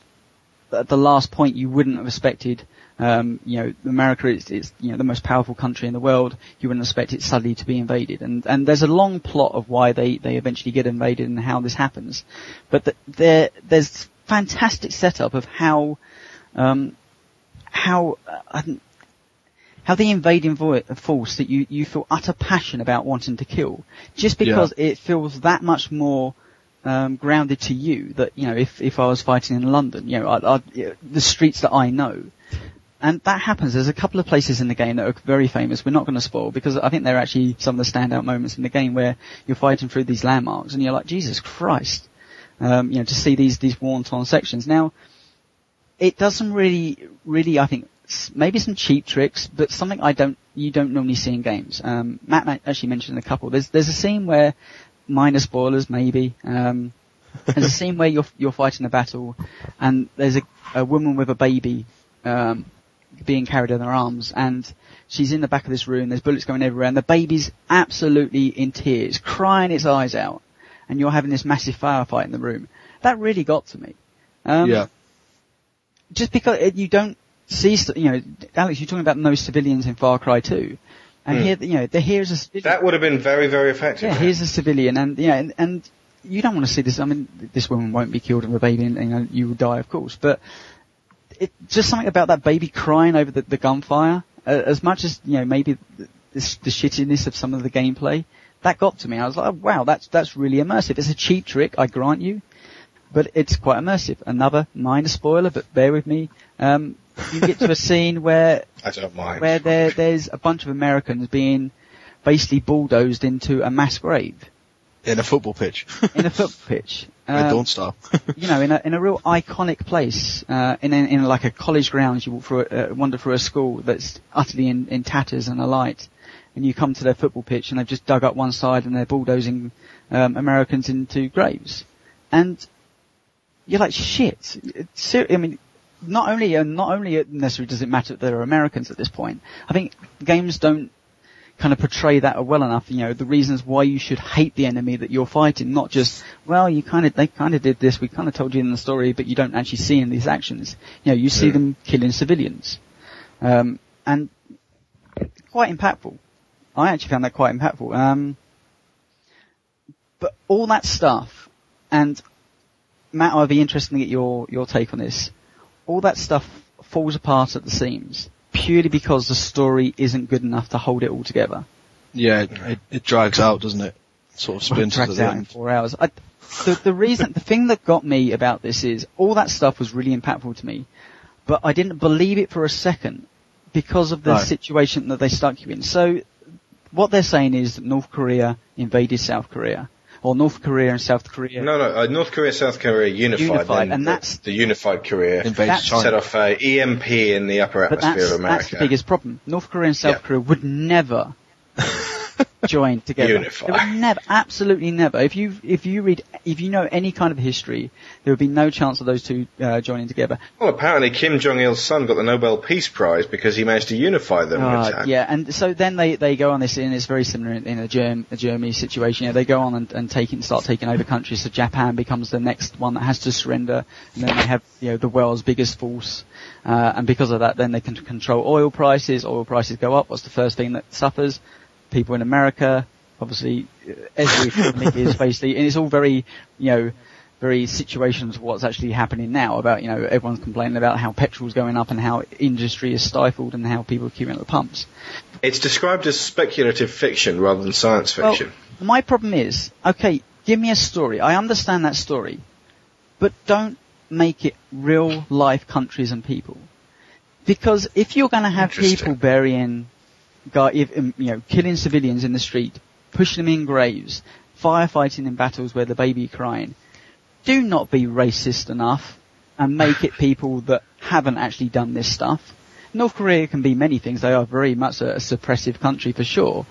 at the last point you wouldn't have expected, um, you know, America is, is, you know, the most powerful country in the world, you wouldn't expect it suddenly to be invaded. And, and there's a long plot of why they, they eventually get invaded and how this happens. But the, there, there's fantastic setup of how, um, how, uh, how the invading vo- force that you, you feel utter passion about wanting to kill, just because it feels that much more um, grounded to you. That you know, if if I was fighting in London, you know, I'd, I'd, you know, the streets that I know, and that happens. There's a couple of places in the game that are very famous. We're not going to spoil because I think they're actually some of the standout moments in the game where you're fighting through these landmarks and you're like, Jesus Christ, um, you know, to see these these worn torn sections. Now, it doesn't really, really, I think, s- maybe some cheap tricks, but something I don't, you don't normally see in games. Um, Matt actually mentioned a couple. There's, there's a scene where, minor spoilers maybe, um, there's a scene where you're, you're fighting a battle, and there's a, a woman with a baby, um, being carried in her arms, and she's in the back of this room, there's bullets going everywhere, and the baby's absolutely in tears, crying its eyes out, and you're having this massive firefight in the room. That really got to me. Um, yeah. just because it, you don't see, you know, Alex, you're talking about no civilians in Far Cry 2. And Hmm. here, you know, the, here's a civilian. That would have been very, very effective. yeah, here's a civilian, and yeah, and, and you don't want to see this. I mean, this woman won't be killed and the baby, and, you know, you will die, of course. But it just something about that baby crying over the, the gunfire, uh, as much as you know, maybe the, the, the shittiness of some of the gameplay, that got to me. I was like, oh, wow, that's that's really immersive. It's a cheap trick, I grant you, but it's quite immersive. Another minor spoiler, but bear with me. Um, you get to a scene where I don't mind. where there there's a bunch of Americans being basically bulldozed into a mass grave In a football pitch. in a football pitch. Um, Dawn Star. you know, in a in a real iconic place, uh, in a, in like a college grounds, you walk through, a, uh, wander through a school that's utterly in, in tatters and alight, and you come to their football pitch and they've just dug up one side and they're bulldozing um, Americans into graves, and you're like shit. Ser- I mean, not only uh, not only necessarily does it matter that they're Americans at this point. I think games don't kind of portray that well enough, you know, the reasons why you should hate the enemy that you're fighting, not just, well, you kind of, they kind of did this, we kind of told you in the story, but you don't actually see in these actions. You know, you see Yeah. them killing civilians. Um, and quite impactful. I actually found that quite impactful. Um, but all that stuff, and Matt, I'd be interested to get your, your take on this. All that stuff falls apart at the seams purely because the story isn't good enough to hold it all together. Yeah, it, it, it drags out, doesn't it? Sort of spins drags the out in four hours. I, the, the reason, the thing that got me about this is all that stuff was really impactful to me, but I didn't believe it for a second because of the Right. situation that they stuck you in. So what they're saying is that North Korea invaded South Korea, or North Korea and South Korea. No, no. Uh, North Korea, South Korea unified. Unified, and the, that's- the unified Korea Invades That's- China. set off a EMP in the upper but atmosphere that's, of America. that's the biggest problem. North Korea and South Yeah. Korea would never join together. Would never, absolutely never. If you if you read if you know any kind of history, there would be no chance of those two uh, joining together. Well, apparently Kim Jong Il's son got the Nobel Peace Prize because he managed to unify them. Uh, yeah, and so then they, they go on this, and it's very similar in, in a, Germ, a Germany situation. You know, they go on and, and take start taking over countries. So Japan becomes the next one that has to surrender, and then they have you know the world's biggest force, uh, and because of that, then they can control oil prices. Oil prices go up. What's the first thing that suffers? People in America, obviously, uh, every economy is basically, and it's all very you know very situations of what's actually happening now about, you know, everyone's complaining about how petrol's going up and how industry is stifled and how people are queuing at the pumps. It's described as speculative fiction rather than science fiction. Well, my problem is, okay, give me a story. I understand that story, but don't make it real life countries and people. Because if you're going to have people burying, guy, um, you know, killing civilians in the street, pushing them in graves, firefighting in battles where the baby crying, do not be racist enough and make it people that haven't actually done this stuff. North Korea can be many things. They are very much a, a suppressive country for sure.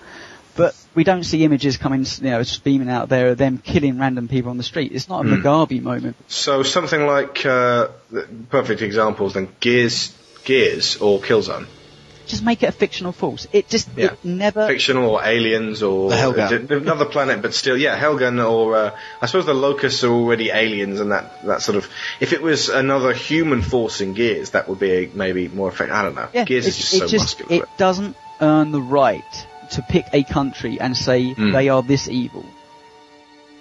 But we don't see images coming, you know, beaming out there of them killing random people on the street. It's not a Hmm. Mugabe moment. So something like uh, perfect examples then Gears, Gears or Killzone, Just make it a fictional force. It just, Yeah. it never, fictional or aliens or The Helghan. another planet, but still, yeah, Helghan or uh, I suppose the Locusts are already aliens and that that sort of. If it was another human force in Gears, that would be maybe more effective. I don't know. yeah, Gears is just it so just, muscular. it doesn't earn the right to pick a country and say Hmm. they are this evil.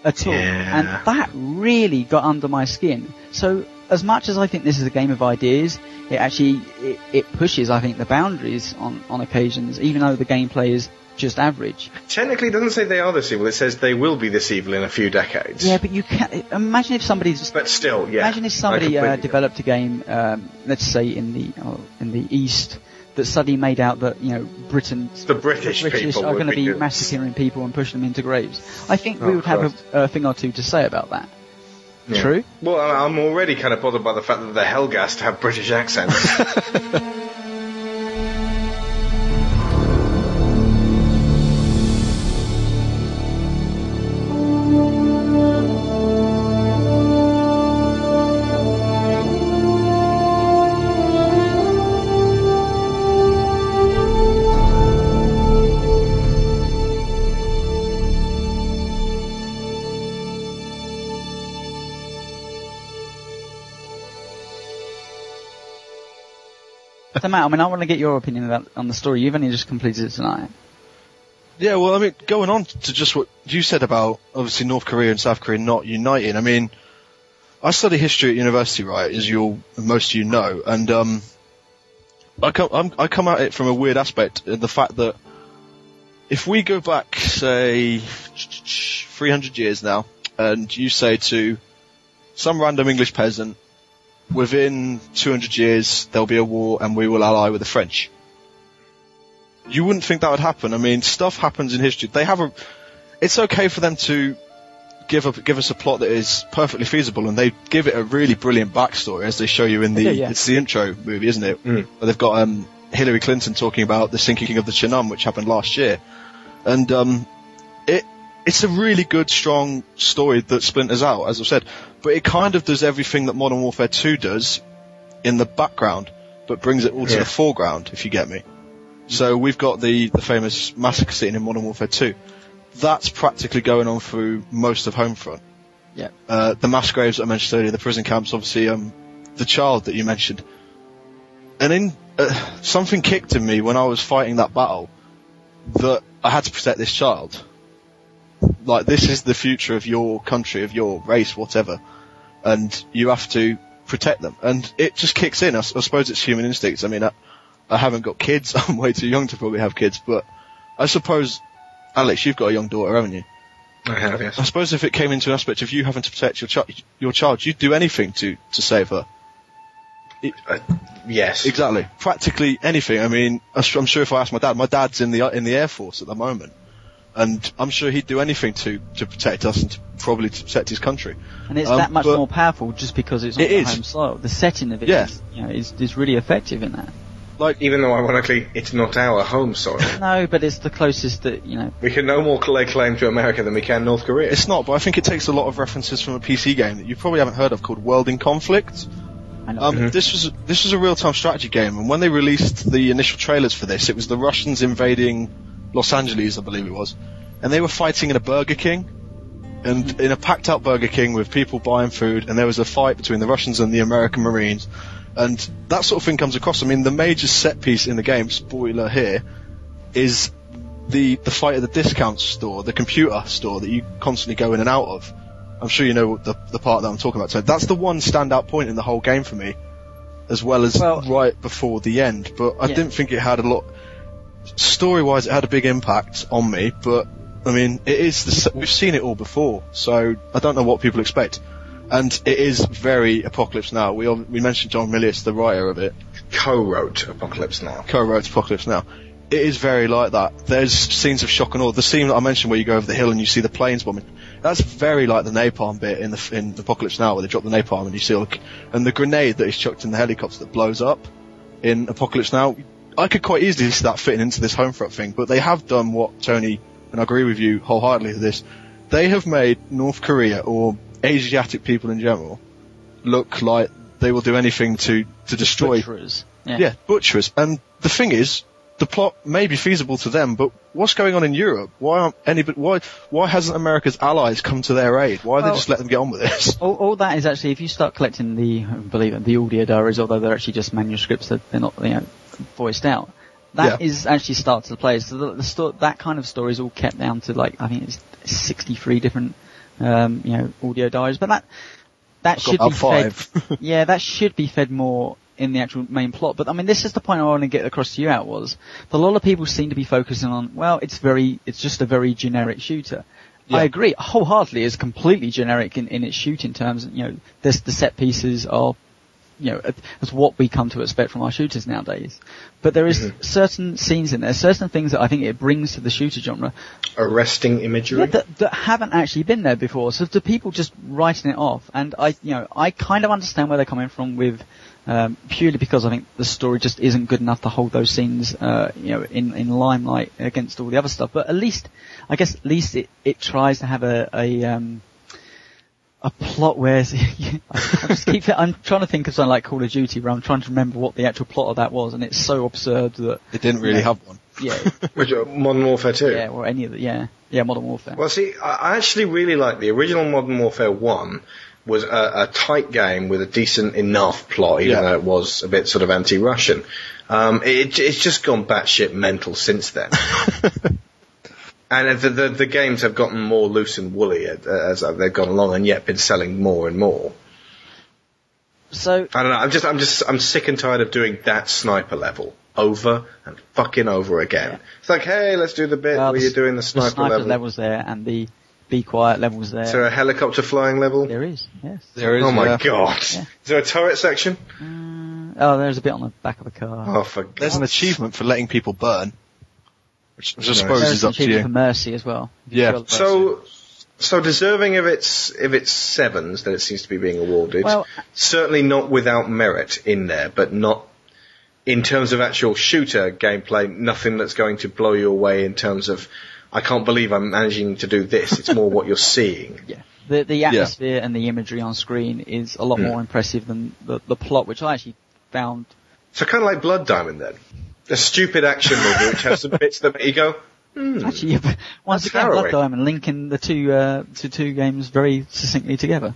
At all. Yeah. And that really got under my skin. So, as much as I think this is a game of ideas, it actually, it, it pushes, I think, the boundaries on, on occasions, even though the gameplay is just average. Technically, it doesn't say they are this evil. It says they will be this evil in a few decades. Yeah, but you can imagine if somebody But still, yeah. Imagine if somebody uh, developed a game, um, let's say in the uh, in the East, that suddenly made out that you know Britain, The British people are going to be be massacring people and pushing them into graves. I think we Oh, would have a, a thing or two to say about that. Yeah. True. Well, I'm already kind of bothered by the fact that the Helghast have British accents. So Matt, I mean, I want to get your opinion about on the story. You've only just completed it tonight. Yeah, well, I mean, going on to just what you said about obviously North Korea and South Korea not uniting. I mean, I study history at university, right? As you most of you know, and um, I come I'm, I come at it from a weird aspect, uh, the fact that if we go back, say, 300 years now, and you say to some random English peasant, within 200 years there'll be a war and we will ally with the French. You wouldn't think that would happen. I mean, stuff happens in history. They have a, it's okay for them to give a, give us a plot that is perfectly feasible and they give it a really brilliant backstory as they show you in the, Yeah, yeah. it's the intro movie, isn't it? Mm. Where they've got, um, Hillary Clinton talking about the sinking of the Cheonan, which happened last year. And, um, it, it's a really good, strong story that splinters out, as I've said, but it kind of does everything that Modern Warfare 2 does in the background, but brings it all to Yeah. the foreground, if you get me. So we've got the, the famous massacre scene in Modern Warfare 2. That's practically going on through most of Homefront. Yeah. Uh, the mass graves that I mentioned earlier, the prison camps, obviously, um, the child that you mentioned. And in, uh, something kicked in me when I was fighting that battle that I had to protect this child. Like, this is the future of your country, of your race, whatever. And you have to protect them. And it just kicks in. I suppose it's human instincts. I mean, I, I haven't got kids. I'm way too young to probably have kids, but I suppose, Alex, you've got a young daughter, haven't you? I have, yes. I suppose if it came into an aspect of you having to protect your child, your child, you'd do anything to, to save her. Uh, yes. Exactly. Practically anything. I mean, I'm I'm sure if I asked my dad, my dad's in the in the air force at the moment, and I'm sure he'd do anything to to protect us and to, probably to protect his country. And it's Um, that much more powerful just because it's on It home soil. The setting of it Yeah. is, you know, is, is really effective in that. Like, Even though, ironically, it's not our home soil. No, but it's the closest that, you know, we can no more lay claim to America than we can North Korea. It's not, but I think it takes a lot of references from a PC game that you probably haven't heard of called World in Conflict. I know. Um, This was this was a real time strategy game, and when they released the initial trailers for this, it was the Russians invading Los Angeles, I believe it was, and they were fighting in a Burger King, and in a packed out Burger King with people buying food, and there was a fight between the Russians and the American Marines, and that sort of thing comes across. I mean, the major set piece in the game, spoiler here, is the the fight at the discount store, the computer store that you constantly go in and out of. I'm sure you know the the part that I'm talking about. So that's the one standout point in the whole game for me, as well as Well- right before the end. But I Yeah. didn't think it had a lot. Story wise, it had a big impact on me. But I mean, it is the, we've seen it all before, so I don't know what people expect. And it is very Apocalypse Now. We we mentioned John Milius, the writer of it, Co-wrote Apocalypse Now. co-wrote Apocalypse Now. It is very like that. There's scenes of shock and awe. The scene that I mentioned where you go over the hill and you see the planes bombing. That's very like the napalm bit in the in Apocalypse Now, where they drop the napalm and you see all and the grenade that is chucked in the helicopter that blows up in Apocalypse Now. I could quite easily see that fitting into this Homefront thing, but they have done what Tony and I agree with you wholeheartedly with this. They have made North Korea or Asiatic people in general look like they will do anything to to destroy butcherers. Yeah. yeah, butcherers. And the thing is, the plot may be feasible to them, but what's going on in Europe? Why aren't anybody? Why why hasn't America's allies come to their aid? Why Well- they just let them get on with this? All, all that is actually, if you start collecting the, I believe it, the audio diaries, although they're actually just manuscripts that they're not, you know, voiced out. That Yeah. is actually starts to play. So the, the sto- that kind of story is all kept down to like, I think it's 63 different, um, you know, audio diaries. But that, that I've should be about fed, yeah, that should be fed more in the actual main plot. But I mean, this is the point I want to get across to you out was that a lot of people seem to be focusing on, well, it's very, it's just a very generic shooter. I agree. Wholeheartedly, it's completely generic in, in its shooting terms. You know, this, the set pieces are, you know, as what we come to expect from our shooters nowadays. But there is certain scenes in there, certain things that I think it brings to the shooter genre Arresting imagery. yeah, that, that haven't actually been there before. So the people just writing it off, and I, you know, I kind of understand where they're coming from with, um, purely because I think the story just isn't good enough to hold those scenes, uh, you know, in, in limelight against all the other stuff. But at least, I guess, at least it, it tries to have a, a, um, a plot where I just keep I'm trying to think of something like Call of Duty where I'm trying to remember what the actual plot of that was and it's so absurd that it didn't really Yeah. have one. yeah Which, uh, Modern Warfare 2. yeah or any of the yeah yeah Modern Warfare Well, see, I I actually really like the original Modern Warfare 1 was a, a tight game with a decent enough plot, even Yeah. though it was a bit sort of anti-Russian. Um, it, it's just gone batshit mental since then. And the, the the games have gotten more loose and woolly as, as they've gone along, and yet been selling more and more. So I don't know. I'm just I'm just I'm sick and tired of doing that sniper level over and fucking over again. Yeah. It's like, hey, let's do the bit well, where the, you're doing the sniper, sniper level. levels there and the be quiet levels there. Is there a helicopter flying level? there is, yes. There is. oh my yeah. god! Yeah. Is there a turret section? Uh, oh, there's a bit on the back of a car. Oh, for There's an achievement for letting people burn, which, which I suppose There's is up to achievement for you. mercy as well. Yeah. So, so deserving of its of its sevens that it seems to be being awarded. Well- certainly not without merit in there, but not in terms of actual shooter gameplay. Nothing that's going to blow you away in terms of. I can't believe I'm managing to do this. It's more what you're seeing. Yeah. The the atmosphere and the imagery on screen is a lot Hmm. more impressive than the, the plot, which I actually found. So kind of like Blood Diamond then. A stupid action movie which has some bits that make you go, hmm. Actually, once again, harrowing. Blood Diamond linking the two uh, to two games very succinctly together.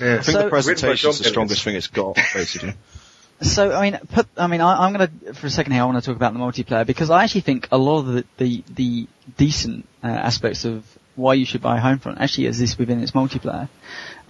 Yeah. I think So- the presentation is the strongest thing it's got, basically. So I mean, put I mean, I, I'm going to for a second here. I want to talk about the multiplayer because I actually think a lot of the the, the decent uh, aspects of why you should buy Homefront actually exists within its multiplayer,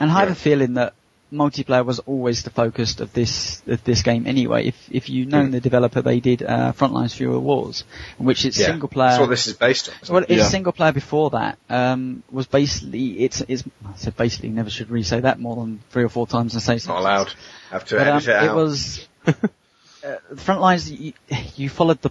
and I have a feeling that multiplayer was always the focus of this of this game anyway. If if you've known Mm. the developer, they did uh, Frontlines Fuel of War, in which it's Yeah. single player. That's what this is based on. Well, it? its Yeah. single player before that um, was basically it's it's I said basically never should re say that more than three or four times and say Not allowed. Have to But, um, edit it out. it was uh, the front lines. You, you followed the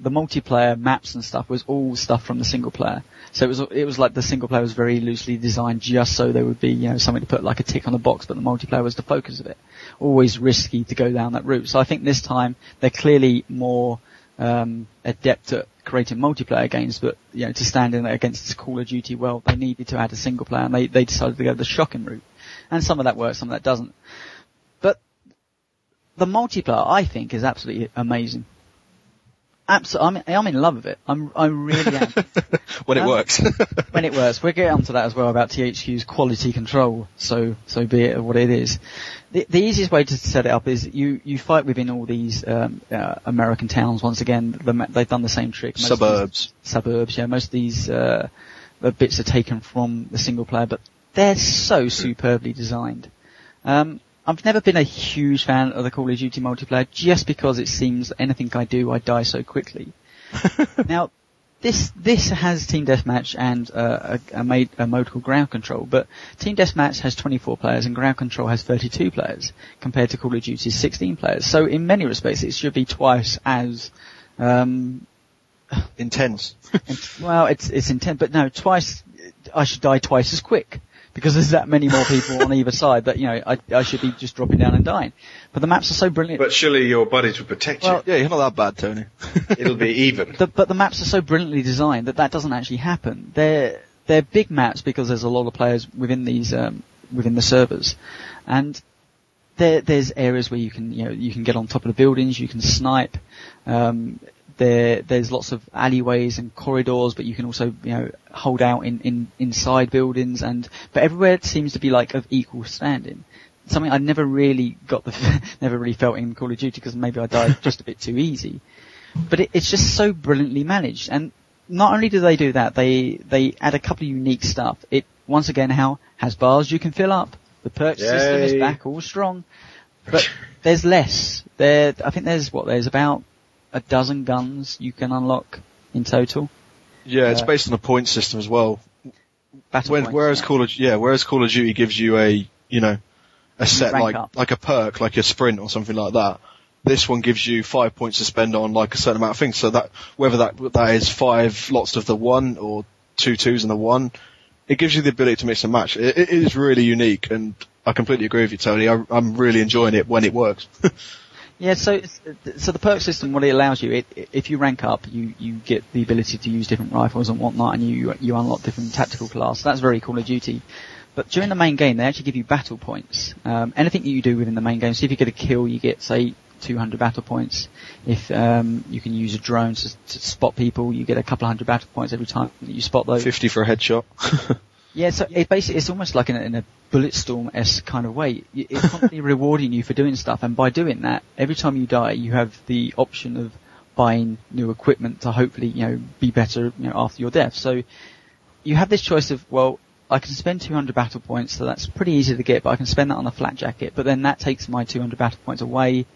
the multiplayer maps and stuff was all stuff from the single player. So it was it was like the single player was very loosely designed just so there would be you know something to put like a tick on the box, but the multiplayer was the focus of it. Always risky to go down that route. So I think this time they're clearly more um, adept at creating multiplayer games, but you know to stand in against this Call of Duty world, they needed to add a single player, and they they decided to go the shocking route. And some of that works, some of that doesn't. But the multiplayer, I think, is absolutely amazing. Absolutely, I'm, I'm in love with it. I'm, I really am. when it Um, works. when it works, we'll get onto that as well about THQ's quality control. So, so be it what it is. The, the easiest way to set it up is you, you fight within all these um, uh, American towns. Once again, the, they've done the same trick. Most of these- Suburbs. suburbs. Yeah, most of these uh, the bits are taken from the single player, but they're so superbly designed. Um, I've never been a huge fan of the Call of Duty multiplayer just because it seems anything I do, I die so quickly. now, this this has team deathmatch and uh, a, a, made, a mode called ground control, but team deathmatch has 24 players and ground control has 32 players compared to Call of Duty's 16 players. So in many respects, it should be twice as um, Intense. well, it's it's intent, but no, twice. I should die twice as quick because there's that many more people on either side that you know I I should be just dropping down and dying. But the maps are so brilliant. But surely your buddies will protect Well- Yeah, you're not that bad, Tony. It'll be even. the, but the maps are so brilliantly designed that that doesn't actually happen. They're they're big maps because there's a lot of players within these um, within the servers, and there there's areas where you can you know you can get on top of the buildings, you can snipe. Um, there there's lots of alleyways and corridors, but you can also you know hold out in, in inside buildings, and but everywhere it seems to be like of equal standing. Something I never really got the never really felt in Call of Duty because maybe I died just a bit too easy but it, it's just so brilliantly managed. And not only do they do that, they they add a couple of unique stuff. It once again how has bars you can fill up. The perk system is back, all strong, but there's less. There, I think there's what there's about a dozen guns you can unlock in total. Yeah, it's Uh, based on a point system as well. When, points, whereas yeah. Call of yeah, whereas Call of Duty gives you a you know a set like up. like a perk, like a sprint or something like that. This one gives you five points to spend on like a certain amount of things. So that whether that that is five lots of the one or two twos and the one, it gives you the ability to mix and match. It, it is really unique, and I completely agree with you, Tony. I, I'm really enjoying it when it works. Yeah, so so the perk system, what it allows you, it, if you rank up, you, you get the ability to use different rifles and whatnot, and you you unlock different tactical class. That's very Call of Duty. But during the main game, they actually give you battle points. Um, anything that you do within the main game, so if you get a kill, you get say 200 battle points. If um, you can use a drone to, to spot people, you get a couple hundred battle points every time you spot those. Fifty for a headshot. Yeah, so it basically it's almost like in a, in a bulletstorm esque kind of way. It's constantly rewarding you for doing stuff, and by doing that, every time you die, you have the option of buying new equipment to hopefully, you know, be better, you know, after your death. So you have this choice of, well, I can spend 200 battle points, so that's pretty easy to get, but I can spend that on a flak jacket, but then that takes my 200 battle points away,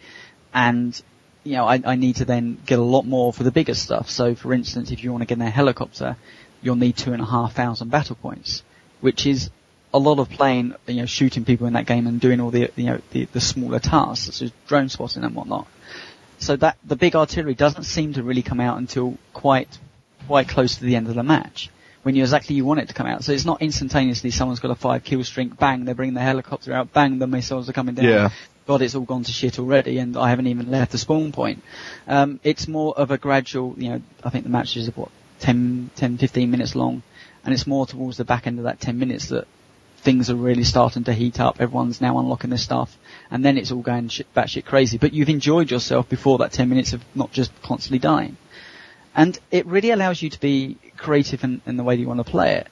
and, you know, I, I need to then get a lot more for the bigger stuff. So for instance, if you want to get in a helicopter, you'll need two and a half thousand battle points, which is a lot of playing, you know, shooting people in that game and doing all the, you know, the, the smaller tasks, such as drone spotting and whatnot. So that, the big artillery doesn't seem to really come out until quite, quite close to the end of the match. When you exactly you want it to come out. So it's not instantaneously someone's got a five kill streak, bang, they're bringing the helicopter out, bang, the missiles are coming down. Yeah. God, it's all gone to shit already, and I haven't even left the spawn point. Um, it's more of a gradual, you know, I think the matches are what, 10, 10, 15 minutes long, and it's more towards the back end of that 10 minutes that things are really starting to heat up, everyone's now unlocking their stuff, and then it's all going shit, batshit crazy, but you've enjoyed yourself before that 10 minutes of not just constantly dying. And it really allows you to be creative in, in the way that you want to play it.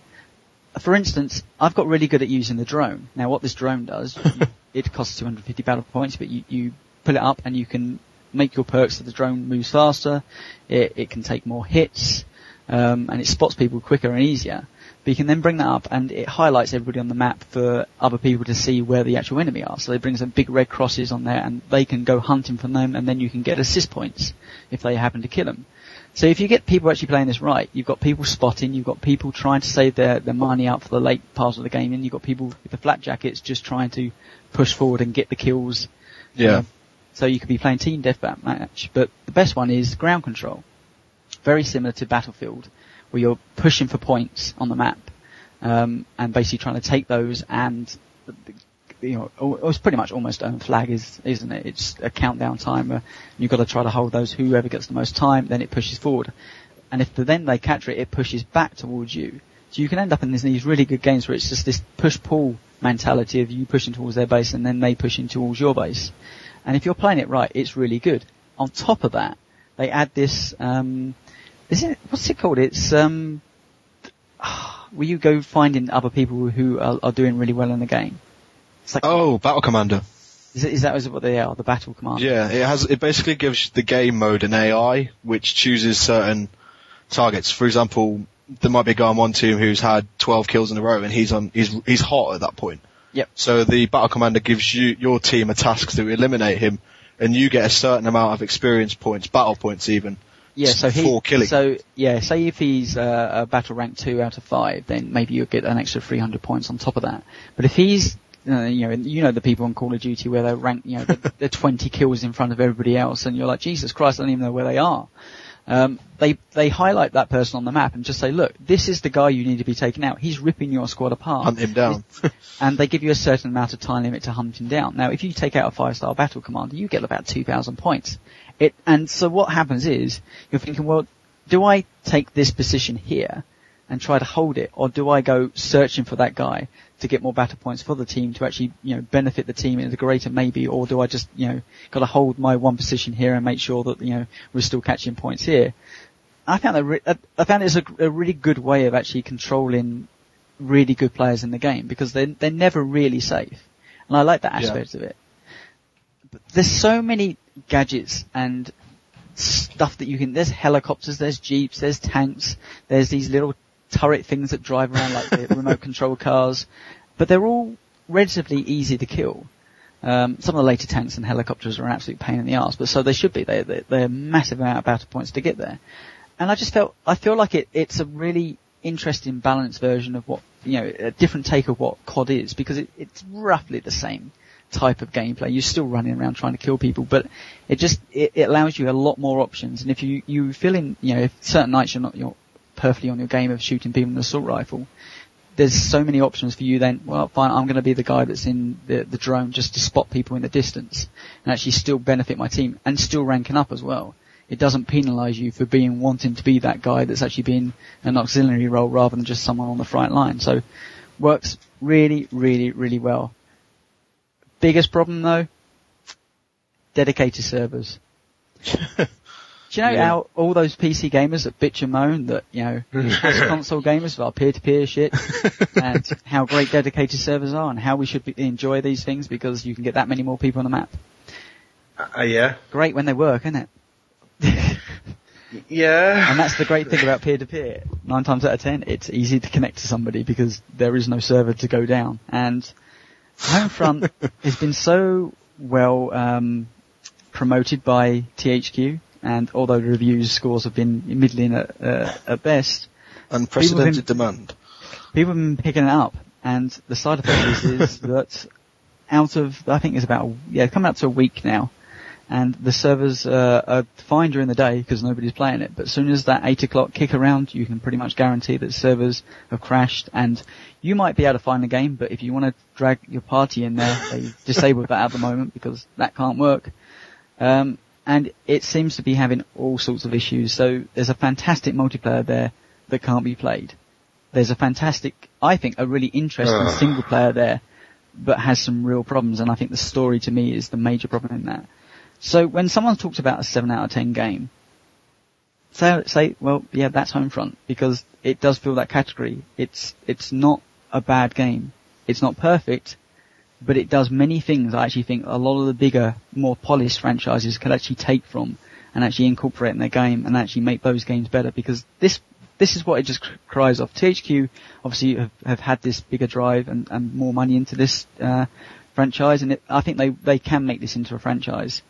For instance, I've got really good at using the drone. Now what this drone does, you- it costs 250 battle points, but you, you pull it up and you can make your perks so the drone moves faster, it, it can take more hits, um, and it spots people quicker and easier. But you can then bring that up and it highlights everybody on the map for other people to see where the actual enemy are. So they bring some big red crosses on there and they can go hunting for them and then you can get assist points if they happen to kill them. So if you get people actually playing this right, you've got people spotting, you've got people trying to save their, their money out for the late parts of the game, and you've got people with the flak jackets just trying to push forward and get the kills. Yeah. Um, so you could be playing team deathmatch but the best one is ground control. Very similar to Battlefield, where you're pushing for points on the map, um, and basically trying to take those and, you know, it's pretty much almost own flag is, isn't it? It's a countdown timer. You've got to try to hold those, whoever gets the most time, then it pushes forward. And if the, then they capture it, it pushes back towards you. So you can end up in these, these really good games where it's just this push-pull mentality of you pushing towards their base and then they pushing towards your base. And if you're playing it right, it's really good. On top of that, they add this, um, is it, what's it called? It's, um, where you go finding other people who are, are doing really well in the game. It's like, Oh, Battle Commander. is, it, is that is what they are? The battle command? Yeah, it has. It basically gives the game mode an AI which chooses certain targets. For example, there might be a guy on one team who's had 12 kills in a row, and he's on. He's he's hot at that point. Yep. So the battle commander gives you your team a task to eliminate him, and you get a certain amount of experience points, battle points even. Yeah, so he, for killing. so yeah, say if he's uh, a battle rank two out of five, then maybe you'll get an extra 300 points on top of that. But if he's, uh, you know, you know the people on Call of Duty where they're ranked, you know, they're, they're 20 kills in front of everybody else, and you're like, Jesus Christ, I don't even know where they are. Um, they they highlight that person on the map and just say, look, this is the guy you need to be taken out. He's ripping your squad apart. Hunt him down. and they give you a certain amount of time limit to hunt him down. Now, if you take out a five-star battle commander, you get about 2,000 points. It, and so what happens is, you're thinking, well, do I take this position here and try to hold it, or do I go searching for that guy to get more battle points for the team to actually, you know, benefit the team in a greater maybe, or do I just, you know, gotta hold my one position here and make sure that, you know, we're still catching points here? I found that, re- I- found it's a, a really good way of actually controlling really good players in the game because they're, they're never really safe. And I like that Yeah. aspect of it. But there's so many gadgets and stuff that you can, there's helicopters, there's jeeps, there's tanks, there's these little turret things that drive around like the remote control cars, but they're all relatively easy to kill. Um, some of the later tanks and helicopters are an absolute pain in the ass, but so they should be. They, they, they're a massive amount of battle points to get there. And I just felt, I feel like it, it's a really interesting balanced version of what, you know, a different take of what COD is, because it, it's roughly the same type of gameplay. You're still running around trying to kill people, but it just, it, it allows you a lot more options. And if you, you feel in, you know, if certain nights you're not, you're perfectly on your game of shooting people with an assault rifle, there's so many options for you then, well fine, I'm going to be the guy that's in the, the drone just to spot people in the distance and actually still benefit my team and still ranking up as well. It doesn't penalise you for being wanting to be that guy that's actually being an auxiliary role rather than just someone on the front line. So works really, really, really well. Biggest problem though, dedicated servers. Do you know Yeah. how all those PC gamers that bitch and moan that, you know, console gamers with our peer-to-peer shit and how great dedicated servers are and how we should be, enjoy these things because you can get that many more people on the map. Uh, yeah. Great when they work, isn't it? Yeah. And that's the great thing about peer-to-peer. Nine times out of ten, it's easy to connect to somebody because there is no server to go down. And Homefront has been so well um, promoted by THQ, and although the reviews scores have been middling at, uh, at best, Unprecedented People demand. people have been picking it up. And the side effect is, is that out of, I think it's about, yeah, coming up to a week now, and the servers uh, are fine during the day because nobody's playing it. But as soon as that eight o'clock kick around, you can pretty much guarantee that servers have crashed. And you might be able to find the game, but if you want to drag your party in there, they disabled that at the moment because that can't work. Um, and it seems to be having all sorts of issues. So there's a fantastic multiplayer there that can't be played. There's a fantastic, I think, a really interesting single player there, but has some real problems. And I think the story to me is the major problem in that. So when someone talks about a 7 out of 10 game, say, say, well, yeah, that's Homefront, because it does fill that category. It's, it's not a bad game. It's not perfect, but it does many things I actually think a lot of the bigger, more polished franchises could actually take from and actually incorporate in their game and actually make those games better because this, this is what it just cries off. THQ obviously have, have had this bigger drive and, and more money into this, uh, franchise and it, I think they, they can make this into a franchise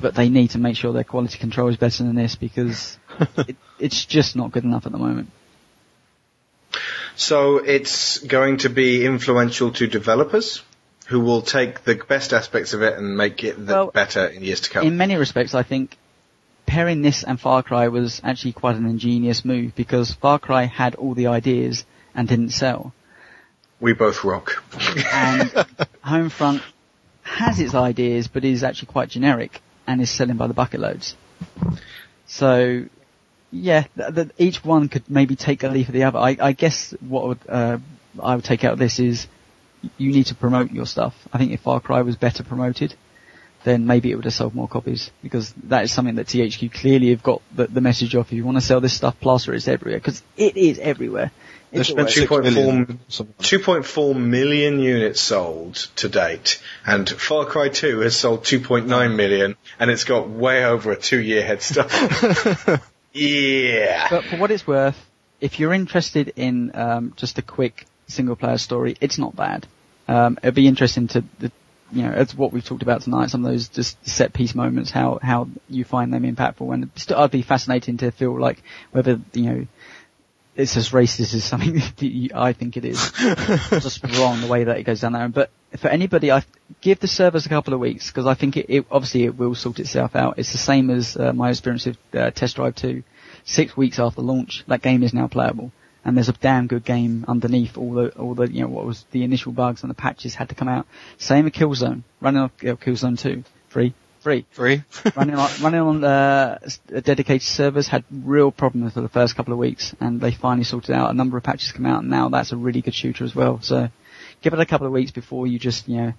but they need to make sure their quality control is better than this because it, it's just not good enough at the moment. So it's going to be influential to developers who will take the best aspects of it and make it the Well, better in years to come. In many respects, I think pairing this and Far Cry was actually quite an ingenious move because Far Cry had all the ideas and didn't sell. we both rock. And Homefront has its ideas but is actually quite generic and is selling by the bucket loads. So, yeah, th- each one could maybe take a leaf of the other. I, I guess what would, uh, I would take out of this is you need to promote your stuff. I think if Far Cry was better promoted, then maybe it would have sold more copies because that is something that THQ clearly have got the, the message of. If you want to sell this stuff, plaster it's everywhere because it is everywhere. It's There's always- been 2.4 million, something 2.4 million units sold to date, and Far Cry 2 has sold 2.9 million, and it's got way over a two-year head start. yeah. But for what it's worth, if you're interested in um, just a quick single player story, it's not bad. Um, it'd be interesting to, the, you know, it's what we've talked about tonight. Some of those just set piece moments, how how you find them impactful, and still, I'd be fascinating to feel like whether you know. It's as racist as something that you, I think it is. just wrong the way that it goes down there. But for anybody, I give the servers a couple of weeks because I think it, it obviously it will sort itself out. It's the same as uh, my experience with uh, Test Drive 2 six weeks after launch, that game is now playable. And there's a damn good game underneath all the, all the, you know, what was the initial bugs and the patches had to come out. Same with Killzone. Running on uh, Killzone 2. Free. Free. Free. running on, running on, uh, dedicated servers had real problems for the first couple of weeks and they finally sorted out. A number of patches come out and now that's a really good shooter as well. So give it a couple of weeks before you just, you know,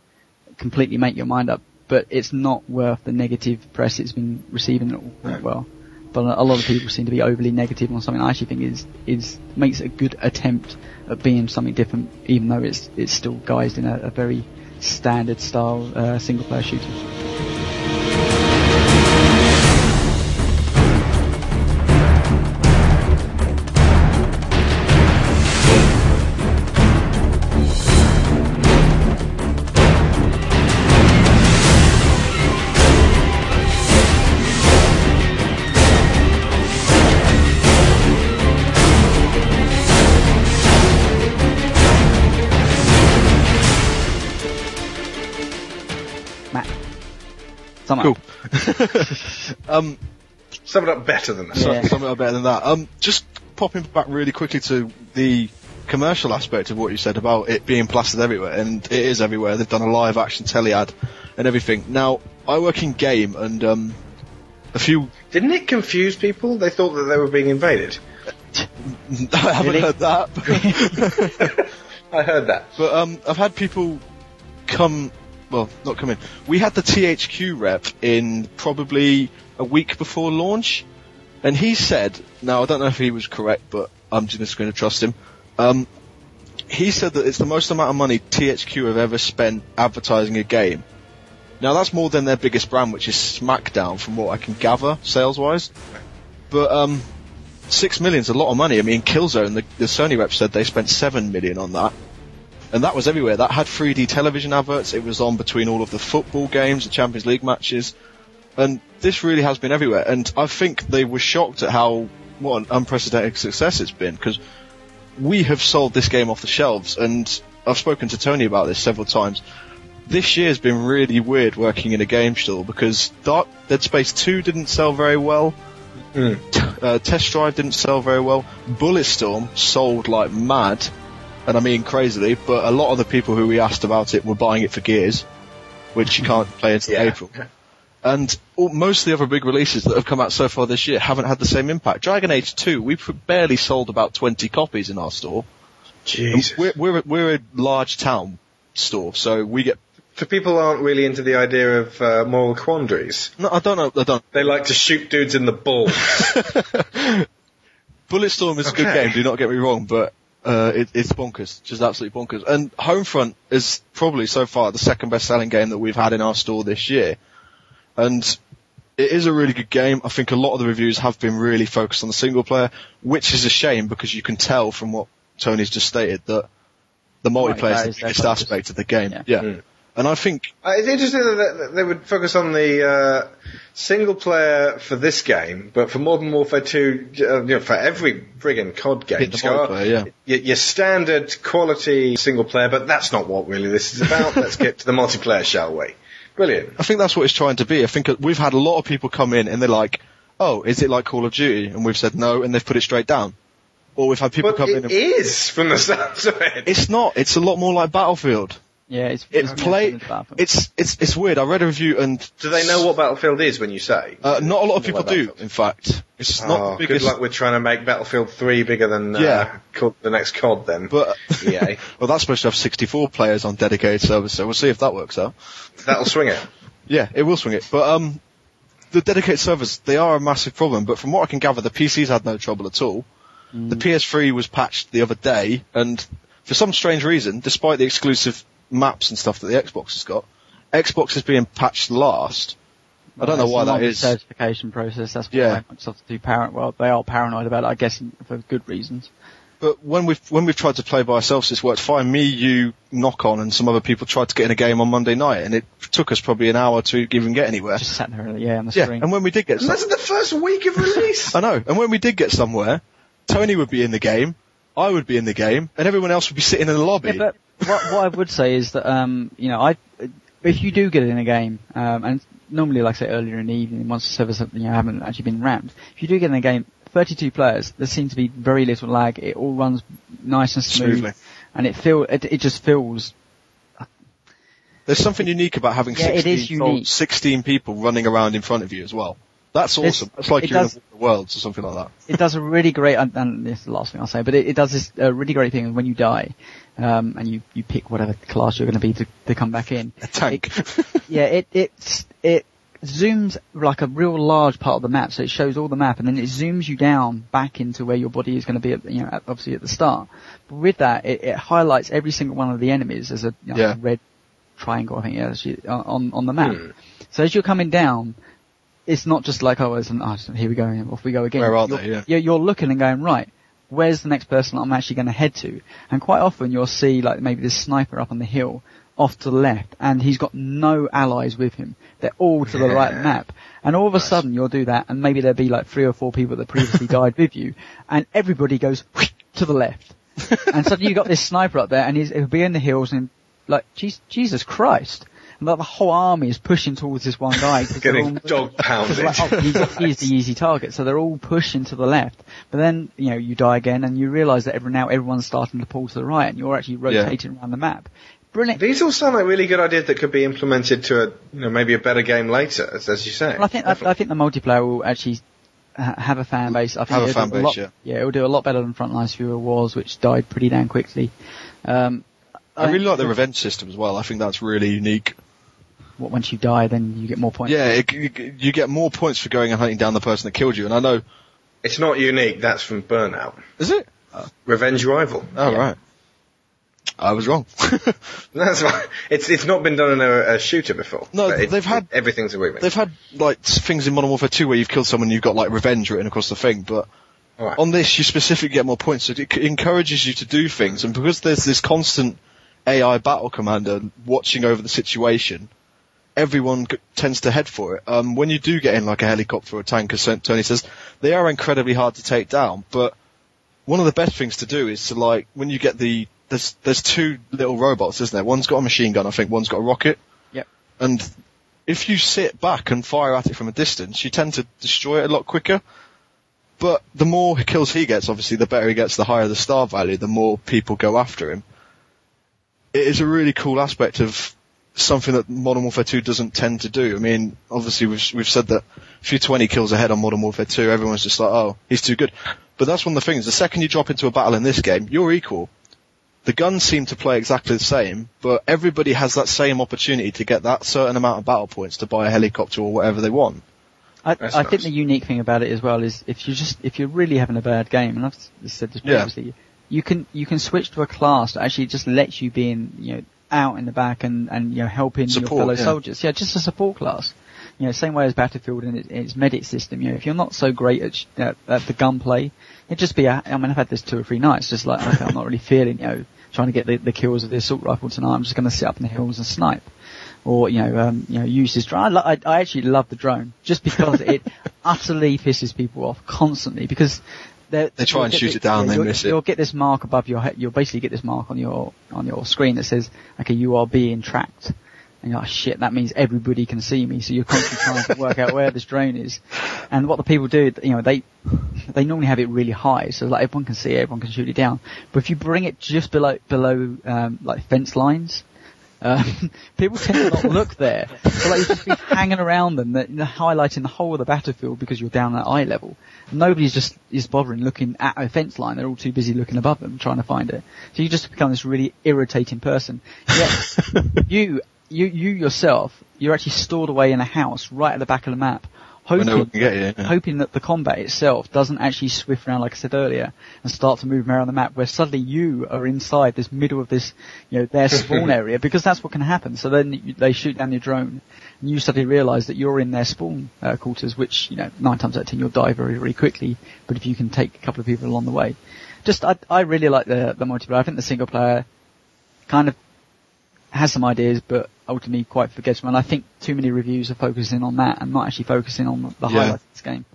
completely make your mind up. But it's not worth the negative press it's been receiving at all. Well, but a lot of people seem to be overly negative on something I actually think is is makes a good attempt at being something different, even though it's it's still guised in a, a very standard style uh, single player shooter. Sum up. Cool. um, Sum it up better than that. so- Yeah. something better than that. Um, just popping back really quickly to the commercial aspect of what you said about it being plastered everywhere, and it is everywhere. They've done a live action telly ad and everything. Now, I work in game, and um, a few. Didn't it confuse people? They thought that they were being invaded. I haven't Really? heard that. I heard that. But um, I've had people come, well, not come in. We had the THQ rep in probably a week before launch, and he said, now I don't know if he was correct, but I'm just going to trust him. Um, he said that it's the most amount of money THQ have ever spent advertising a game, Now that's more than their biggest brand, which is SmackDown, from what I can gather, sales-wise. But um, million's a lot of money. I mean, Killzone, the, the Sony rep said they spent seven million on that, and that was everywhere. That had 3D television adverts. It was on between all of the football games, the Champions League matches, and this really has been everywhere. And I think they were shocked at how what an unprecedented success it's been because we have sold this game off the shelves, and I've spoken to Tony about this several times. This year's been really weird working in a game store because Dark Dead Space 2 didn't sell very well. T- uh, Test Drive didn't sell very well. Bulletstorm sold like mad, and I mean crazily. But a lot of the people who we asked about it were buying it for Gears, which you can't play until Yeah. April. And all, most of the other big releases that have come out so far this year haven't had the same impact. Dragon Age 2, we've barely sold about 20 copies in our store. Jesus. We're, we're, a, we're a large town store, so we get. For people who aren't really into the idea of uh, moral quandaries, No, I don't know. I don't. they like to shoot dudes in the balls. Bulletstorm is a good game. Do not get me wrong, but uh, it, it's bonkers, just absolutely bonkers. And Homefront is probably so far the second best-selling game that we've had in our store this year, and it is a really good game. I think a lot of the reviews have been really focused on the single player, which is a shame because you can tell from what Tony's just stated that the multiplayer Multiplayer is is the their biggest focus. aspect of the game. Yeah. Yeah, Mm. And I think Uh, it's interesting that they would focus on the uh, single player for this game, but for Modern Warfare 2, uh, you know, for every friggin' COD game, Hit the just go, multiplayer, yeah. your, your standard quality single player, but that's not what really this is about. Let's get to the multiplayer, shall we? Brilliant. I think that's what it's trying to be. I think we've had a lot of people come in and they're like, "Oh, is it like Call of Duty?" And we've said no, and they've put it straight down. Or we've had people But come in it is from the sounds of it. it's not. It's a lot more like Battlefield. Yeah, it's It's it's play. more similar to It's it's it's weird. I read a review and Do they know what Battlefield is when you say? uh, not a lot of people do. In fact, it's Oh, not the good biggest. luck with trying to make Battlefield 3 bigger than uh, Yeah. COD, the next COD then. But EA. well, that's supposed to have 64 players on dedicated servers, so we'll see if that works out. That'll swing it. Yeah, it will swing it. But um, the dedicated servers they are a massive problem. But from what I can gather, the PCs had no trouble at all. The PS3 was patched the other day, and for some strange reason, despite the exclusive maps and stuff that the Xbox has got, Xbox is being patched last. I don't know why that is. long certification process. That's why Yeah. Microsoft do parent. Well, they are paranoid about it, I guess, for good reasons. But when we've when we've tried to play by ourselves, it's worked fine. Me, you, Knock On, and some other people tried to get in a game on Monday night, and it took us probably an hour to even get anywhere. Just sat there, yeah, on the Yeah, screen. and when we did get, And some, that's the first week of release. I know, and when we did get somewhere, Tony would be in the game, I would be in the game, and everyone else would be sitting in the lobby. Yeah, but what, what I would say is that um, you know, I if you do get it in a game, um, and normally, like I say, earlier in the evening, once the servers have, you know, haven't actually been ramped, if you do get in a game, 32 players, there seems to be very little lag. It all runs nice and smooth, Smoothly. and it feel it, it just feels There's something unique about having Yeah, 16, is unique. 16 people running around in front of you as well. That's It's- awesome. That's like you're does- in the worlds or something like that. it does a really great, and, and this is the last thing I'll say, but it, it does this uh, really great thing when you die, um, and you, you pick whatever class you're going to be to, to come back in. A tank. Yeah, it it's it zooms like a real large part of the map, so it shows all the map, and then it zooms you down back into where your body is going to be, at, you know, at, obviously at the start. But with that, it, it highlights every single one of the enemies as a you know, Yeah. red triangle, I think, yeah, on on the map. Hmm. So as you're coming down, it's not just like, oh, it's an, oh, here we go, off we go again. Where are you're, they? Yeah. You're, you're looking and going, right, where's the next person I'm actually going to head to? And quite often you'll see like maybe this sniper up on the hill off to the left and he's got no allies with him. They're all to the right map. And all of a sudden you'll do that and maybe there'll be like three or four people that previously died with you and everybody goes to the left. and suddenly you've got this sniper up there and he's, he'll be in the hills and like, Jesus Christ. And like, the whole army is pushing towards this one guy. Getting all- dog pounded. like, oh, he's, he's the easy target, so they're all pushing to the left. But then, you know, you die again, and you realise that every now everyone's starting to pull to the right, and you're actually rotating around the map. Brilliant. These all sound like really good ideas that could be implemented to a, you know, maybe a better game later, as, as you say. Well, I think I, I think the multiplayer will actually have a fan base. I think Have a fan do base, lot, yeah. Yeah, it'll do a lot better than Frontlines Fuel of War, which died pretty damn quickly. Um, I really like the revenge system as well. I think that's really unique. What, Once you die, then you get more points. Yeah, it, you, you get more points for going and hunting down the person that killed you. And I know, It's not unique. That's from Burnout. is it? Revenge Rival. Oh Yeah. right. I was wrong. That's right. It's it's not been done in a, a shooter before. No, it- they've had- everything's a remake. They've had like things in Modern Warfare 2 where you've killed someone, and you've got like revenge written across the thing, but Alright. on this you specifically get more points. So it encourages you to do things, and because there's this constant AI battle commander watching over the situation, everyone g- tends to head for it. Um, when you do get in like a helicopter or a tank, as Tony says, they are incredibly hard to take down. But one of the best things to do is to like when you get the there's there's two little robots, isn't there? One's got a machine gun, I think. One's got a rocket. Yep. And if you sit back and fire at it from a distance, you tend to destroy it a lot quicker. But the more kills he gets, obviously, the better he gets, the higher the star value, the more people go after him. It is a really cool aspect of something that Modern Warfare 2 doesn't tend to do. I mean, obviously we've, we've said that if you're 20 kills ahead on Modern Warfare 2, everyone's just like, oh, he's too good. But that's one of the things. The second you drop into a battle in this game, you're equal. The guns seem to play exactly the same, but everybody has that same opportunity to get that certain amount of battle points to buy a helicopter or whatever they want. I, I nice. think the unique thing about it as well is if you just if you're really having a bad game, and I've said this Yeah. previously, you can you can switch to a class that actually just lets you be in you know out in the back and and you know helping Support, your fellow yeah. soldiers. Yeah, just a support class. You know, same way as Battlefield and its, its medic system. You know, if you're not so great at, sh- at, at the gunplay, it just be. A, I mean, I've had this two or three nights. Just like okay, I'm not really feeling you know trying to get the, the kills of the assault rifle tonight. I'm just going to sit up in the hills and snipe or you know, um, you know, use this drone. I, lo- I, I actually love the drone just because it utterly pisses people off constantly because They try and shoot the- it down, yeah, they miss it. You'll get this mark above your head. You'll basically get this mark on your on your screen that says, "Okay, you are being tracked." And you're like, shit, that means everybody can see me. So you're constantly trying to work out where this drone is. And what the people do, you know, they they normally have it really high, so like everyone can see it, everyone can shoot it down. But if you bring it just below below um, like fence lines, um, people tend to not look there. So like you just be hanging around them, that, you know, highlighting the whole of the battlefield because you're down at eye level. Nobody's just is bothering looking at a fence line. They're all too busy looking above them, trying to find it. So you just become this really irritating person. Yet you you you yourself, you're actually stored away in a house right at the back of the map, hoping no one get you. yeah. hoping that the combat itself doesn't actually swift around, like I said earlier, and start to move around the map, where suddenly you are inside this middle of this, you know, their spawn area, because that's what can happen. So then they shoot down your drone, and you suddenly realise that you're in their spawn uh, quarters, which, you know, nine times out of ten you'll die very, very quickly, but if you can take a couple of people along the way. Just, I, I really like the, the multiplayer. I think the single player kind of has some ideas, but ultimately quite forgettable. And I think too many reviews are focusing on that and not actually focusing on the Yeah. highlights of this game.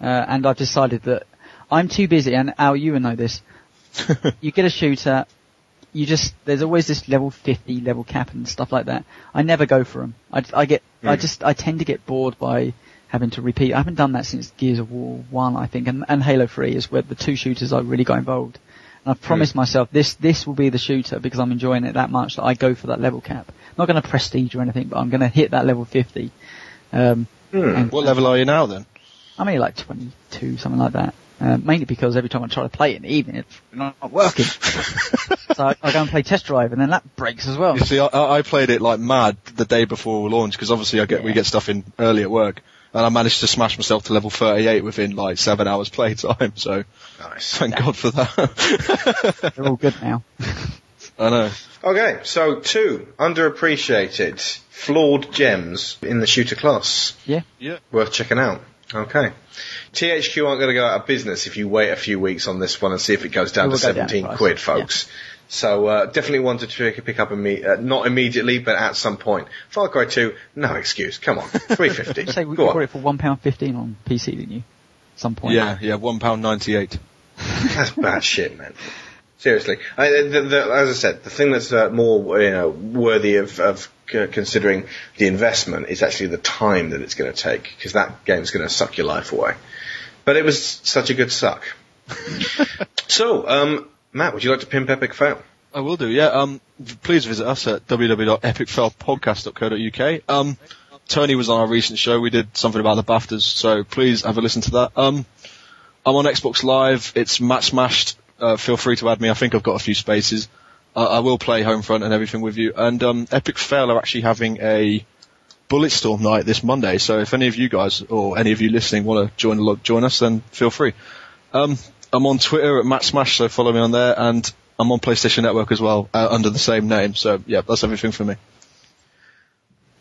Uh, and I've decided that I'm too busy, and Al, you know this. you get a shooter, you just there's always this level 50 level cap and stuff like that. I never go for them. I, I get I Mm. just I tend to get bored by having to repeat. I haven't done that since Gears of War one, I think, and, and Halo 3 is where the two shooters I really got involved. And I've promised myself this this will be the shooter because I'm enjoying it that much that I go for that level cap. not going to prestige or anything, but I'm going to hit that level 50. Um, Hmm. and What level are you now then? I'm only like 22, something like that. Uh, mainly because every time I try to play it in the evening, it's not working. so I, I go and play test drive, and then that breaks as well. You see, I, I played it like mad the day before launch because obviously I get we get stuff in early at work, and I managed to smash myself to level 38 within like seven hours playtime. So Nice. thank God for that. They're all good now. I know. Okay, so two underappreciated, flawed gems in the shooter class. Yeah. Yeah. Worth checking out. Okay. THQ aren't going to go out of business if you wait a few weeks on this one and see if it goes down It to will go down 17 price, quid, folks. So uh, definitely one to try pick up imme- uh, not immediately, but at some point. Far Cry 2, no excuse. Come on, 350. Say we Go got on. it for one pound fifteen on PC, didn't you? Some point. Yeah, yeah, one pound ninety eight. That's bad shit, man. Seriously, I, the, the, as I said, the thing that's uh, more you know worthy of, of c- considering the investment is actually the time that it's going to take because that game's going to suck your life away. But it was such a good suck. so, um, Matt, would you like to pimp epic fail? I will do, yeah. Um, please visit us at www.epicfailpodcast.co.uk. Um, Tony was on our recent show. We did something about the BAFTAs, so please have a listen to that. Um, I'm on Xbox Live. It's Matt Smashed. Uh, feel free to add me. I think I've got a few spaces. Uh, I will play Homefront and everything with you. And um, Epic Fail are actually having a Bulletstorm night this Monday. So if any of you guys or any of you listening want to join join us, then feel free. Um, I'm on Twitter at Matt Smash, so follow me on there. And I'm on PlayStation Network as well uh, under the same name. So yeah, that's everything for me.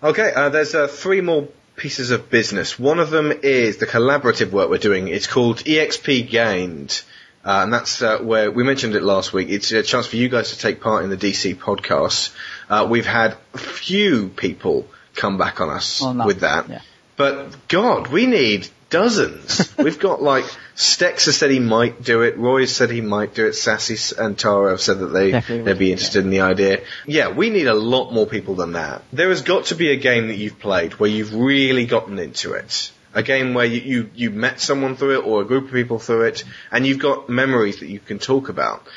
Okay, uh, there's uh, three more pieces of business. One of them is the collaborative work we're doing. It's called EXP Gained. Uh, and that's uh, where we mentioned it last week. It's a chance for you guys to take part in the DC podcast. Uh, we've had a few people come back on us Well, no, with that. yeah. But God, we need dozens. We've got like Stex has said he might do it. Roy said he might do it. Sassy and Tara have said that they Definitely they'd be interested in the idea. Yeah, we need a lot more people than that. There has got to be a game that you've played where you've really gotten into it. A game where you, you, you met someone through it or a group of people through it and you've got memories that you can talk about.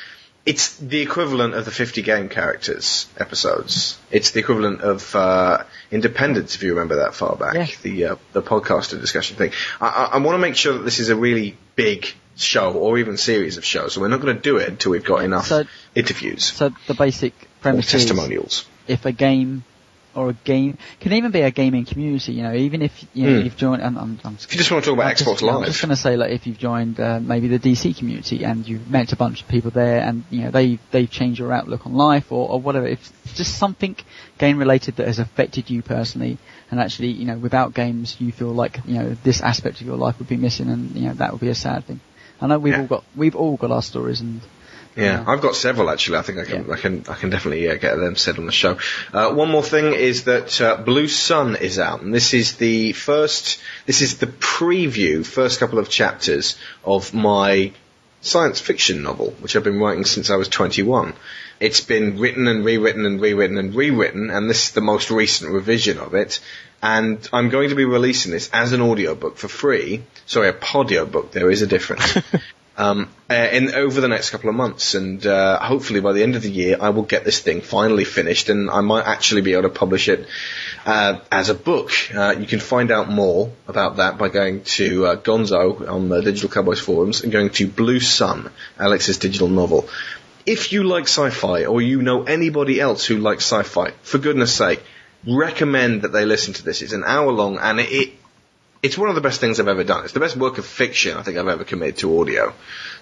It's the equivalent of the 50 game characters episodes. It's the equivalent of uh, Independence, if you remember that far back. Yes. The uh, the podcaster discussion thing. I, I, I want to make sure that this is a really big show or even series of shows. So we're not going to do it until we've got enough So- interviews So the basic premise is testimonials. if a game or a game can even be a gaming community, you know, even if you know, Hmm. you've joined. I'm, I'm, I'm If you just want to talk about I'm just- Xbox yeah, I'm just going to say, like, if you've joined uh, maybe the DC community and you've met a bunch of people there, and you know they they've changed your outlook on life or, or whatever. If it's just something game related that has affected you personally, and actually, you know, without games, you feel like you know this aspect of your life would be missing, and you know that would be a sad thing. I know we've Yeah. all got we've all got our stories, and Yeah, Yeah. I've got several actually. I think I can, Yeah. I can, I can definitely uh, get them said on the show. Uh, one more thing is that uh, Blue Sun is out, and this is the first. This is the preview, first couple of chapters of my science fiction novel, which I've been writing since I was 21. It's been written and rewritten and rewritten and rewritten, and this is the most recent revision of it. And I'm going to be releasing this as an audiobook for free. Sorry, a podiobook. There is a difference. um, uh, in over the next couple of months, and uh, hopefully by the end of the year, I will get this thing finally finished, and I might actually be able to publish it uh, as a book. Uh, you can find out more about that by going to uh, Gonzo on the Digital Cowboys forums and going to Blue Sun, Alex's digital novel. If you like sci-fi, or you know anybody else who likes sci-fi, for goodness sake, recommend that they listen to this. It's an hour long, and it, it it's one of the best things I've ever done. It's the best work of fiction I think I've ever committed to audio.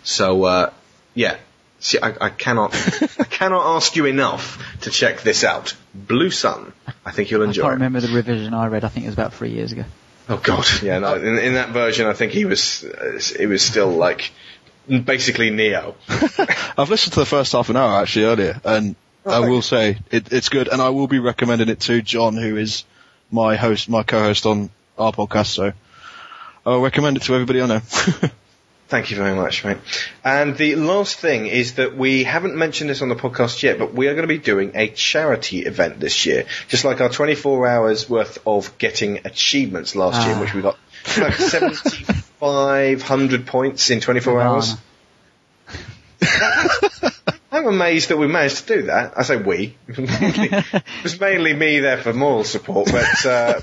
So uh, yeah, see, I, I cannot I cannot ask you enough to check this out. Blue Sun. I think you'll I enjoy. can't it. remember the revision I read. I think it was about three years ago. Oh God, yeah. No, in, in that version, I think he was uh, it was still like basically Neo. I've listened to the first half an hour actually earlier, and I thank will say it, it's good, and I will be recommending it to John, who is my host, my co-host on our podcast. So I'll recommend it to everybody I know. Thank you very much, mate. And the last thing is that we haven't mentioned this on the podcast yet, but we are going to be doing a charity event this year. Just like our 24 hours worth of getting achievements last year, in Ah. which we got like 7,500 points in 24 hours. I'm amazed that we managed to do that. I say we. it was mainly me there for moral support, but uh,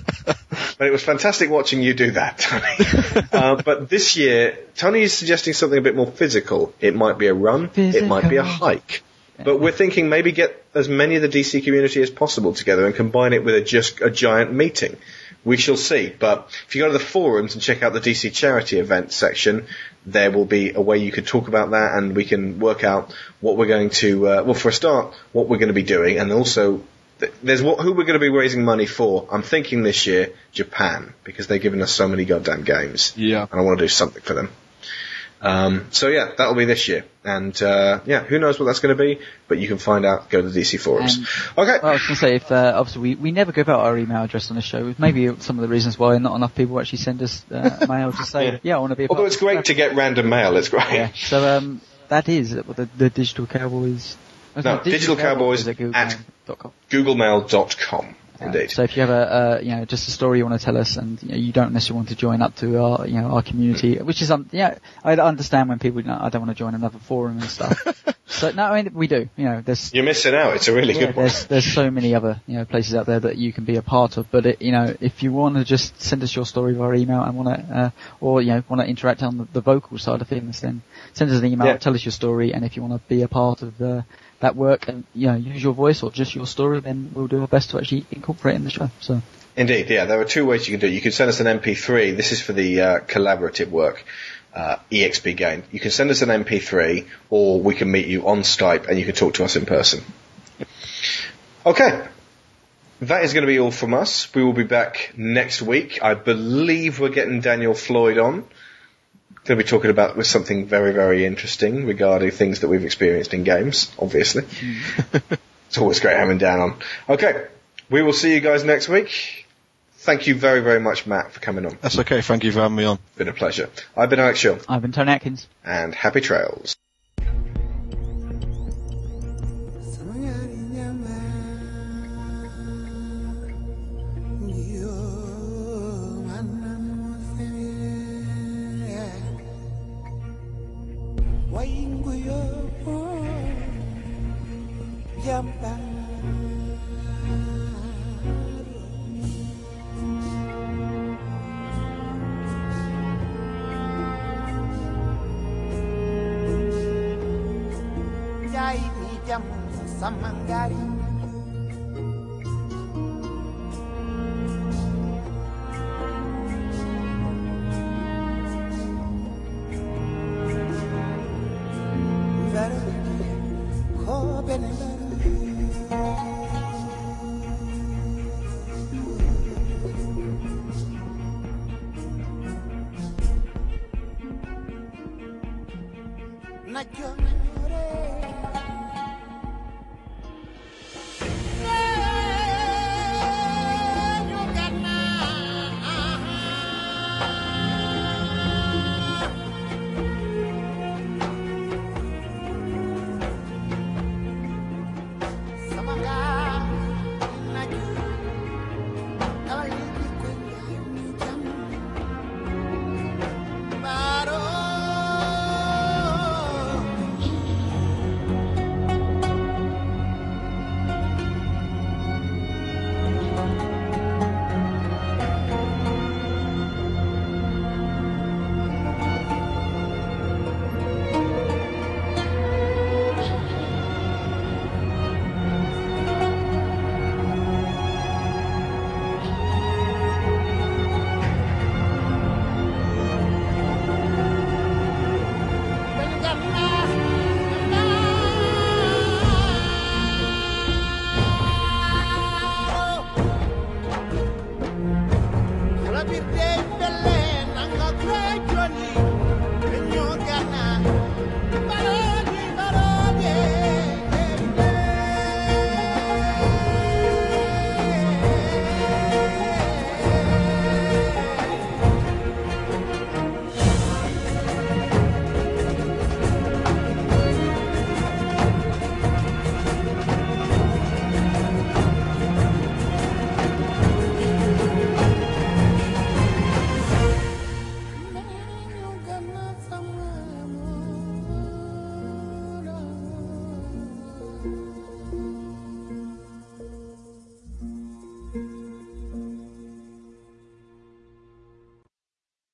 but it was fantastic watching you do that, Tony. uh, but this year, Tony is suggesting something a bit more physical. It might be a run. It might be a hike. But we're thinking maybe get as many of the DC community as possible together and combine it with a just a giant meeting. We shall see. But if you go to the forums and check out the DC charity event section, there will be a way you could talk about that and we can work out what we're going to, uh, well, for a start, what we're going to be doing and also th- there's what, who we're going to be raising money for. I'm thinking this year, Japan, because they've given us so many goddamn games. Yeah. And I want to do something for them. Um, so yeah, that'll be this year. And, uh, yeah, who knows what that's going to be, but you can find out, go to the DC forums. And- okay. Well, I was going to say, if uh, obviously we, we never give out our email address on the show. Maybe some of the reasons why not enough people actually send us uh, mail to say, yeah, I want to be. A part Although it's great the to get random mail, it's great. Yeah. So um, that is the, the digital cowboys. No, Digital Cowboys at at-. Googlemail.com. Indeed. So if you have a, uh, you know, just a story you want to tell us, and you, know, you don't necessarily want to join up to our, you know, our community, which is, um, yeah, I understand when people, you know, I don't want to join another forum and stuff. so no, I mean, we do. You know, there's You're missing out. It's a really yeah, good one. there's there's so many other you know places out there that you can be a part of. But it, you know, if you want to just send us your story via email and want to, uh, or you know, want to interact on the, the vocal side of things, then send us an email, Yeah. tell us your story, and if you want to be a part of uh, that work and you know use your voice or just your story, then we'll do our best to actually incorporate in the show. So Indeed, yeah. There are two ways you can do it. You can send us an MP3. This is for the uh, collaborative work, uh, EXP Gained. You can send us an MP3, or we can meet you on Skype and you can talk to us in person. Okay. That is going to be all from us. We will be back next week. I believe we're getting Daniel Floyd on. Going to be talking about with something very, very interesting regarding things that we've experienced in games, obviously. it's always great having Dan on. Okay. We will see you guys next week. Thank you very, very much, Matt, for coming on. That's okay. Thank you for having me on. Been a pleasure. I've been Alex Shaw, I've been Tony Atkins. and happy trails.